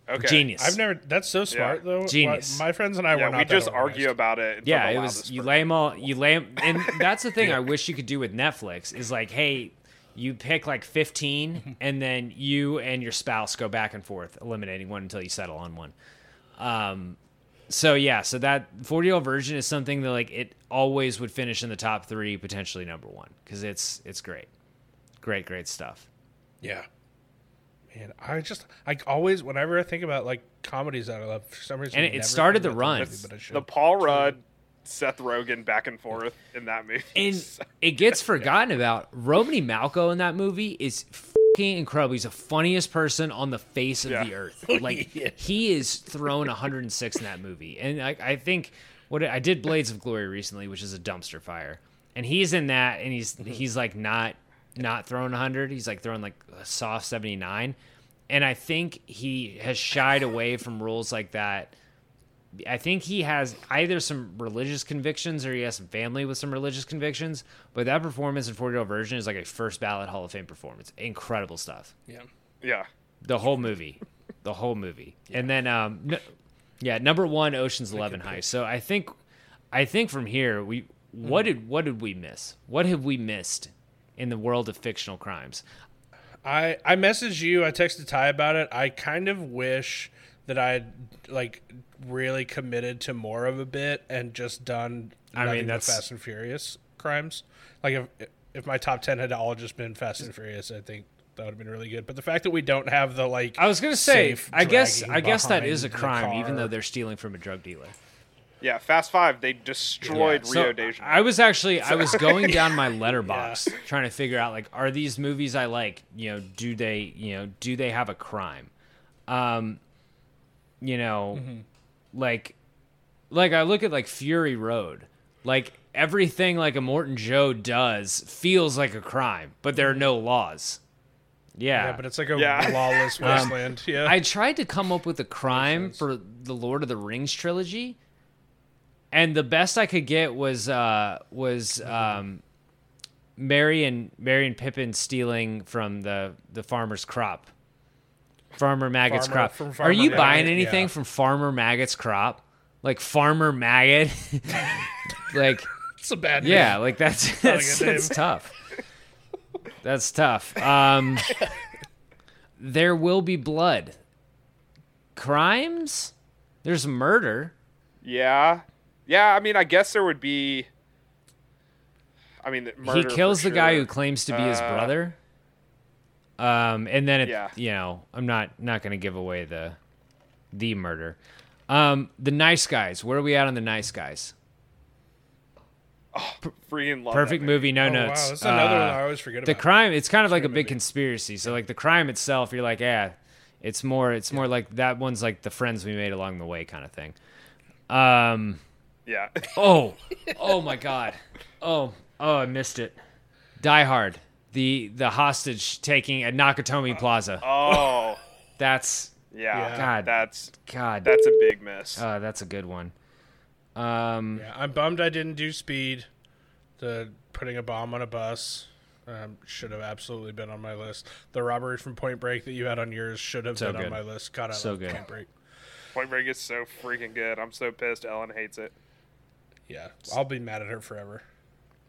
okay. genius. I've never. That's so smart though. Genius. My, my friends and I were Yeah, not. we that just organized. argue about it. yeah, it was you lay them all. You lay 'em- and *laughs* that's the thing I wish you could do with Netflix is like, hey, you pick like 15, *laughs* and then you and your spouse go back and forth, eliminating one until you settle on one. Um, so yeah, so that 40 year old virgin is something that like it always would finish in the top three, potentially number one, because it's it's great, great, great stuff. Yeah. Man, I just I always whenever I think about like comedies that I love for some reason. And I it started think the run. movie, but I should. the Paul Rudd, Seth Rogen back and forth in that movie. And *laughs* it gets forgotten about. Romany Malco in that movie is fucking incredible. He's the funniest person on the face of Yeah. the earth. *laughs* Like Yeah. he is thrown 106 in that movie, and I, I think what I did Blades of Glory recently, which is a dumpster fire, and he's in that, and he's mm-hmm. he's like not not throwing 100. He's like throwing like a soft 79, and I think he has shied away from roles like that. I think he has either some religious convictions or he has some family with some religious convictions. But that performance in 40 year old virgin is like a first ballot Hall of Fame performance. Incredible stuff. yeah. yeah. The whole movie. the whole movie. And then, um, no, yeah, number one, Ocean's Eleven Heist. So I think, I think from here, we, what did, what did we miss? What have we missed in the world of fictional crimes? I I messaged you. I texted Ty about it. I kind of wish that I'd like really committed to more of a bit and just done. I mean, nothing that's- Fast and Furious crimes. Like if if my top ten had all just been Fast and Furious, I think that would have been really good. But the fact that we don't have the like, I was gonna say, I guess, dragging I guess that behind is a crime, even though they're stealing from a drug dealer. Yeah, Fast Five, they destroyed Yeah, so Rio de Janeiro. I was actually I was *laughs* going down *laughs* my Letterboxd trying to figure out like are these movies I like, you know, do they, you know, do they have a crime? Um you know, like like I look at like Fury Road. Like everything like Immortan Joe does feels like a crime, but there are no laws. Yeah. yeah, but it's like a Yeah. *laughs* lawless wasteland. yeah, I tried to come up with a crime for the Lord of the Rings trilogy, and the best I could get was uh, was um, Merry and Merry and Pippin stealing from the the farmer's crop. Farmer Maggot's Farmer- crop. from Are Farmer you buying anything yeah. from Farmer Maggot's crop? Like Farmer Maggot? *laughs* like it's a bad. name. yeah, like that's not that's, that's tough. That's tough. Um, there will be blood. Crimes? There's murder. yeah, yeah. I mean, I guess there would be. I mean, he kills for the guy who claims to be his Uh, brother. Um, and then it, Yeah. you know, I'm not not gonna give away the the murder. Um, the Nice Guys. Where are we at on the Nice Guys? Oh, Freaking love Perfect that movie, no Oh, notes. wow, that's another Uh, one I always forget the about. crime it's kind of like a big movie. conspiracy so like the crime itself you're like yeah it's more it's more like that one's like the friends we made along the way kind of thing um Yeah. *laughs* oh oh my god oh oh i missed it die hard the the hostage taking at nakatomi plaza *laughs* Oh, that's yeah. Yeah. God. That's god that's a big miss. uh, that's a good one um Yeah, I'm bummed I didn't do speed. The putting a bomb on a bus um, should have absolutely been on my list. The robbery from Point Break that you had on yours should have So been good. on my list. God, I So love good. Point Break. Point Break is so freaking good. I'm so pissed. Ellen hates it. Yeah, I'll be mad at her forever.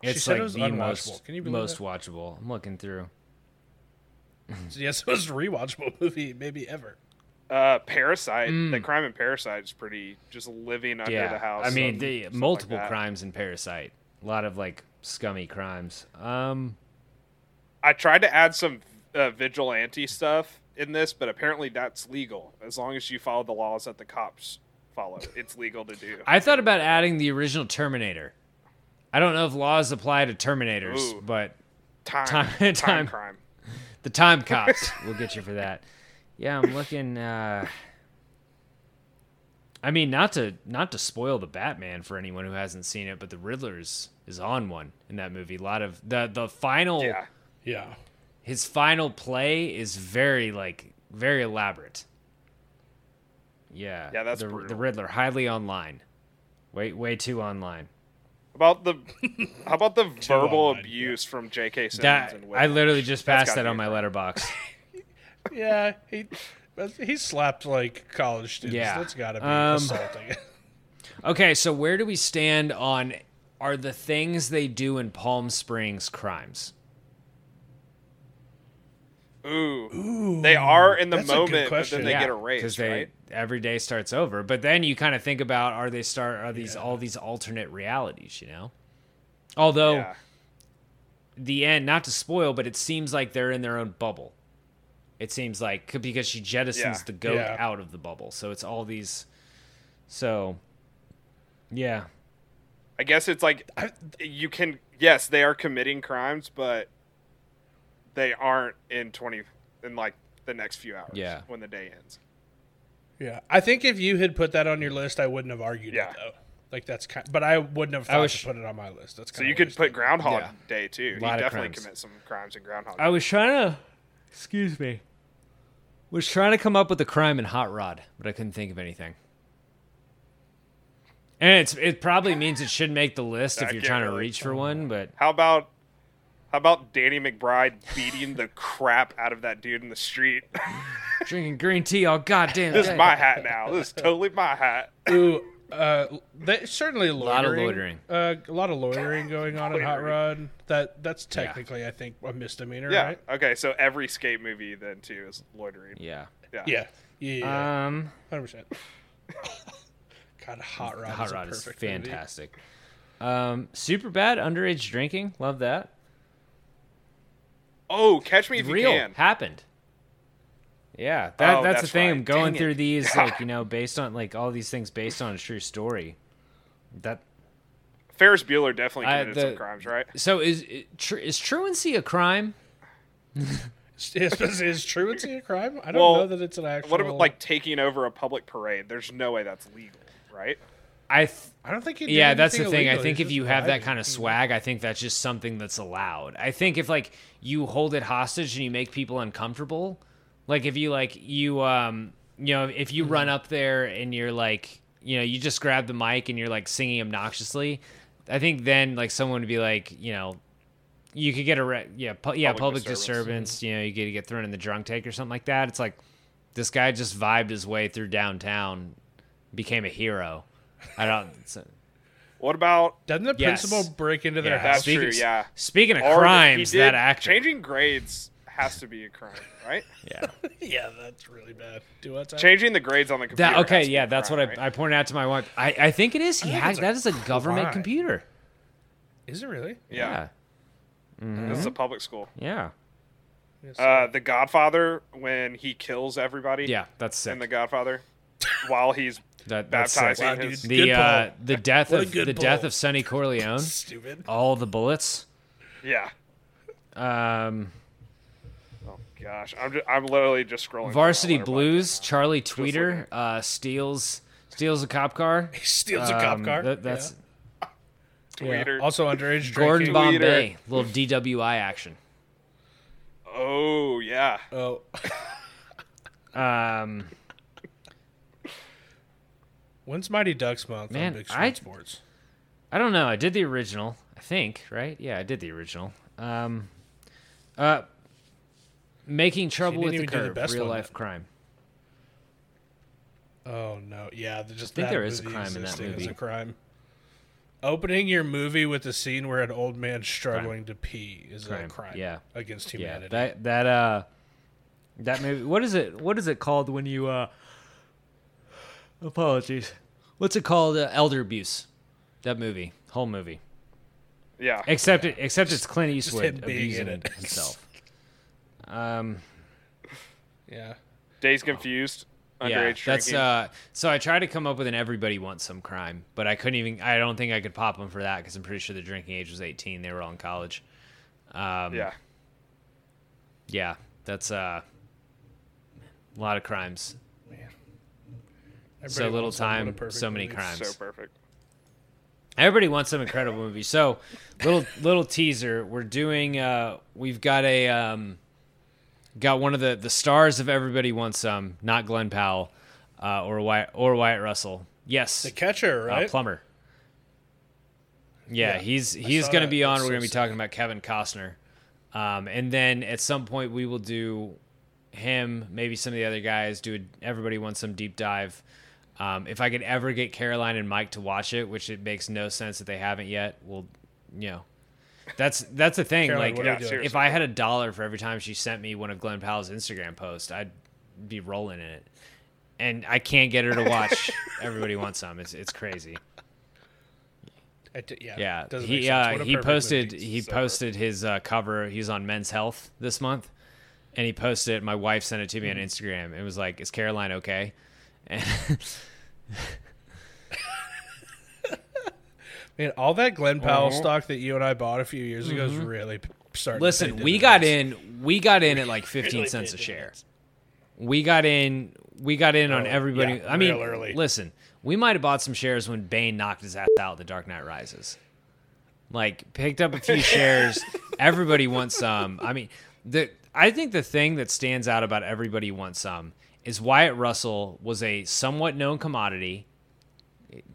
She it's said like it was the most Can you most that? watchable i'm looking through *laughs* Yes, it was a rewatchable movie, maybe ever. Uh, Parasite. The crime in Parasite is pretty just living under Mm. yeah the house. i mean the stuff like multiple crimes in parasite a lot of like scummy crimes um I tried to add some uh, vigilante stuff in this, but apparently that's legal as long as you follow the laws that the cops follow. It's legal to do. I thought about adding the original Terminator. I don't know if laws apply to Terminators, Ooh. but time, time- time, *laughs* time. crime. the time *laughs* cops will get you for that. Yeah, I'm looking. Uh, I mean, not to not to spoil the Batman for anyone who hasn't seen it, but the Riddler's is on one in that movie. A lot of the the final Yeah, Yeah, his final play is very like very elaborate. Yeah, Yeah, that's the, brutal. the Riddler highly online. Way way too online. About the *laughs* how about the verbal online, abuse from J.K. Simmons That and I literally just passed that on my a Letterboxd. *laughs* yeah. He he slapped like college students. Yeah. That's got to be Um, assaulting. *laughs* Okay, so where do we stand on are the things they do in Palm Springs crimes? Ooh. they are in the that's a good moment, but then they yeah, get erased, they right? Every day starts over. But then you kind of think about are they start are these all these alternate realities? You know, although Yeah. the end not to spoil, but it seems like they're in their own bubble. It seems like because she jettisons Yeah. the goat Yeah. out of the bubble, so it's all these. So, yeah, I guess it's like you can yes, they are committing crimes, but they aren't in twenty in like the next few hours. Yeah. when the day ends. Yeah, I think if you had put that on your list, I wouldn't have argued Yeah. it though. Like that's kind, but I wouldn't have I thought was- to put it on my list. That's So kind you could put Groundhog Yeah. Day too. He Lot of definitely crimes. commits some crimes in Groundhog. I was trying to, excuse me, was trying to come up with a crime in Hot Rod, but I couldn't think of anything. And it's it probably means it should make the list I if you're trying to reach for one, but How about how about Danny McBride beating the crap out of that dude in the street? *laughs* drinking green tea all goddamn this day. is my hat now. This is totally my hat. Ooh, uh, they, certainly loitering. lot of loitering. Uh, a lot of loitering going on in Hot Rod. That that's technically, I think, a misdemeanor, Yeah. right? Okay. So every skate movie then too is loitering. Yeah. Yeah. Yeah, yeah, Um, hundred percent. *laughs* God, Hot Rod. Hot is a Rod is perfect movie. fantastic. Um, super bad underage drinking. Love that. Oh, catch me if Real you can. happened. Yeah, that, Oh, that's, the that's thing. I'm going Dang through it. these, *laughs* like you know, based on like all these things based on a true story. That Ferris Bueller definitely I- committed the- some crimes, right? so is is truancy a crime? *laughs* Is, is, is truancy a crime? I don't Well, know that it's an actual. What about like taking over a public parade? There's no way that's legal, right? I th- I don't think. He yeah, that's the anything thing. I think He's if you have that kind of swag, I think that's just something that's allowed. I think if like you hold it hostage and you make people uncomfortable, like if you like you um you know if you run up there and you're like you know you just grab the mic and you're like singing obnoxiously, I think then like someone would be like you know you could get a re- yeah pu- yeah Public public, disturbance. disturbance. You know you get get thrown in the drunk tank or something like that. It's like this guy just vibed his way through downtown, became a hero. I don't. It's, What about Doesn't the Yes. principal break into their Yeah, house? that's Speaking- true? Yeah. Speaking of Or crimes, did- that actor. changing grades has to be a crime, right? Yeah. *laughs* yeah, that's really bad. Do what? Changing the grades on the computer. That, okay, has to be yeah, a that's crime, what right? I, I pointed out to my wife. I, I think it is. He think hacked. it's a That is a government crime. computer. Is it really? Yeah, Yeah. this is a public school. Yeah. Yes. Uh, the Godfather when he kills everybody. Yeah. That's sick. in the Godfather. While he's That, that's baptizing Wow, his. the uh, the death of good the death of Sonny Corleone. *laughs* Stupid. all the bullets. Yeah. Um, Oh gosh, I'm just, I'm literally just scrolling. Varsity Blues. right. Charlie Tweeder uh, steals steals a cop car. *laughs* He steals a cop Um, car. that- that's yeah. Tweeder. Yeah. Also underage Gordon drinking. Bombay. Little DWI action. Oh yeah. Oh, Um, when's Mighty Ducks month Man, on Big Screen I- Sports? I don't know. I did the original. I think right. Yeah, I did the original. Um, uh, making trouble with the do the best Real life crime. Oh no, yeah, just think that there is a crime in that existing is movie. a crime. Opening your movie with a scene where an old man struggling to pee is Crime. a crime. Yeah. against Yeah, humanity. that that uh, that movie. What is it? What is it called when you uh? Apologies. What's it called? Uh, elder abuse. That movie, whole movie. Yeah. Except it, except it's Clint Eastwood abusing it. himself. *laughs* Um, yeah, Days confused. Underage yeah, that's uh. So I tried to come up with an everybody wants some crime, but I couldn't even. I don't think I could pop them for that because I'm pretty sure the drinking age was 18. They were all in college. Um, yeah. yeah, that's uh. A lot of crimes. So little wants some. What a time, so many movie. crimes. So perfect. Everybody wants some incredible movie. So, little *laughs* little teaser. We're doing. Uh, we've got a um, got one of the the stars of Everybody Wants Some. Not Glen Powell, uh, or Wyatt or Wyatt Russell. Yes, The catcher, uh, right? Plumber. Yeah, Yeah, he's he's going to be on. That's We're so going to be talking about Kevin Costner, um, and then at some point we will do him, maybe some of the other guys. Do a, everybody wants some deep dive. Um, if I could ever get Caroline and Mike to watch it, which it makes no sense that they haven't yet, well, you know, that's that's the thing. Caroline, like, what are you Yeah, if I had a dollar for every time she sent me one of Glen Powell's Instagram posts, I'd be rolling in it. And I can't get her to watch *laughs* Everybody Wants Some. It's it's crazy. Yeah, Yeah, he uh, he posted movie. he So posted his uh, cover. He's on Men's Health this month, and he posted it. My wife sent it to me on Mm-hmm. Instagram. It was like, "Is Caroline okay?" And *laughs* Man, all that Glen Powell Uh-huh. stock that you and I bought a few years ago is really p- starting. to listen, pay we got in. We got in at like *laughs* fifteen Really cents a share. We got in. We got in on Oh, everybody. yeah, I mean, real early. listen, we might have bought some shares when Bane knocked his ass out. The Dark Knight Rises. Like picked up a few *laughs* shares. Everybody wants some. I mean, the I think the thing that stands out about everybody wants some is Wyatt Russell was a somewhat known commodity.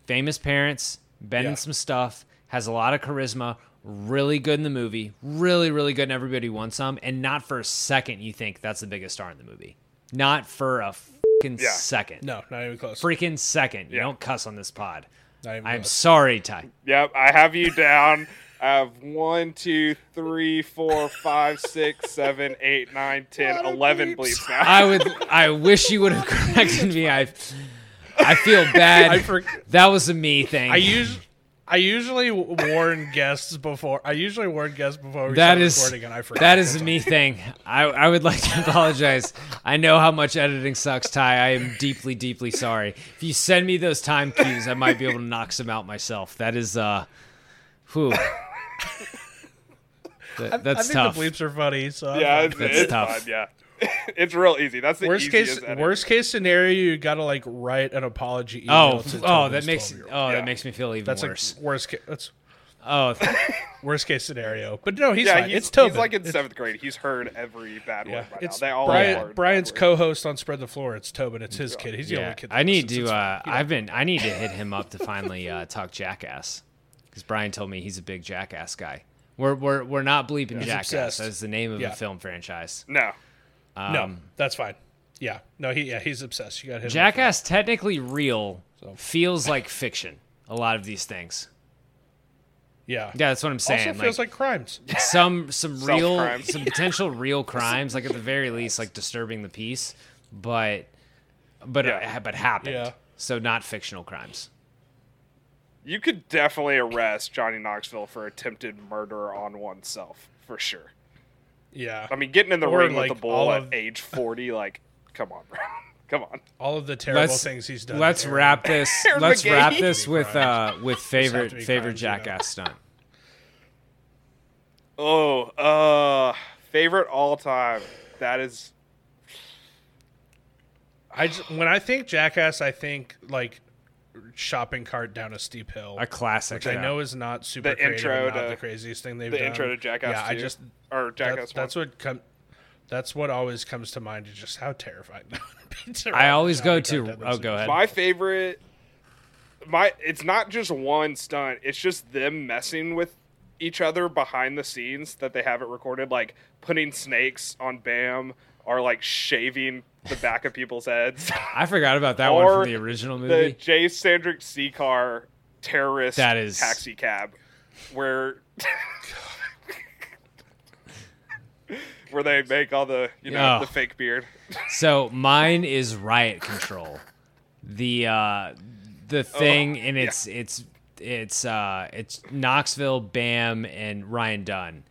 Famous parents, been Yeah. in some stuff, has a lot of charisma, really good in the movie, really, really good and Everybody Wants Some, and not for a second you think that's the biggest star in the movie. Not for a fucking Yeah. second. No, not even close. Freaking second. You Yeah. don't cuss on this pod. Not even I'm close. sorry, Ty. Yep, I have you down. I have one, two, three, four, five, six, seven, eight, nine, ten, Lot of eleven bleeps. bleeps now. I would. I wish you would have corrected me. I. I feel bad. I for- that was a me thing. I use. I usually warn guests before. I usually warn guests before we That start is recording, and I forget. that is That's a me thing. I I would like to apologize. I know how much editing sucks, Ty. I am deeply deeply sorry. If you send me those time cues, I might be able to knock some out myself. That is uh, whew. That- that's I think tough. the bleeps are funny. So yeah, it's, That's it's tough. fine. Yeah, *laughs* it's real easy. That's the worst case. edit. Worst case scenario, you gotta like write an apology. Email Oh, to oh, that makes oh Yeah. that makes me feel even That's worse. like worst case. That's Oh, *laughs* worst case scenario. But no, he's yeah, fine. he's, it's Tobin. he's like in seventh grade. He's heard every bad Yeah, word by it's now. They all Brian, have Brian's bad co-host on Spread the Floor. It's Tobin. It's his kid. He's the only kid. I need to. Uh. I've been. I need to hit him up to finally uh, talk jackass because Brian told me he's a big jackass guy. We're we're we're not bleeping He's jackass. obsessed. That's the name of Yeah. a film franchise. No, Um, no, that's fine. Yeah, no, he yeah he's obsessed. You got him. Jackass technically real So- feels like fiction. A lot of these things. Yeah, Yeah, that's what I'm saying. Also feels like, crimes. some some real some potential real *laughs* crimes, like at the very least, like disturbing the peace, but but Yeah. uh, but happened. Yeah. So not fictional crimes. You could definitely arrest Johnny Knoxville for attempted murder on oneself for sure. Yeah, I mean, getting in the Or, ring like, with the all bull at of- age *laughs* forty, like, come on, bro. *laughs* Come on. All of the terrible Let's things he's done. let's Aaron. wrap this. *laughs* Let's McGee. wrap this Have to be with uh with have favorite to be favorite you know. jackass stunt. Oh, uh, favorite all time. That is I just, when I think Jackass, I think like shopping cart down a steep hill, A classic. which I know is not super The creative intro not to- the craziest thing they've the done. intro to Jackass Yeah, I just or that, Jackass. that's one. what come. That's what always comes to mind is just how terrifying. *laughs* that would be to I always go to. Oh, go ahead. My favorite. My it's not just one stunt. It's just them messing with each other behind the scenes that they have it recorded, like putting snakes on Bam or like shaving the back of people's heads. *laughs* I forgot about that one from the original movie. the. Jay Sandrick C car terrorist That is- taxi cab, where *laughs* where they make all the you know Oh. the fake beard. So mine is riot control. The uh the thing and yeah. it's it's it's uh it's Knoxville, Bam, and Ryan Dunn.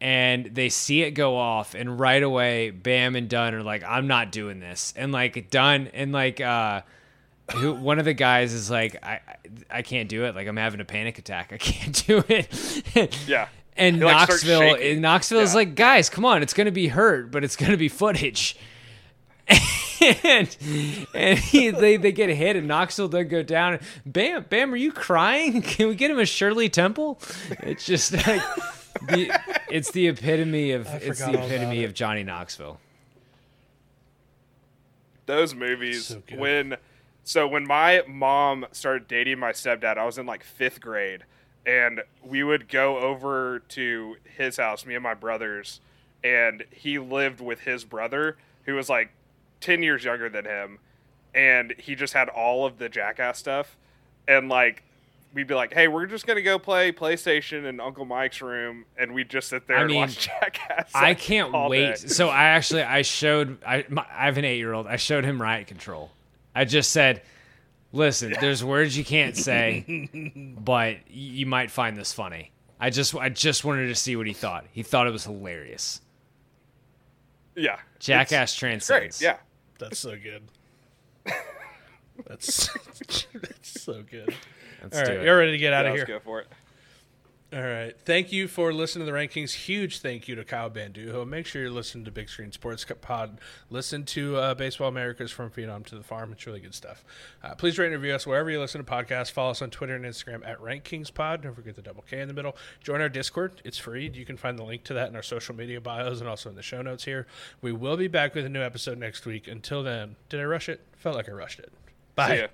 And they see it go off and right away Bam and Dunn are like, I'm not doing this. And like Dunn and like uh who one of the guys is like, I I- can't do it. Like I'm having a panic attack. I *laughs* can't do it. Yeah. *laughs* And He, like, Knoxville, Knoxville is like, guys, come on, it's gonna be hurt, but it's gonna be footage. *laughs* and and he, they they get hit, and Knoxville doesn't go down. Bam, Bam, are you crying? Can we get him a Shirley Temple? It's just like the it's the epitome of it's the epitome of Johnny Knoxville. those movies So when so when my mom started dating my stepdad i was in like fifth grade and we would go over to his house me and my brothers and he lived with his brother who was like 10 years younger than him and he just had all of the jackass stuff and like we'd be like hey we're just gonna go play playstation in uncle mike's room and we'd just sit there I and mean, watch *laughs* jackass I like, can't all wait. day. So I actually I showed I my, I have an eight year old. I showed him riot control. I just said, listen, there's words you can't say, *laughs* but you might find this funny. I just I just wanted to see what he thought. He thought it was hilarious. yeah Jackass it's great transcends. yeah That's so good. *laughs* That's that's so good. Let's All do it. you're ready to get out Yeah, of let's here. go for it All right. Thank you for listening to the Rank Kings. Huge thank you to Kyle Bandujo. Make sure you listen to Big Screen Sports Pod. Listen to uh, Baseball America's from Phenom to the Farm. It's really good stuff. Uh, please rate and review us wherever you listen to podcasts. Follow us on Twitter and Instagram at RankkingsPod. Don't forget the double K in the middle. Join our Discord. It's free. You can find the link to that in our social media bios and also in the show notes here. We will be back with a new episode next week. Until then, did I rush it? Felt like I rushed it. Bye. See ya.